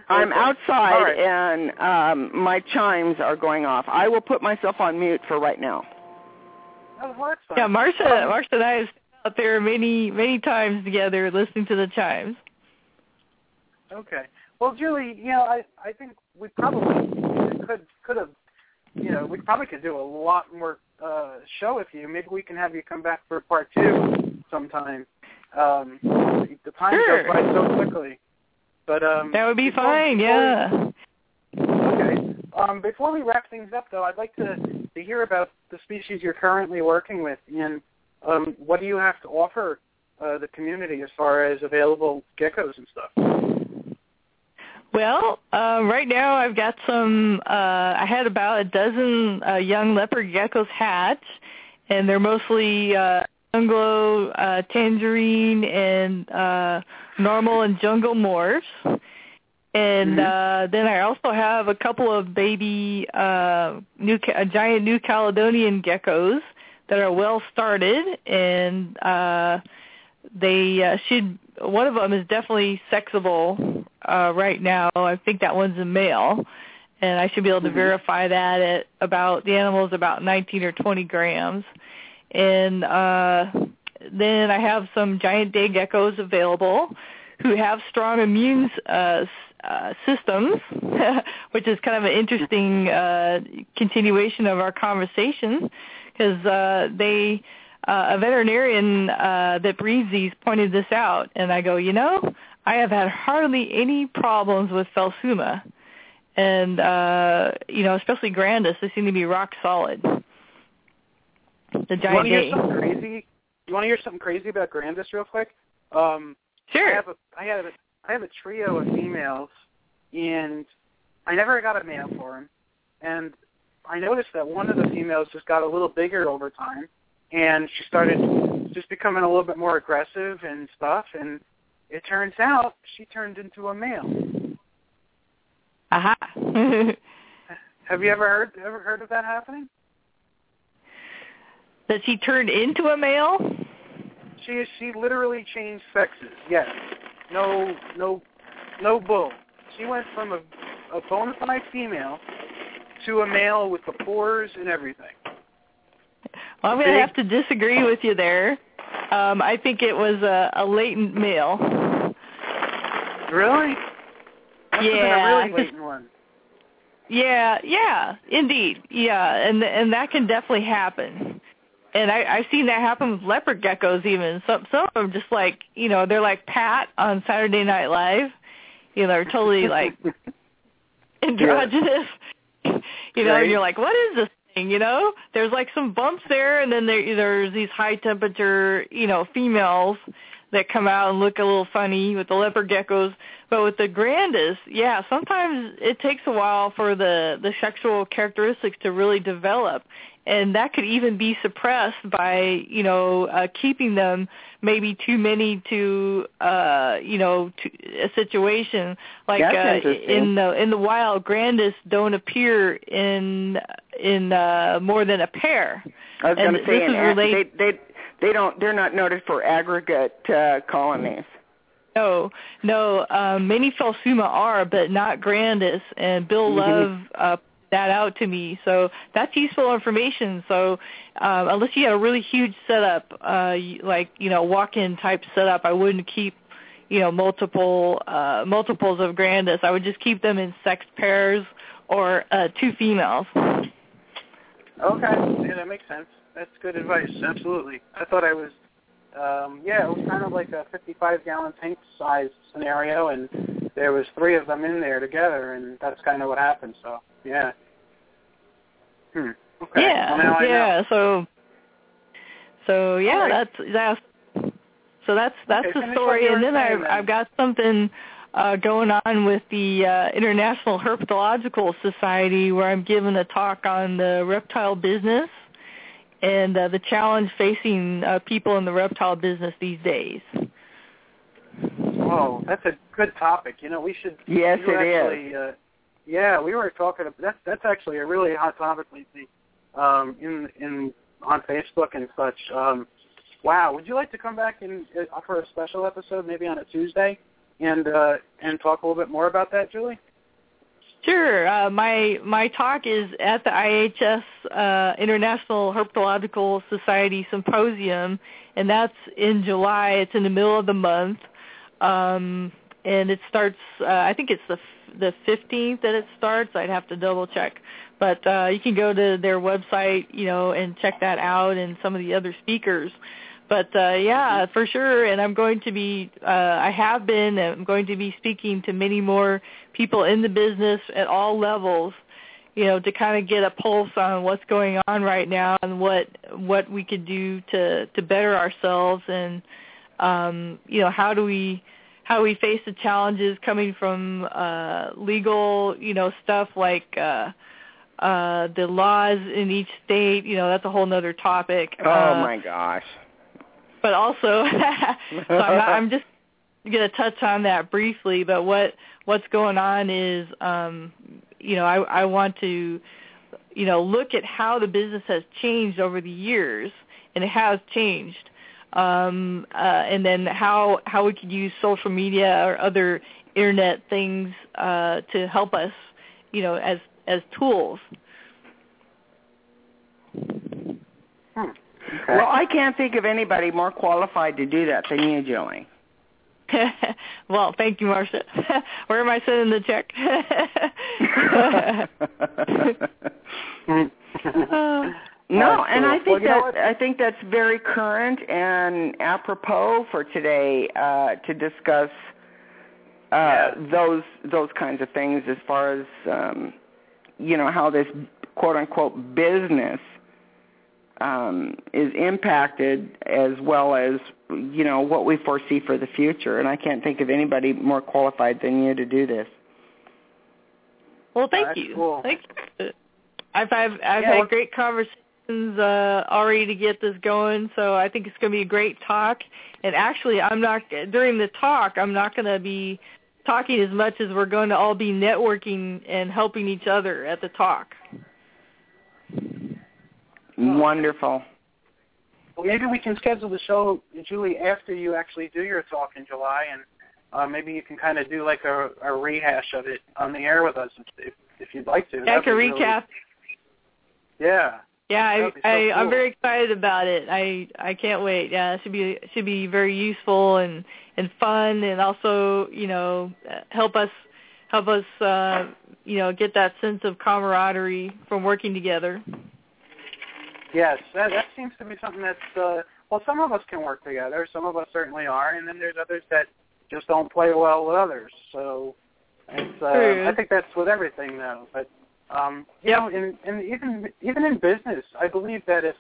I'm outside right. and um my chimes are going off. I will put myself on mute for right now. Yeah, Marcia, Um, Marcia and I have out there many, many times together listening to the chimes. Okay. Well, Julie, you know, I I think we probably could could have, you know, we probably could do a lot more uh show with you. Maybe we can have you come back for part two sometime. Um, the time Sure. goes by so quickly. But um, That would be before- fine, before we- yeah. Okay. Um, before we wrap things up, though, I'd like to, to hear about the species you're currently working with, and um, what do you have to offer uh, the community as far as available geckos and stuff? Well, uh, right now I've got some. Uh, I had about a dozen uh, young leopard geckos hatch, and they're mostly uh, uh, tangerine, and uh, normal and jungle morphs. And uh, then I also have a couple of baby uh, new Ca- uh, giant New Caledonian geckos that are well started, and uh, they uh, should. One of them is definitely sexable uh, right now. I think that one's a male, and I should be able to Mhm. verify that at about the animal's about 19 or 20 grams. And uh, then I have some giant day geckos available who have strong immune uh, uh, systems, *laughs* which is kind of an interesting uh, continuation of our conversation because uh, they uh, a veterinarian uh, that breeds these pointed this out, and I go, you know, I have had hardly any problems with Phelsuma, and uh, you know, especially Grandis, they seem to be rock solid. The giant. You want to hear something crazy? You want to hear something crazy about Grandis real quick? Um, Sure. I have a I have a I have a trio of females, and I never got a male for them. And I noticed that one of the females just got a little bigger over time, and she started just becoming a little bit more aggressive and stuff. And it turns out she turned into a male. Aha. *laughs* Have you ever heard ever heard of that happening? that she turned into a male? She she literally changed sexes. Yes. No no no bull. She went from a a bona fide female to a male with the pores and everything. Well, I'm going to have to disagree with you there. Um, I think it was a, a latent male. Really? Must have been Yeah, a really latent one. Yeah, yeah, indeed, yeah, and and that can definitely happen. And I, I've seen that happen with leopard geckos. Even some some of them just like you know they're like Pat on Saturday Night Live. You know they're totally *laughs* like androgynous. You know, Right. and you're like, what is this thing? You know, there's like some bumps there, and then there there's these high temperature you know females that come out and look a little funny with the leopard geckos. But with the grandis, yeah, sometimes it takes a while for the the sexual characteristics to really develop, and that could even be suppressed by you know uh, keeping them maybe too many to uh you know to a situation like uh, in the in the wild grandis don't appear in in uh more than a pair I was going to say, this in is ag- relate- they they they don't they're not noted for aggregate uh, colonies. No, no. Um, many Phelsuma are, but not Grandis. And Bill Mhm. Love uh, that out to me, so that's useful information. So um, unless you had a really huge setup, uh, like you know walk-in type setup, I wouldn't keep you know multiple uh, multiples of Grandis. I would just keep them in sex pairs or uh, two females. Okay, yeah, that makes sense. That's good advice. Absolutely. I thought I was, um, yeah, it was kind of like a 55 gallon tank size scenario, and there was three of them in there together, and that's kind of what happened. So, yeah. Hmm. Okay. Yeah, Well, now I know. yeah. So, so yeah, right. that's that's so that's that's Okay, the story. And then I've then. I've got something uh, going on with the uh, International Herpetological Society where I'm giving a talk on the reptile business and uh, the challenge facing uh, people in the reptile business these days. Oh, that's a good topic. You know, we should. Yes, we were it is. actually, Uh, yeah, we were talking. That's that's actually a really hot topic lately, um, in in on Facebook and such. Um, wow, would you like to come back and uh, offer a special episode, maybe on a Tuesday, and uh, and talk a little bit more about that, Julie? Sure. Uh, my my talk is at the IHS uh, International Herpetological Society Symposium, and that's in July. It's in the middle of the month, um, and it starts. Uh, I think it's the the 15th that it starts. I'd have to double check, but uh, you can go to their website, you know, and check that out, and some of the other speakers. But uh, yeah, for sure. And I'm going to be, uh, I have been, I'm going to be speaking to many more people in the business at all levels, you know, to kind of get a pulse on what's going on right now and what what we could do to to better ourselves and um, you know how do we how we face the challenges coming from uh, legal you know stuff like uh, uh, the laws in each state. You know, that's a whole nother topic. Oh uh, my gosh. but also *laughs* so I'm, not, I'm just going to touch on that briefly but what what's going on is um you know I I want to you know look at how the business has changed over the years and it has changed um uh and then how how we could use social media or other internet things uh to help us you know as as tools Well, I can't think of anybody more qualified to do that than you, Julie. well, thank you, Marcia. Where am I sending the check? No, and I think Well, you know that? I think that's very current and apropos for today uh, to discuss uh, those those kinds of things as far as um, you know how this quote unquote business um, is impacted as well as you know what we foresee for the future. And I can't think of anybody more qualified than you to do this. Well, thank that's you. cool. Thank you. I've I've, I've Yeah, well- had great conversations uh, already to get this going, so I think it's going to be a great talk. And actually, I'm not during the talk. I'm not going to be talking as much as we're going to all be networking and helping each other at the talk. Wonderful. Well, maybe we can schedule the show, Julie, after you actually do your talk in July, and uh, maybe you can kind of do like a, a rehash of it on the air with us if if you'd like to. Yeah, I That'd really- recap. yeah. Yeah, I, so I cool. I'm very excited about it. I I can't wait. Yeah, it should be it should be very useful and and fun, and also you know help us help us uh, you know get that sense of camaraderie from working together. Yes, that that seems to be something that's uh well some of us can work together, some of us certainly are, and then there's others that just don't play well with others. So it's uh True. I think that's with everything though. But um you know, in, in even even in business, I believe that if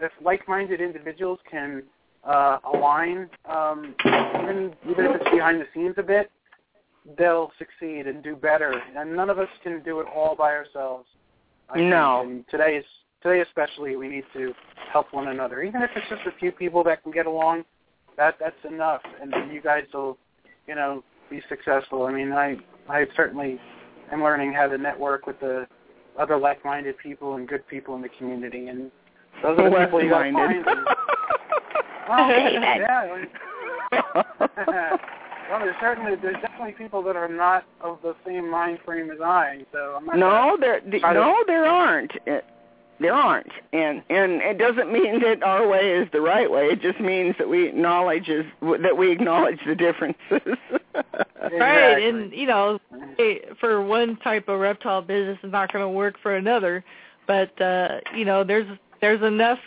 if like minded individuals can uh, align, um, even even if it's behind the scenes a bit, they'll succeed and do better. And none of us can do it all by ourselves. I No. Think. And today is today especially, we need to help one another. Even if it's just a few people that can get along, that that's enough. And you guys will, you know, be successful. I mean, I I certainly am learning how to network with the other like-minded people and good people in the community, and those are the people you got to Like-minded. find. And, well, *laughs* yeah. I- *laughs* well, there's certainly there's definitely people that are not of the same mind frame as I. So I'm not No, there th- try to- no there aren't. Uh, There aren't, and and it doesn't mean that our way is the right way. It just means that we acknowledge is that we acknowledge the differences. *laughs* Right, and you know, for one type of reptile business, it's not going to work for another. But uh, you know, there's there's enough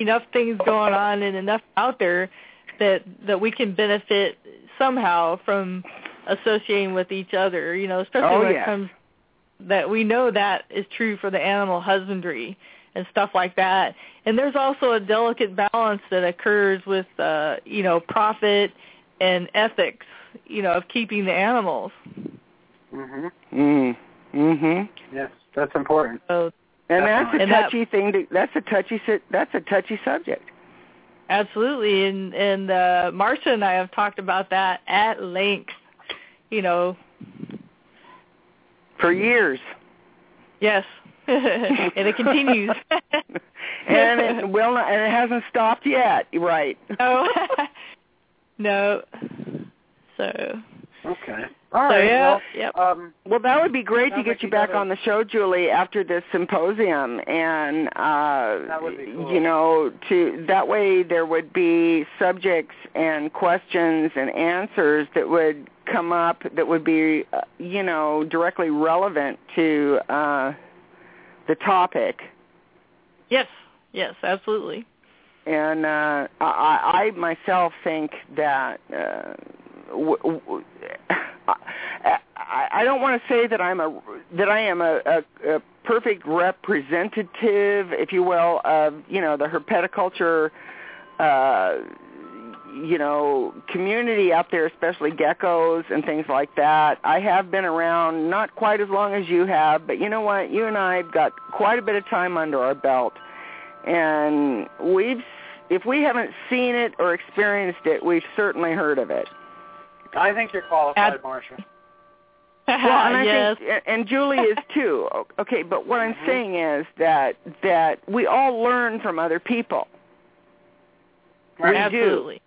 enough things going on and enough out there that that we can benefit somehow from associating with each other. You know, especially Oh, when yeah. it comes that we know that is true for the animal husbandry and stuff like that. And there's also a delicate balance that occurs with uh, you know, profit and ethics, you know, of keeping the animals. Mhm. mm. Mhm. Yes, that's important. So And that's a And that- touchy thing. To, that's a touchy. That's a touchy subject. Absolutely, and and uh, Marcia and I have talked about that at length. You know, For years, yes, *laughs* and it continues. *laughs* and it *laughs* will. not- And it hasn't stopped yet. Right. no, no. So, Okay. All so right. yeah, well, yep. um, Well, that would be great to get like you you back gotta- on the show, Julie, after this symposium, and uh, That would be cool. you know, to that way there would be subjects and questions and answers that would come up that would be, uh, you know, directly relevant to uh, the topic. yes, yes, absolutely. And uh, I, I myself think that uh, w- w- I, I don't want to say that I'm a that I am a, a, a perfect representative, if you will, of you know the herpetoculture, uh, you know, community out there, especially geckos and things like that. I have been around not quite as long as you have, but you know what? You and I've got quite a bit of time under our belt and we've if we haven't seen it or experienced it, we've certainly heard of it. I think you're qualified, Ab- Marcia. *laughs* Well, and I yes, think and Julie is *laughs* too. Okay, but what I'm saying is that that we all learn from other people. We do.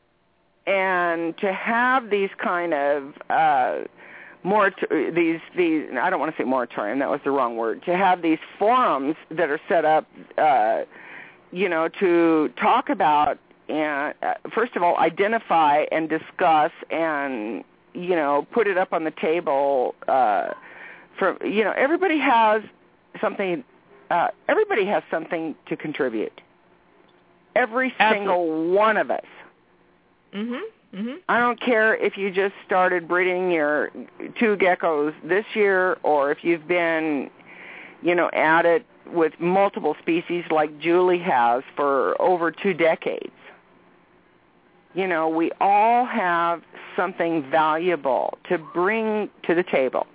and to have these kind of uh morat- these these I don't want to say moratorium that was the wrong word to have these forums that are set up uh you know to talk about and uh, first of all identify and discuss and you know put it up on the table uh for you know everybody has something uh everybody has something to contribute every single one of us Mhm. Mhm. I don't care if you just started breeding your two geckos this year or if you've been, you know, at it with multiple species like Julie has for over two decades. You know, we all have something valuable to bring to the table.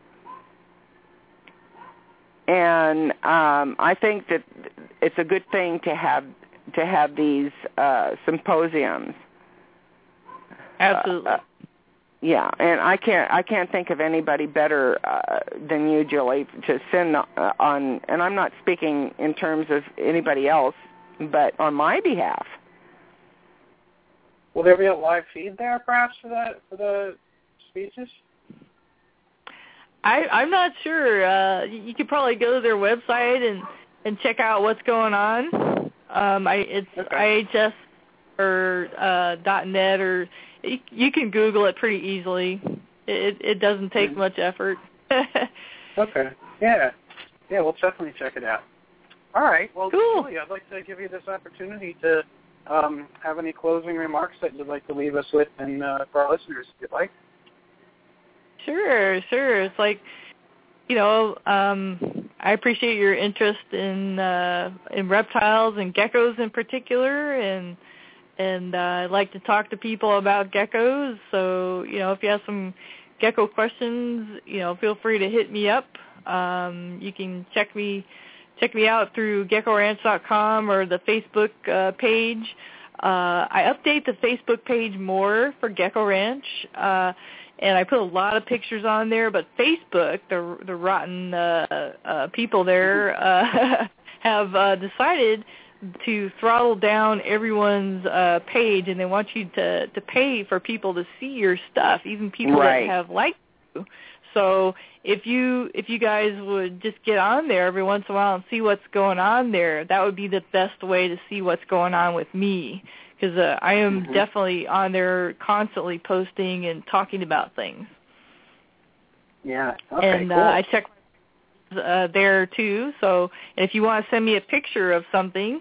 And um I think that it's a good thing to have to have these uh symposiums. Absolutely. Uh, uh, yeah, and I can't I can't think of anybody better uh, than you, Julie, to send uh, on. And I'm not speaking in terms of anybody else, but on my behalf. Will there be a live feed there, perhaps, for that for the speeches? I I'm not sure. Uh you you could probably go to their website and and check out what's going on. Um I it's IHS or uh dot net or you, you can google it pretty easily. It it doesn't take much effort. *laughs* Okay. Yeah. Yeah, we'll definitely check it out. All right. Well, Cool. Julie, I'd like to give you this opportunity to um, have any closing remarks that you'd like to leave us with, and uh, for our listeners, if you'd like. Sure, sure. It's like, you know, um, I appreciate your interest in uh, in reptiles and geckos in particular, and and uh, I like to talk to people about geckos. So you know, if you have some gecko questions, you know, feel free to hit me up. Um, you can check me check me out through geckoranch.com or the Facebook uh, page. Uh, I update the Facebook page more for Gecko Ranch, uh, and I put a lot of pictures on there. But Facebook, the the rotten uh, uh, people there, uh, *laughs* have uh, decided to throttle down everyone's uh, page, and they want you to to pay for people to see your stuff, even people Right. that have liked you. So if you if you guys would just get on there every once in a while and see what's going on there, that would be the best way to see what's going on with me because uh, I am Mhm. definitely on there constantly posting and talking about things. Yeah. Okay. and cool. uh, I check uh, there too. So if you want to send me a picture of something,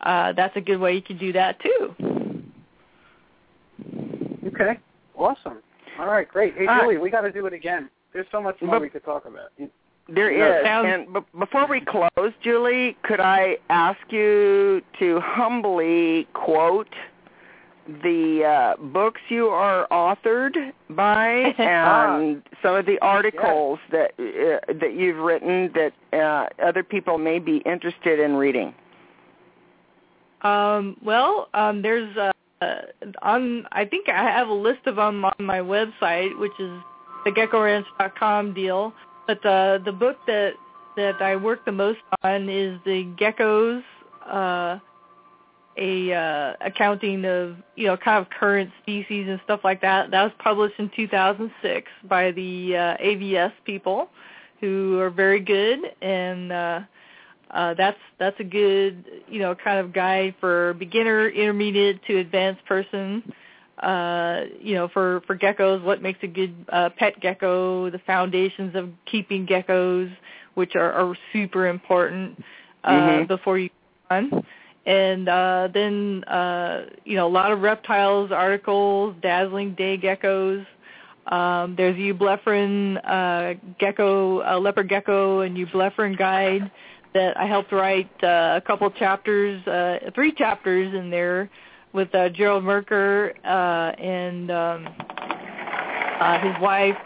uh, that's a good way you can do that too. Okay. Awesome. All right. Great. Hey, Uh, Julie, we got to do it again. There's so much more but- we could talk about. There is. No, sounds- And b- before we close, Julie, could I ask you to humbly quote the uh, books you are authored by *laughs* and some of the articles that uh, that you've written that uh, other people may be interested in reading? Um, well, um, there's uh, uh, on. I think I have a list of them on my website, which is the geckoranch.com deal. But uh, the book that that I work the most on is the geckos. Uh, a uh, accounting of you know kind of current species and stuff like that. That was published in 2006 by the uh, AVS people, who are very good, and uh, uh, that's that's a good you know kind of guide for beginner, intermediate to advanced person. Uh, you know, for for geckos, what makes a good uh, pet gecko, the foundations of keeping geckos, which are, are super important uh, Mhm. before you on. And uh, then uh, you know a lot of reptiles articles, dazzling day geckos. Um, there's eublepharin uh, gecko, uh, leopard gecko, and eublepharin guide that I helped write uh, a couple chapters, uh, three chapters in there with uh, Gerold Merker uh, and um, uh, his wife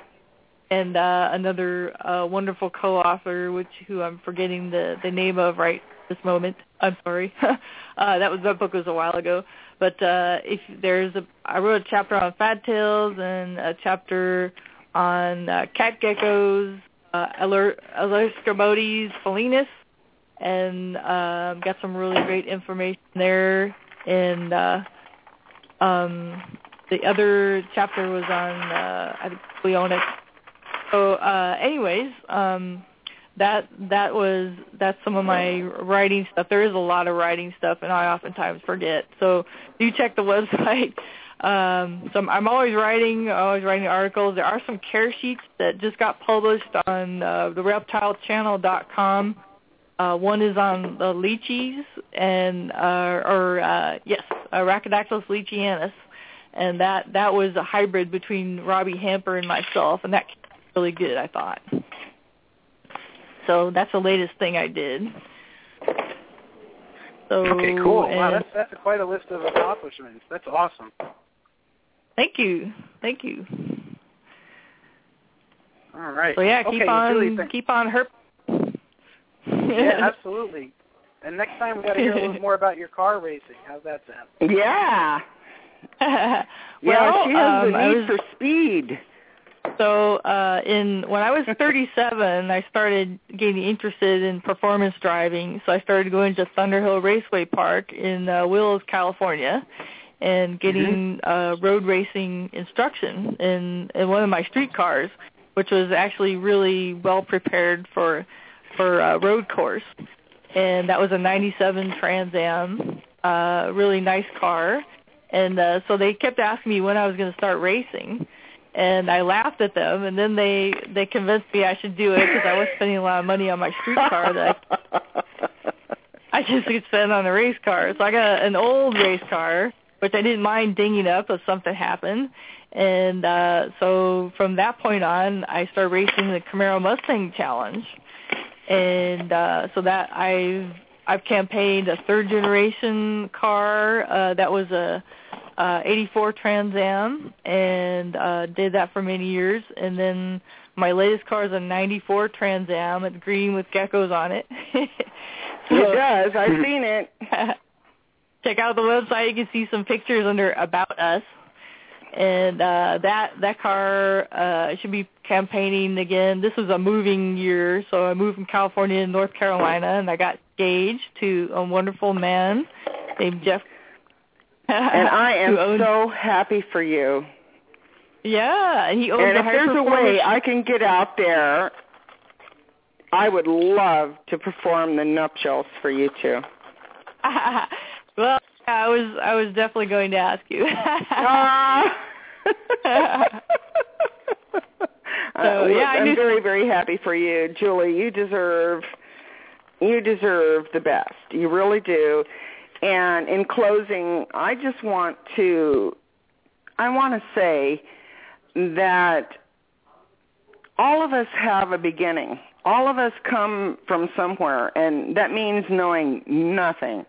and uh, another uh, wonderful co-author, which who I'm forgetting the the name of right this moment. I'm sorry. *laughs* uh, that was that book was a while ago. But uh, if there's a, I wrote a chapter on fat tails and a chapter on uh, cat geckos, uh, Aeluroscalabotes felinus, and um, got some really great information there. And uh, um, the other chapter was on uh, I think Coleonyx. So, uh, anyways, um, that that was that's some of my writing stuff. There is a lot of writing stuff, and I oftentimes forget. So do check the *laughs* website. Um, so I'm, always writing, always writing articles. There are some care sheets that just got published on uh, the ReptileChannel.com. Uh, one is on the leachies and uh, or uh, yes, uh, Rhacodactylus leachianus, and that that was a hybrid between Robbie Hamper and myself, and that really good, I thought. So that's the latest thing I did. So Okay, cool. Wow, that's that's quite a list of accomplishments. That's awesome. thank you, thank you. All right. So yeah, okay, keep on keep on her. *laughs* yeah, absolutely. And next time we got to hear a little more about your car racing. How's that sound? Yeah. *laughs* well, yeah, she has um, the I need was- for speed. So uh in when I was 37, I started getting interested in performance driving. So I started going to Thunderhill Raceway Park in uh, Willows, California, and getting uh road racing instruction in in one of my street cars, which was actually really well prepared for for uh, road course. And that was a 97 Trans Am, uh really nice car. And uh so they kept asking me when I was going to start racing and I laughed at them, and then they they convinced me I should do it because I was spending a lot of money on my street car that I, *laughs* I just could spend on a race car. So I got an old race car, which I didn't mind dinging up if something happened. And uh so from that point on, I started racing the Camaro Mustang Challenge, and uh so that I've I've campaigned a third generation car uh, that was a uh, 84 Trans Am, and uh, did that for many years. And then my latest car is a 94 Trans Am. It's green with geckos on it. *laughs* so, it does. I've seen it. *laughs* check out the website. You can see some pictures under About Us. And uh that that car uh should be campaigning again. This was a moving year, so I moved from California to North Carolina and I got engaged to a wonderful man named Jeff and *laughs* I am so happy for you. Yeah, and he owns And if there's a way I can get out there, I would love to perform the nuptials for you two. *laughs* well, I was I was definitely going to ask you. *laughs* *laughs* Uh, yeah, I'm very, very happy for you, Julie. You deserve, you deserve the best. You really do. And in closing, I just want to, I want to say that all of us have a beginning. All of us come from somewhere, and that means knowing nothing.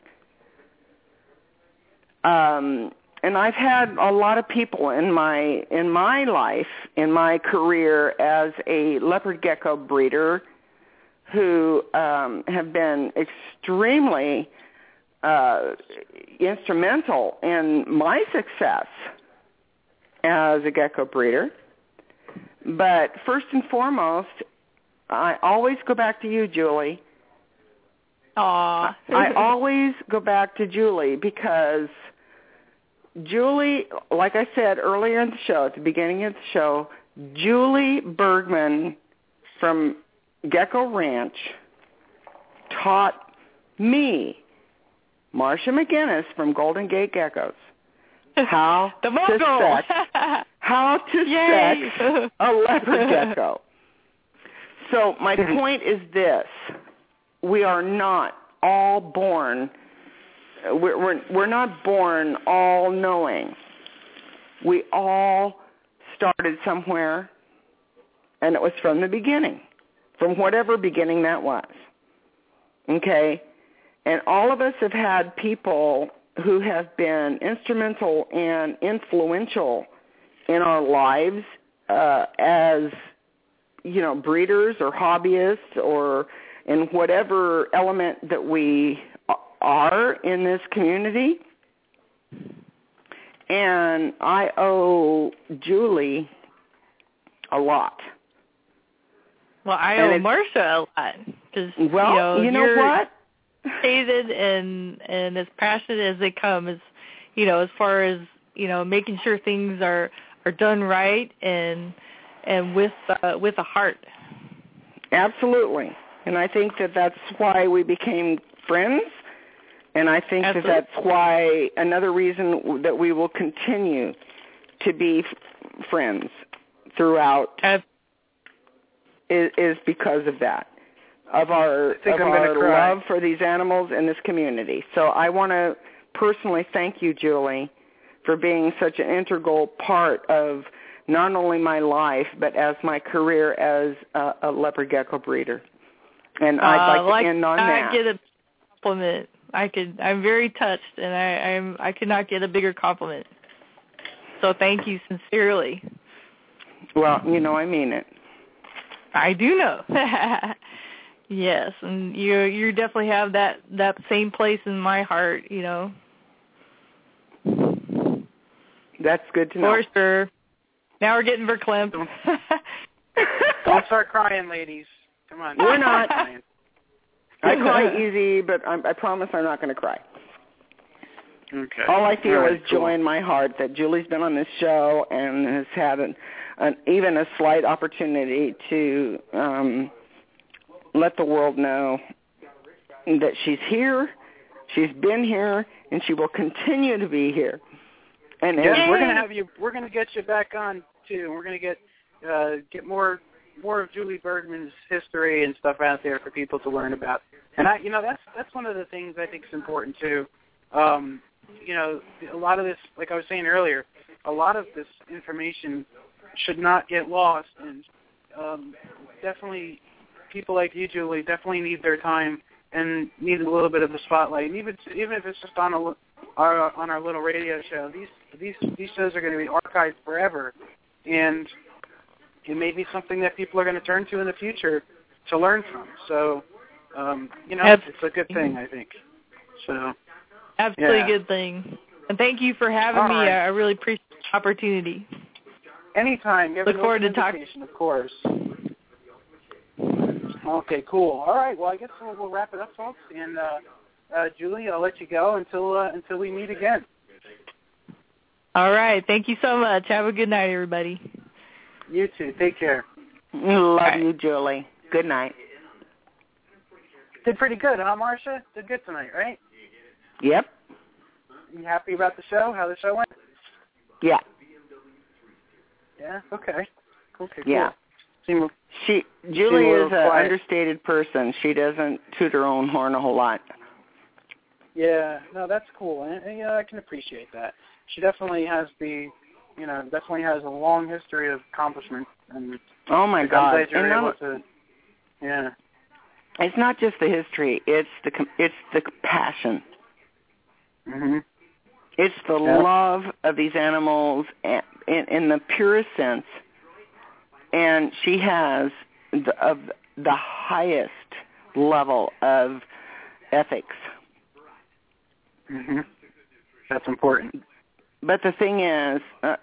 Um, and I've had a lot of people in my in my life, in my career as a leopard gecko breeder, who um, have been extremely uh, instrumental in my success as a gecko breeder. But first and foremost, I always go back to you, Julie. Aw. I always go back to Julie because Julie, like I said earlier in the show, at the beginning of the show, Julie Bergman from Gecko Ranch taught me, Marcia McGuinness from Golden Gate Geckos, *laughs* how the to sex, *laughs* how to Yay. sex a leopard *laughs* gecko. So my point is this: we are not all born. We're we're, we're not born all knowing. We all started somewhere, and it was from the beginning, from whatever beginning that was. Okay, and all of us have had people who have been instrumental and influential in our lives uh, as you know breeders or hobbyists or in whatever element that we are in this community. And I owe Julie a lot. Well, I owe Marcia a lot because Well, you know, you know what? Educated and and as passionate as they come as you know as far as you know making sure things are are done right and and with uh, with a heart. Absolutely. And I think that that's why we became friends. And I think that that's why another reason that we will continue to be f- friends throughout is, is because of that, of our think of I'm gonna our cry. love for these animals in this community. So I want to personally thank you, Julie, for being such an integral part of not only my life but as my career as a, a leopard gecko breeder. And I'd Uh, like to end on I that. get a compliment. I could. I'm very touched, and I, I'm. I could not get a bigger compliment. So thank you sincerely. Well, you know I mean it. I do know. *laughs* yes, and you you definitely have that that same place in my heart. You know, That's good to know. for sure. Now we're getting verklempt. Don't start crying, ladies. Come on. *laughs* We're not. Crying. I *laughs* cry easy, but I, I promise I'm not going to cry. Okay. All I feel All right, is joy in my heart that Julie's been on this show and has had an, an even a slight opportunity to um, let the world know that she's here, she's been here, and she will continue to be here. And Yes, and we're gonna have you. We're gonna get you back on too. We're gonna get uh, get more more of Julie Bergman's history and stuff out there for people to learn about. And I, you know, that's that's one of the things I think is important too. Um, you know, a lot of this, like I was saying earlier, a lot of this information should not get lost, and um, definitely people like you, Julie, definitely need their time and need a little bit of the spotlight. And even even if it's just on a our on our little radio show, these these these shows are going to be archived forever, and it may be something that people are going to turn to in the future to learn from. So, um, you know, Abs- it's a good thing, I think. So, Absolutely Yeah. good thing. And thank you for having All me. right. I really appreciate the opportunity. anytime, Look forward to talk- invitation, of course. Okay, cool. All right, well, I guess we'll, we'll wrap it up, folks. And uh, uh, Julie, I'll let you go until uh, until we meet again. All right. Thank you so much. Have a good night, everybody. You too. Take care. Love you, Julie. Good night. Did pretty good, huh, Marcia? Did good tonight, right? Yep. You happy about the show? How the show went? Yeah. Yeah. Okay. Okay. Cool. Yeah. Seem She Julie is an understated person. She doesn't toot her own horn a whole lot. Yeah, no, that's cool, and, and yeah, I can appreciate that. She definitely has the, you know, definitely has a long history of accomplishment, and Oh my I'm God! glad you're And able to. Yeah, it's not just the history; it's the it's the passion. hmm It's the Yeah. love of these animals in, in the purest sense, and she has the, of the highest level of ethics. hmm that's important. But the thing is, uh,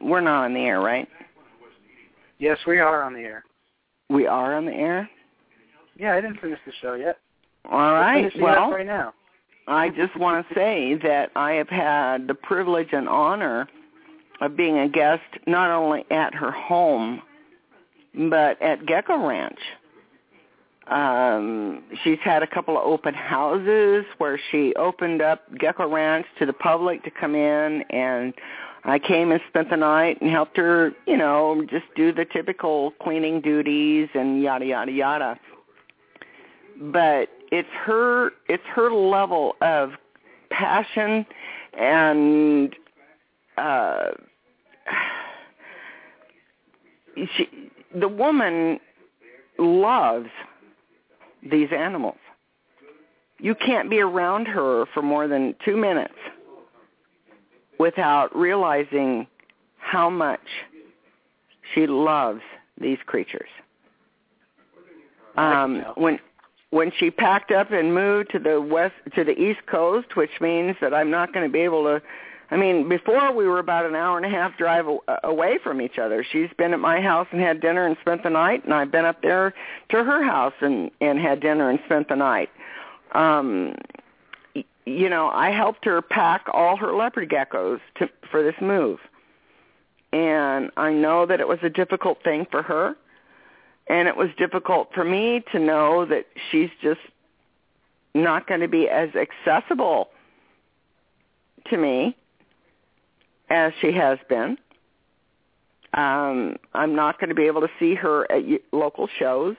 we're not on the air, right? Yes, we are on the air. We are on the air. Yeah, I didn't finish the show yet. All right. finishing it up Well, right now. I just want to say that I have had the privilege and honor of being a guest not only at her home, but at Gecko Ranch. Um, she's had a couple of open houses where she opened up Gecko Ranch to the public to come in and I came and spent the night and helped her, you know, just do the typical cleaning duties and yada yada yada. But it's her it's her level of passion and uh *sighs* she the woman loves these animals. You can't be around her for more than 2 minutes without realizing how much she loves these creatures. Um, when when she packed up and moved to the west to the east coast, which means that I'm not going to be able to. I mean, before we were about an hour and a half drive away from each other. She's been at my house and had dinner and spent the night, and I've been up there to her house and and had dinner and spent the night. Um, you know, I helped her pack all her leopard geckos to, for this move. And I know that it was a difficult thing for her. And it was difficult for me to know that she's just not going to be as accessible to me as she has been. Um, I'm not going to be able to see her at local shows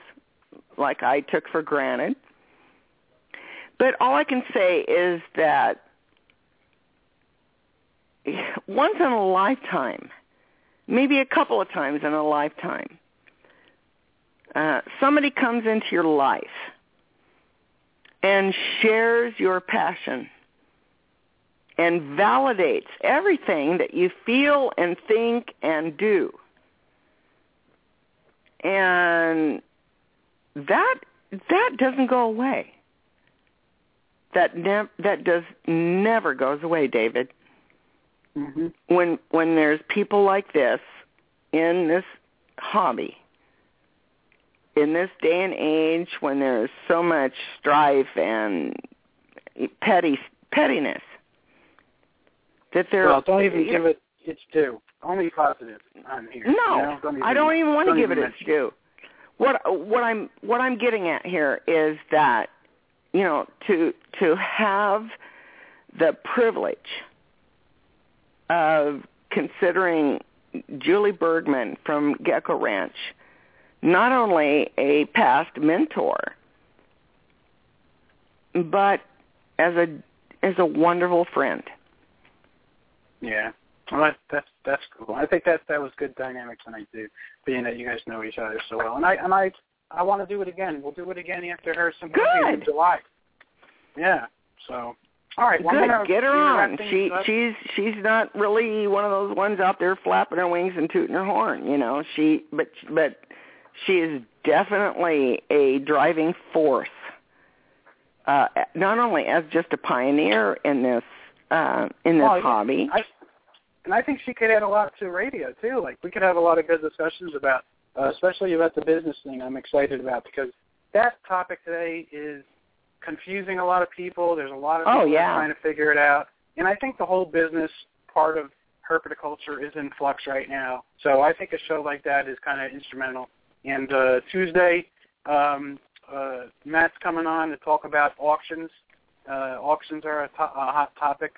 like I took for granted. But all I can say is that once in a lifetime, maybe a couple of times in a lifetime, uh, somebody comes into your life and shares your passion and validates everything that you feel and think and do. And that that doesn't go away. That nev- that does never goes away, David. hmm When when there's people like this in this hobby, in this day and age when there's so much strife and petty pettiness, that there Well, don't even give it its due. Only positive on here. No, you know? don't even, I don't even want to give it its due. What what I'm what I'm getting at here is that you know to to have the privilege of considering Julie Bergman from Gecko Ranch not only a past mentor but as a as a wonderful friend. Yeah. Well, that, that's that's cool. I think that that was good dynamic tonight too, being that you guys know each other so well. And I and I I want to do it again. We'll do it again after her symposium in July. Yeah. So, all right. Well, I'm Good. Get her I'm gonna wrap on. She up. she's she's not really one of those ones out there flapping her wings and tooting her horn. You know, she but but she is definitely a driving force. Uh, not only as just a pioneer in this uh, in this Well, hobby. I, and I think she could add a lot to radio too. Like we could have a lot of good discussions about, uh, especially about the business thing. I'm excited about because that topic today is confusing a lot of people. There's a lot of Oh, people that yeah. trying to figure it out, and I think the whole business part of herpetoculture is in flux right now. So I think a show like that is kind of instrumental. And uh, Tuesday, um, uh, Matt's coming on to talk about auctions. Uh, auctions are a, to- a hot topic.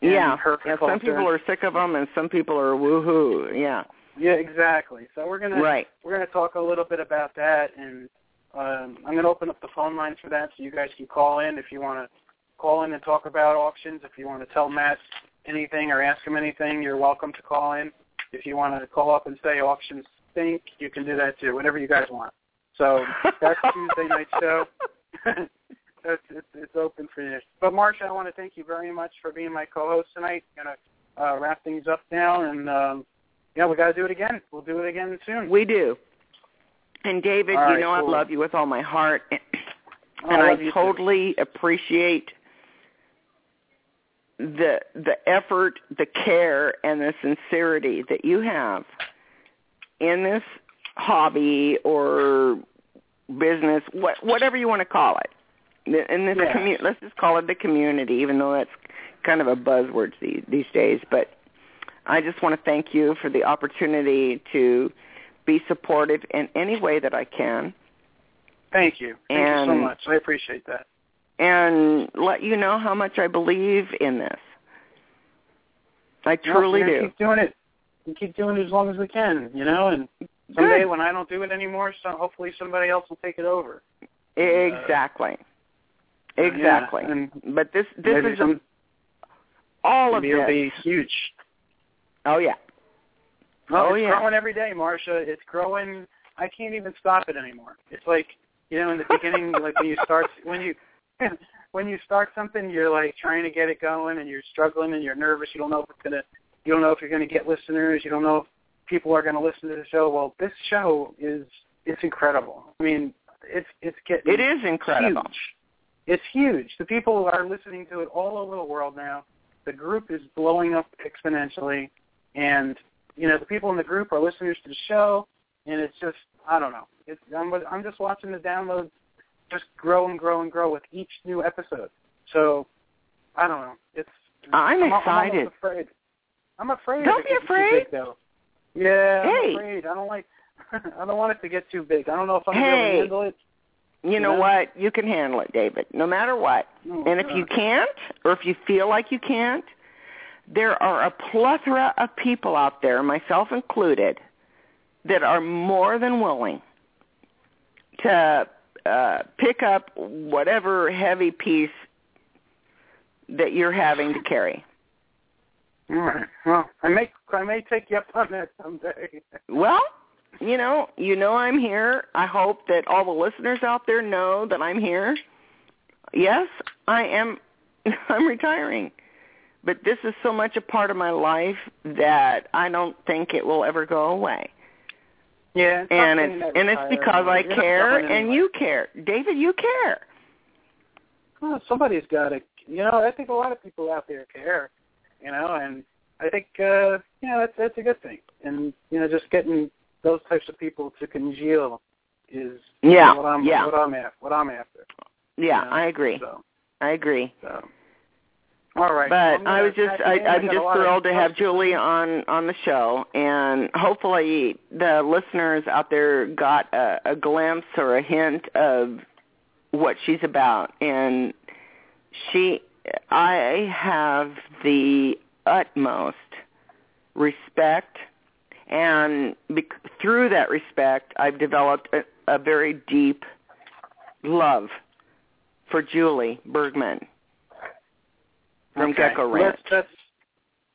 Yeah. some people are sick of them, and some people are woohoo. Yeah, Yeah, exactly. So we're gonna Right. we're gonna talk a little bit about that, and um, I'm gonna open up the phone lines for that, so you guys can call in if you want to call in and talk about auctions. If you want to tell Matt anything or ask him anything, you're welcome to call in. If you want to call up and say auctions stink, you can do that too. Whatever you guys want. So that's *laughs* Tuesday night show. *laughs* it's, it's, it's open for you. But Marcia, I want to thank you very much for being my co-host tonight. I'm Gonna uh, wrap things up now, and um, yeah, we got to do it again. We'll do it again soon. we do. And David, All you right, know I love you with all my heart, and, Oh, and I I you too. totally appreciate the the effort, the care, and the sincerity that you have in this hobby or business, what, whatever you want to call it. In this Yeah. commu- let's just call it the community, even though that's kind of a buzzword these, these days. But I just want to thank you for the opportunity to be supportive in any way that I can Thank you. Thank you so much. I appreciate that. and let you know how much I believe in this. I truly do. Keep doing it. We keep doing it as long as we can, you know. And someday Good. when I don't do it anymore, so hopefully somebody else will take it over. Exactly. Uh, exactly. Yeah, but this this is all of maybe it'll be huge. Oh yeah. No, Oh, it's yeah. growing every day, Marcia. It's growing. I can't even stop it anymore. It's like you know, in the beginning, *laughs* like when you start when you *laughs* when you start something, you're like trying to get it going, and you're struggling, and you're nervous. You don't know if it's gonna. You don't know if you're gonna get listeners. You don't know if people are gonna listen to the show. Well, this show is it's incredible. I mean, it's it's getting It is incredible. huge. It's huge. The people are listening to it all over the world now. The group is blowing up exponentially, and you know the people in the group are listeners to the show, and it's just I don't know. It's I'm I'm just watching the downloads just grow and grow and grow with each new episode. So I don't know. It's I'm I'm, excited. I'm afraid. I'm afraid. Don't be afraid. big, though. Yeah, Hey. I'm afraid. I don't like. *laughs* I don't want it to get too big. I don't know if I'm gonna be able Hey. to handle it. You know Yeah. what? You can handle it, David, no matter what. Oh, And if you can't, or if you feel like you can't, there are a plethora of people out there, myself included, that are more than willing to uh, pick up whatever heavy piece that you're having to carry. All right. Well, I may I may take you up on that someday. Well, you know, you know I'm here. I hope that all the listeners out there know that I'm here. Yes, I am *laughs* I'm retiring. But this is so much a part of my life that I don't think it will ever go away. Yeah. It's And it's and it's because I You're care and you care. David, you care. Well, somebody's got to. You know, I think a lot of people out there care. You know, and I think uh, you know that's that's a good thing. And you know, just getting those types of people to congeal is Yeah, what I'm yeah. what I'm after. What I'm after. Yeah, Yeah, I agree. So, I agree. so. All right. But I was just I, it in. I I'm just thrilled to have. Julie on on the show, and hopefully the listeners out there got a, a glimpse or a hint of what she's about. And she, I have the utmost respect, and bec- through that respect, I've developed a, a very deep love for Julie Bergman from Okay. Gecko Ranch. That's that's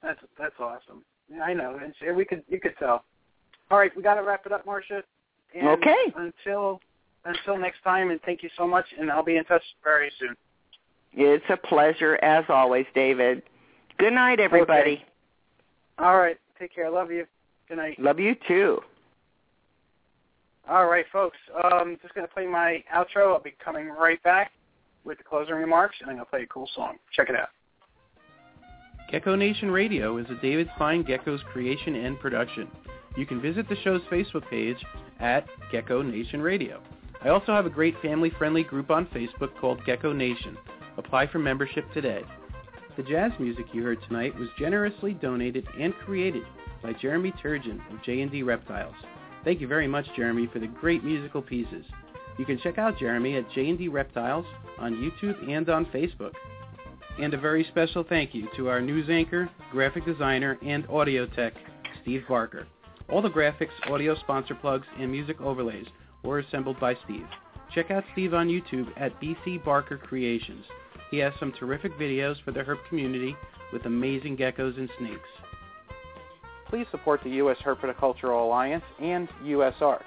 that's that's awesome. Yeah, I know. and we could you could tell. All right, we got to wrap it up, Marcia. And Okay. Until until next time, and thank you so much, and I'll be in touch very soon. It's a pleasure as always, David. Good night, everybody. Okay. All right. Take care. I love you. Good night. Love you too. All right, folks. Um, just going to play my outro. I'll be coming right back with the closing remarks, and I'm going to play a cool song. Check it out. Gecko Nation Radio is a David Fine Geckos creation and production. You can visit the show's Facebook page at Gecko Nation Radio. I also have a great family-friendly group on Facebook called Gecko Nation. Apply for membership today. The jazz music you heard tonight was generously donated and created by Jeremy Turgeon of J&D Reptiles. Thank you very much, Jeremy, for the great musical pieces. You can check out Jeremy at J&D Reptiles on YouTube and on Facebook. And a very special thank you to our news anchor, graphic designer, and audio tech, Steve Barker. All the graphics, audio sponsor plugs, and music overlays were assembled by Steve. Check out Steve on YouTube at BC Barker Creations. He has some terrific videos for the herp community with amazing geckos and snakes. Please support the U.S. Herpetocultural Alliance and USARK.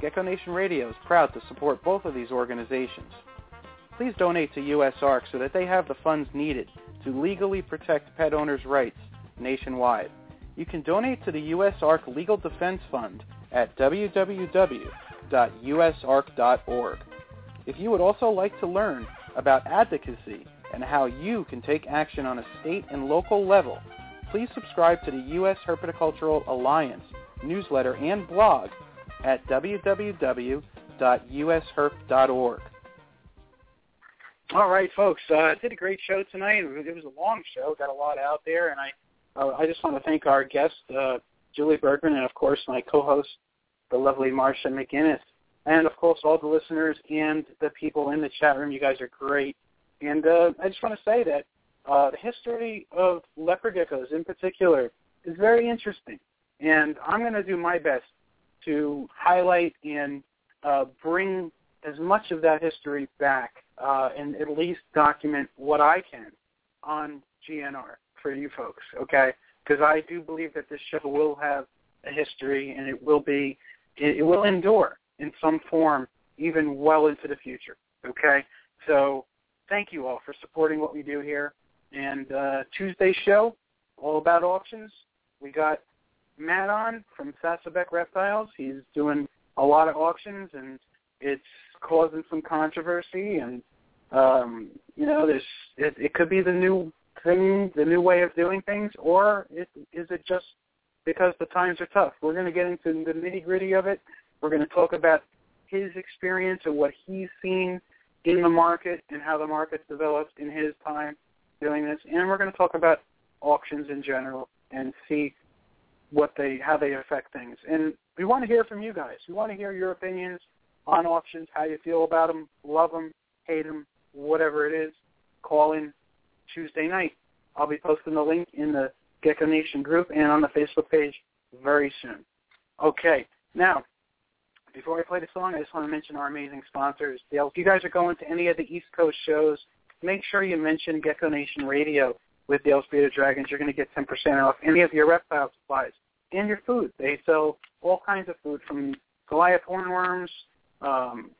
Gecko Nation Radio is proud to support both of these organizations. Please donate to USARK so that they have the funds needed to legally protect pet owners' rights nationwide. You can donate to the USARK Legal Defense Fund at www.usark.org. If you would also like to learn about advocacy and how you can take action on a state and local level, please subscribe to the U.S. Herpetocultural Alliance newsletter and blog at www.usherp.org. All right, folks. Uh, did a great show tonight. It was a long show. Got a lot out there, and I uh, I just want to thank our guest, uh, Julie Bergman, and of course my co-host, the lovely Marcia McGuinness, and of course all the listeners and the people in the chat room. You guys are great, and uh, I just want to say that uh, the history of leopard geckos in particular is very interesting, and I'm going to do my best to highlight and uh, bring as much of that history back uh, and at least document what I can on GNR for you folks, okay? Because I do believe that this show will have a history and it will be, it, it will endure in some form even well into the future, okay? So thank you all for supporting what we do here. And uh, Tuesday's show, all about auctions. We got Matt on from Sassabeck Reptiles. He's doing a lot of auctions and it's causing some controversy and um you know there's it, it could be the new thing the new way of doing things or it, is it just because the times are tough? We're going to get into the nitty gritty of it. We're going to talk about his experience and what he's seen in the market and how the market's developed in his time doing this. And we're going to talk about auctions in general and see what they how they affect things. And we want to hear from you guys. We want to hear your opinions on auctions, how you feel about them, love them, hate them, whatever it is. Call in Tuesday night. I'll be posting the link in the Gecko Nation group and on the Facebook page very soon. Okay, now, before I play the song, I just want to mention our amazing sponsors. Dale, if you guys are going to any of the East Coast shows, make sure you mention Gecko Nation Radio with Dale's Bearded Dragons. You're going to get 10% off any of your reptile supplies and your food. They sell all kinds of food from Goliath hornworms, um,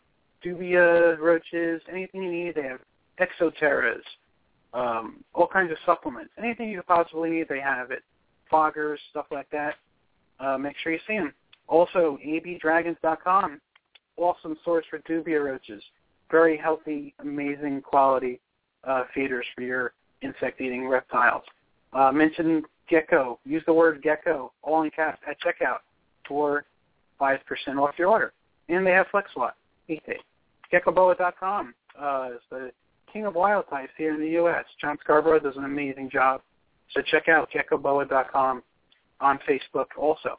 dubia roaches, anything you need. They have Exo Terras, um, all kinds of supplements. Anything you could possibly need, they have it. Foggers, stuff like that. Uh, make sure you see them. Also, abdragons.com, awesome source for dubia roaches. Very healthy, amazing quality uh, feeders for your insect-eating reptiles. Uh, mention gecko. Use the word gecko, all in caps, at checkout for 5% off your order and they have FlexWatt. GeckoBoa.com uh, is the king of wild types here in the U.S. John Scarborough does an amazing job. So check out GeckoBoa.com on Facebook also.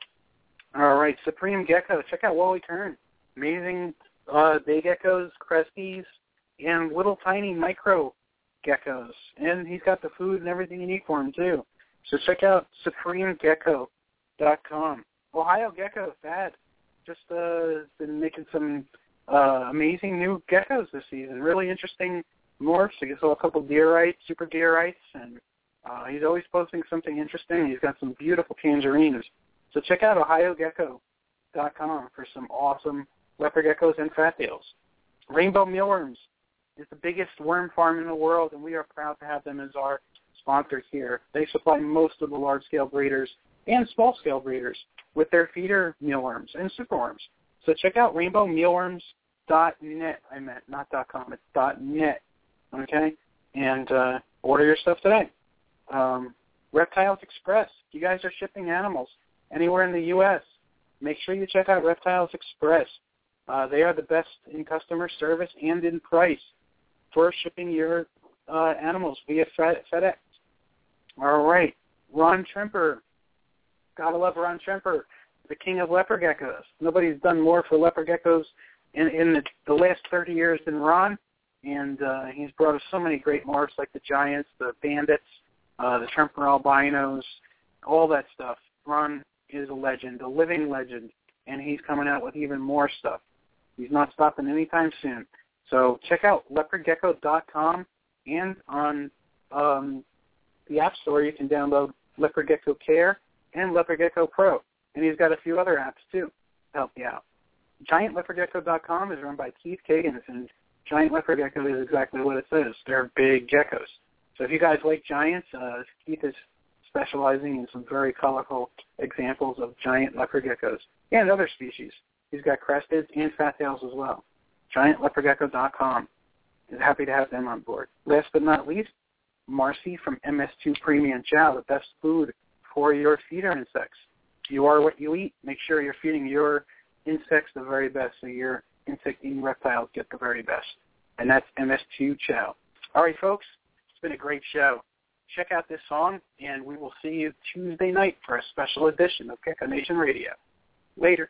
All right, Supreme Gecko. Check out Wally Kern. Amazing uh, big geckos, cresties, and little tiny micro geckos. And he's got the food and everything you need for him too. So check out SupremeGecko.com. Ohio Gecko, Thad just uh, been making some uh, amazing new geckos this season. Really interesting morphs. He saw a couple deerites, super deerites, and uh, he's always posting something interesting. He's got some beautiful tangerines. So check out OhioGecko.com for some awesome leopard geckos, and fat tails. Rainbow mealworms is the biggest worm farm in the world, and we are proud to have them as our sponsor here. They supply most of the large-scale breeders and small-scale breeders with their feeder mealworms and superworms. So check out rainbowmealworms.net. I meant not .com. It's .net. Okay, and uh, order your stuff today. Um, Reptiles Express. You guys are shipping animals anywhere in the U.S. Make sure you check out Reptiles Express. Uh, they are the best in customer service and in price for shipping your uh, animals via Fed- FedEx. All right, Ron Tremper. Gotta love Ron Tremper, the king of leopard geckos. Nobody's done more for leopard geckos in, in the, the last 30 years than Ron, and uh, he's brought us so many great morphs like the giants, the bandits, uh, the Tremper albinos, all that stuff. Ron is a legend, a living legend, and he's coming out with even more stuff. He's not stopping anytime soon. So check out leopardgecko.com and on um, the App Store you can download Leopard Gecko Care and Leopard Gecko Pro. And he's got a few other apps too to help you out. GiantLeopardGecko.com is run by Keith Kagans, and Giant Leopard Gecko is exactly what it says. They're big geckos. So if you guys like giants, uh, Keith is specializing in some very colorful examples of giant leopard geckos and other species. He's got cresteds and fat tails as well. GiantLeopardGecko.com is happy to have them on board. Last but not least, Marcy from MS2 Premium Chow, the best food for your feeder insects. You are what you eat. Make sure you're feeding your insects the very best so your insect-eating reptiles get the very best. And that's MS2 Chow. All right, folks, it's been a great show. Check out this song, and we will see you Tuesday night for a special edition of Gecko Nation Radio. Later.